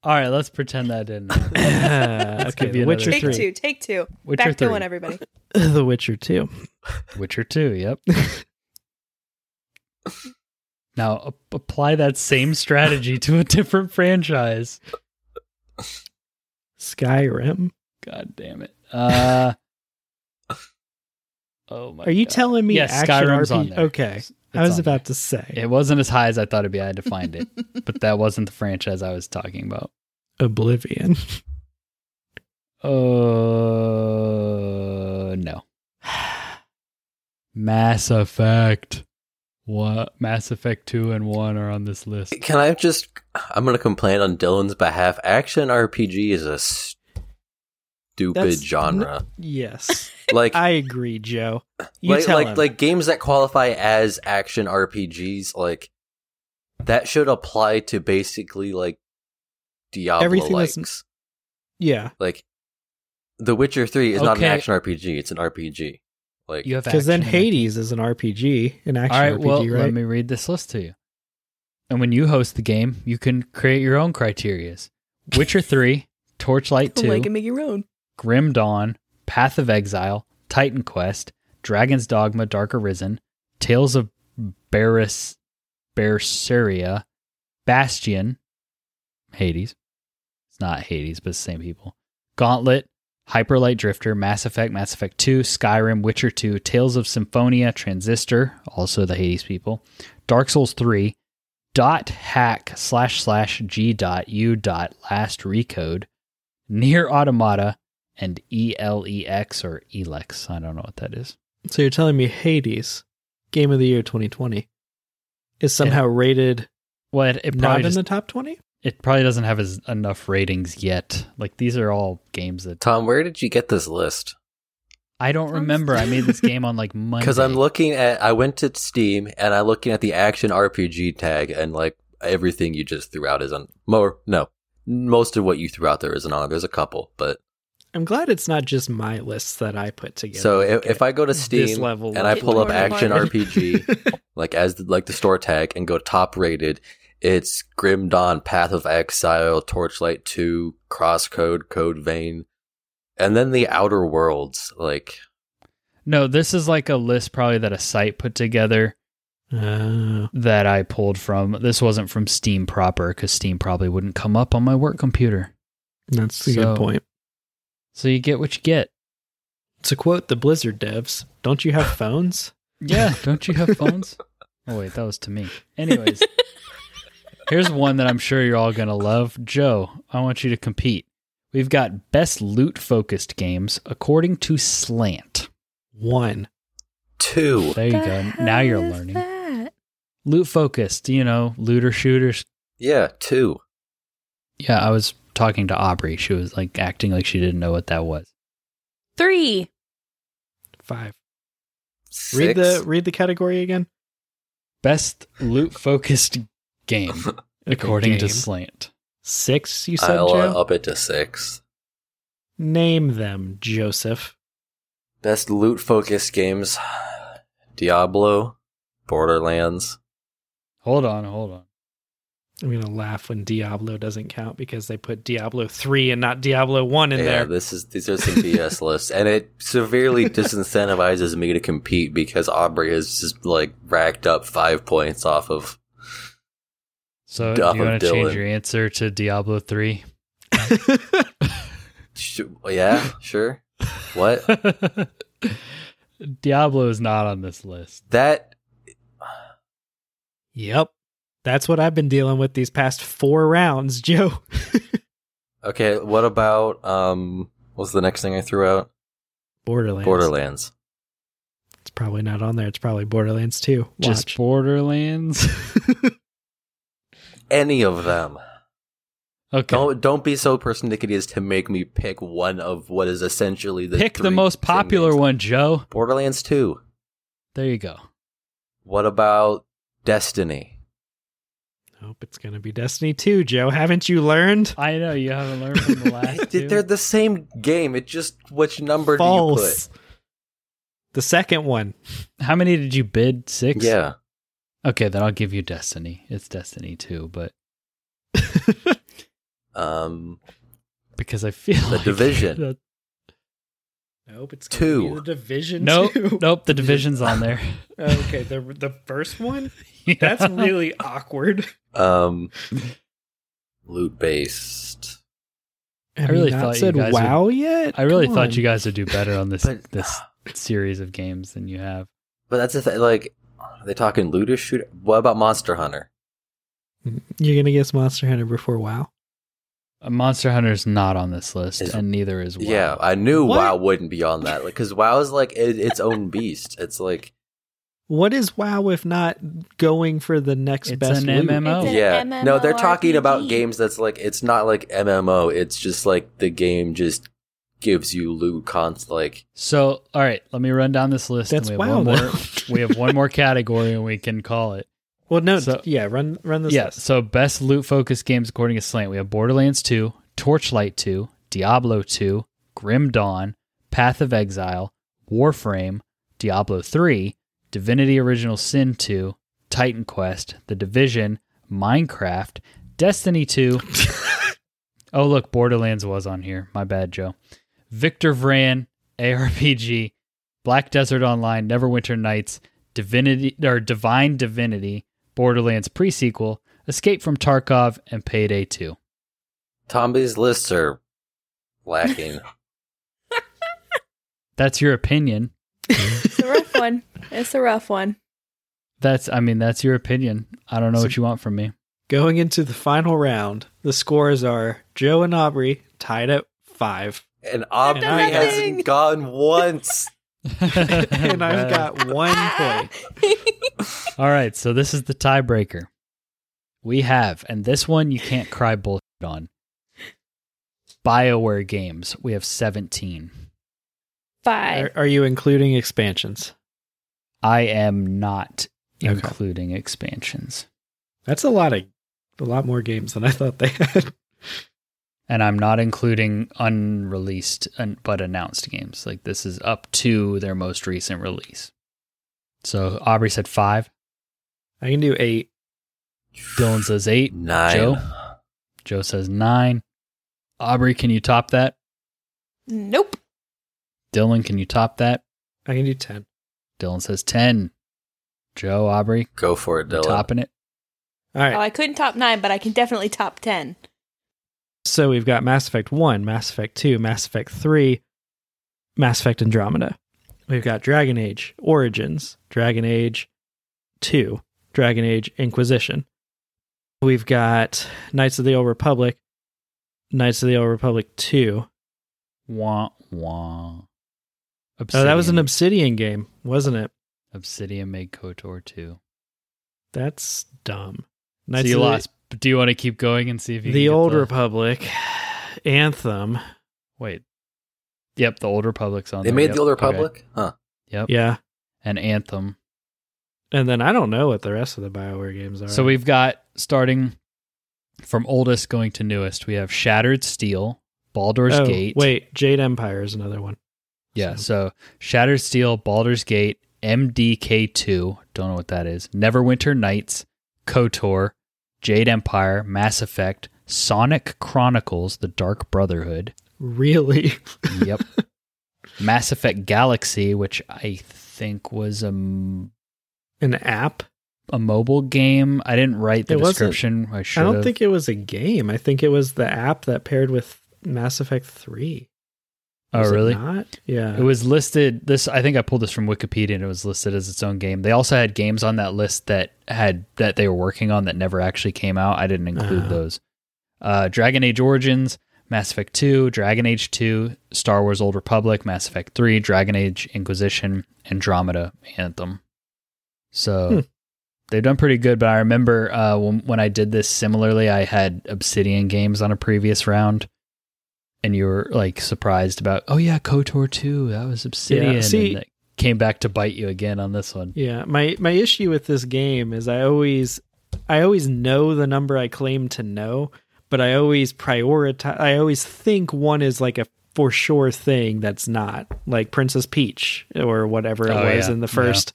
All right, let's pretend that didn't. happen. okay, could be The another Witcher Take 3. two. Take two. Witcher Back three. going, everybody. The Witcher 2. Witcher two. Yep. now a- apply that same strategy to a different franchise. Skyrim. God damn it. Uh. Oh my! Are you God. telling me Yes, action Skyrim's RPG? on there. Okay. It's I was about there. to say. It wasn't as high as I thought it'd be. I had to find it, but that wasn't the franchise I was talking about. Oblivion. Uh, no. Mass Effect. What? Mass Effect 2 and 1 are on this list. Can I just? I'm gonna complain on Dylan's behalf. Action RPG is a stupid That's genre. yes. Like, I agree, Joe. You like, tell like, him. like games that qualify as action RPGs. Like, that should apply to basically like Diablo Everything likes. yeah, Like, The Witcher Three is not an action RPG; it's an RPG. Like, You have because then action and Hades is an RPG, an action All right, RPG, well, right? let me read this list to you. And when you host the game, you can create your own criterias. Witcher 3, Torchlight 2, Like and make your own. Grim Dawn, Path of Exile, Titan Quest, Dragon's Dogma Dark Arisen, Tales of Barris Berseria, Bastion, Hades. It's not Hades, but it's the same people. Gauntlet, Hyperlight Drifter, Mass Effect, Mass Effect 2, Skyrim, Witcher 2, Tales of Symphonia, Transistor, also the Hades people, Dark Souls 3, dot hack slash slash g dot u dot last recode, Nier Automata, and ELEX or ELEX. I don't know what that is. so you're telling me Hades, Game of the Year 2020, is somehow rated Well, it, it not probably in just, the top 20? it probably doesn't have as enough ratings yet. Like these are all games that Tom, where did you get this list? I don't remember. I made this game on like Monday. Because I'm looking at, I went to Steam and I'm looking at the action RPG tag, and like everything you just threw out is on more. No, most of what you threw out there isn't on. There's a couple, but I'm glad it's not just my lists that I put together. so if, if I go to Steam level and I pull up action Lord. RPG, like as the, like the store tag, and go top rated, it's Grim Dawn, Path of Exile, Torchlight Two, Crosscode, Code Vein, and then the Outer Worlds. Like no, this is like a list probably that a site put together Oh. that I pulled from. This wasn't from Steam proper because Steam probably wouldn't come up on my work computer. that's a So- good point. So you get what you get. To quote the Blizzard devs, don't you have phones? Yeah, don't you have phones? Oh wait, that was to me. Anyways, here's one that I'm sure you're all gonna love. Joe, I want you to compete. We've got best loot focused games according to Slant. One. two, There you go. Now you're learning. Loot focused, you know, looter shooters. yeah, two. Yeah, I was talking to Aubrey. She was like acting like she didn't know what that was. Three. Five. Six. Read the read the category again. Best loot focused game according to. Slant. Six, you said, I'll Joe? uh, up it to six. Name them, Joseph. Best loot focused games Diablo, Borderlands. Hold on, hold on. I'm gonna laugh when Diablo doesn't count because they put Diablo three and not Diablo one in yeah, there. this is these are some BS lists, and it severely disincentivizes me to compete because Aubrey has just like racked up five points off of. So, do you want to change your answer to Diablo 3? Yeah, sure. What Diablo is not on this list. that? yep. That's what I've been dealing with these past four rounds, Joe. Okay, what about um? What's the next thing I threw out? Borderlands. Borderlands. It's probably not on there. It's probably Borderlands 2. Just Borderlands. Any of them? Okay. Don't don't be so persnickety as to make me pick one of what is essentially the Pick the most popular one, Joe. Borderlands 2. There you go. What about Destiny? Nope, it's gonna be Destiny 2, Joe. Haven't you learned? I know you haven't learned from the last two. They're the same game. It just which number do you put? The second one. How many did you bid? Six? Yeah. Okay, then I'll give you Destiny. It's Destiny 2, but Um because I feel The like Division. Nope, it's Two. be the Division Nope, 2. nope, the division's on there. okay, the the first one? Yeah. That's really awkward. Um loot based. Have really you not thought you said guys would- WoW yet? I really Come thought on. you guys would do better on this But- this series of games than you have. But that's the thing like are they talking looter shooter? What about Monster Hunter? You're gonna guess Monster Hunter before WoW. Uh, Monster Hunter's not on this list, Is- and neither is WoW. Yeah, I knew What? WoW wouldn't be on that because WoW is like it, its own beast. It's like What is WoW if not going for the next It's best an loot? MMO. It's an yeah, no, they're talking about games that's like it's not like MMO. It's just like the game just gives you loot const like So, all right, let me run down this list. That's and we WoW. have one more. we have one more category, and we can call it. well, no, So- yeah, run run this. yeah. list. So, best loot focused games according to Slant. We have Borderlands 2, Torchlight 2, Diablo 2, Grim Dawn, Path of Exile, Warframe, Diablo 3, Divinity Original Sin 2, Titan Quest, The Division, Minecraft, Destiny 2. oh, look, Borderlands was on here. My bad, Joe. Victor Vran, ARPG, Black Desert Online, Neverwinter Nights, Divinity or Divine Divinity, Borderlands prequel, Escape from Tarkov, and Payday 2. Tomby's lists are lacking. That's your opinion. It's a rough one. It's a rough one. That's I mean that's your opinion. I don't know So- what you want from me. Going into the final round, the scores are Joe and Aubrey tied at five, and Aubrey Nothing. hasn't gone once. and I've got one point. All right, so this is the tiebreaker. We have, and this one you can't cry bullshit on. BioWare games. We have 17. Five. Are, are you including expansions? I am not Okay. including expansions. That's a lot of a lot more games than I thought they had. And I'm not including unreleased un- but announced games. Like this is up to their most recent release. So Aubrey said five. I can do eight. Dylan says eight. Nine. Joe? Joe says nine. Aubrey, can you top that? Nope. Dylan, can you top that? I can do ten. Dylan says 10. Joe, Aubrey, Go for it, Dylan. topping it? All right. Oh, I couldn't top nine, but I can definitely top ten. So we've got Mass Effect 1, Mass Effect 2, Mass Effect 3, Mass Effect Andromeda. We've got Dragon Age Origins, Dragon Age 2, Dragon Age Inquisition. We've got Knights of the Old Republic, Knights of the Old Republic 2. Wah, wah. Oh, that was an Obsidian. Obsidian game, wasn't it? Obsidian made KOTOR 2. That's dumb. So you of the- lost. Do you want to keep going and see if you The, can get Old the- Republic, Anthem. Wait. Yep, the Old Republic's on They there. made Yep, the Old okay. Republic? Huh. Yep. Yeah. And Anthem. And then I don't know what the rest of the BioWare games are. So we've got starting from oldest going to newest. We have Shattered Steel, Baldur's oh, Gate. Wait, Jade Empire is another one. Yeah, so Shattered Steel, Baldur's Gate, MDK2, don't know what that is. Neverwinter Nights, KOTOR, Jade Empire, Mass Effect, Sonic Chronicles: The Dark Brotherhood. Really? Yep. Mass Effect Galaxy, which I think was a, m- An app? a mobile game. I didn't write the It description. I should I don't think it was a game. I think it was the app that paired with Mass Effect 3. Oh, Was really? not? Yeah. It was listed. This I think I pulled this from Wikipedia, and it was listed as its own game. They also had games on that list that had that they were working on that never actually came out. I didn't include Ah. those. Uh, Dragon Age Origins, Mass Effect Two, Dragon Age Two, Star Wars: Old Republic, Mass Effect Three, Dragon Age Inquisition, Andromeda, Anthem. So Hmm. they've done pretty good. But I remember uh, when when I did this similarly, I had Obsidian games on a previous round, and you were like surprised about, oh yeah, Kotor two, that was Obsidian. see- and came back to bite you again on this one. Yeah, my my issue with this game is I always I always know the number I claim to know, but I always prioritize I always think one is like a for sure thing that's not, like Princess Peach or whatever it Oh, was yeah. in the first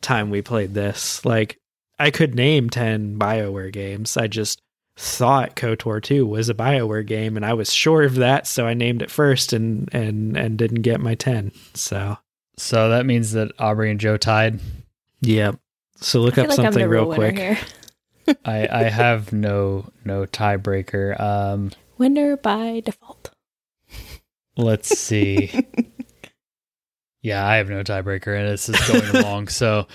time we played this. Like I could name 10 BioWare games. I just thought KOTOR 2 was a BioWare game and I was sure of that, so I named it first and and and didn't get my 10. So, So that means that Aubrey and Joe tied. yeah. So look up like something real real quick. I, I have no no tiebreaker. Um, Winner by default. let's see. yeah, I have no tiebreaker, and this is going along. So,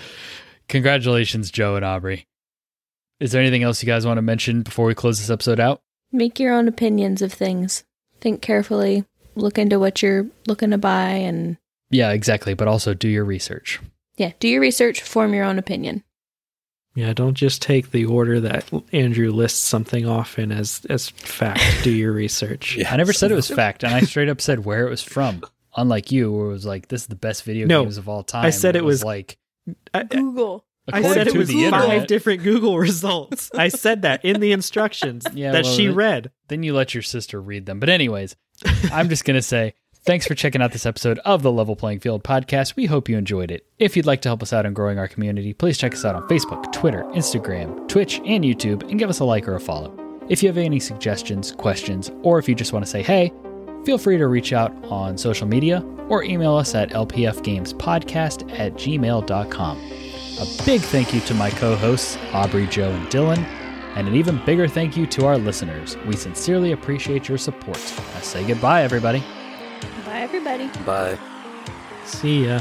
congratulations, Joe and Aubrey. Is there anything else you guys want to mention before we close this episode out? Make your own opinions of things. Think carefully. Look into what you're looking to buy and Yeah, exactly. But also do your research. yeah, do your research, form your own opinion. Yeah, don't just take the order that Andrew lists something off in as as fact. Do your research. Yeah. I never said it was fact, and I straight up said where it was from. Unlike you, where it was like this is the best video No, games of all time. I said it was- like I, Google. I according said it was the five internet. different Google results. I said that in the instructions Yeah, that well, she read. then you let your sister read them. But anyways, I'm just gonna say thanks for checking out this episode of the Level Playing Field podcast. We hope you enjoyed it. If you'd like to help us out in growing our community, please check us out on Facebook, Twitter, Instagram, Twitch, and YouTube, and give us a like or a follow. If you have any suggestions, questions, or if you just want to say hey, feel free to reach out on social media or email us at lpfgamespodcast at gmail.com. A big thank you to my co hosts, Aubrey, Joe, and Dylan. And an even bigger thank you to our listeners. We sincerely appreciate your support. I say goodbye, everybody. Bye everybody. Bye. See ya.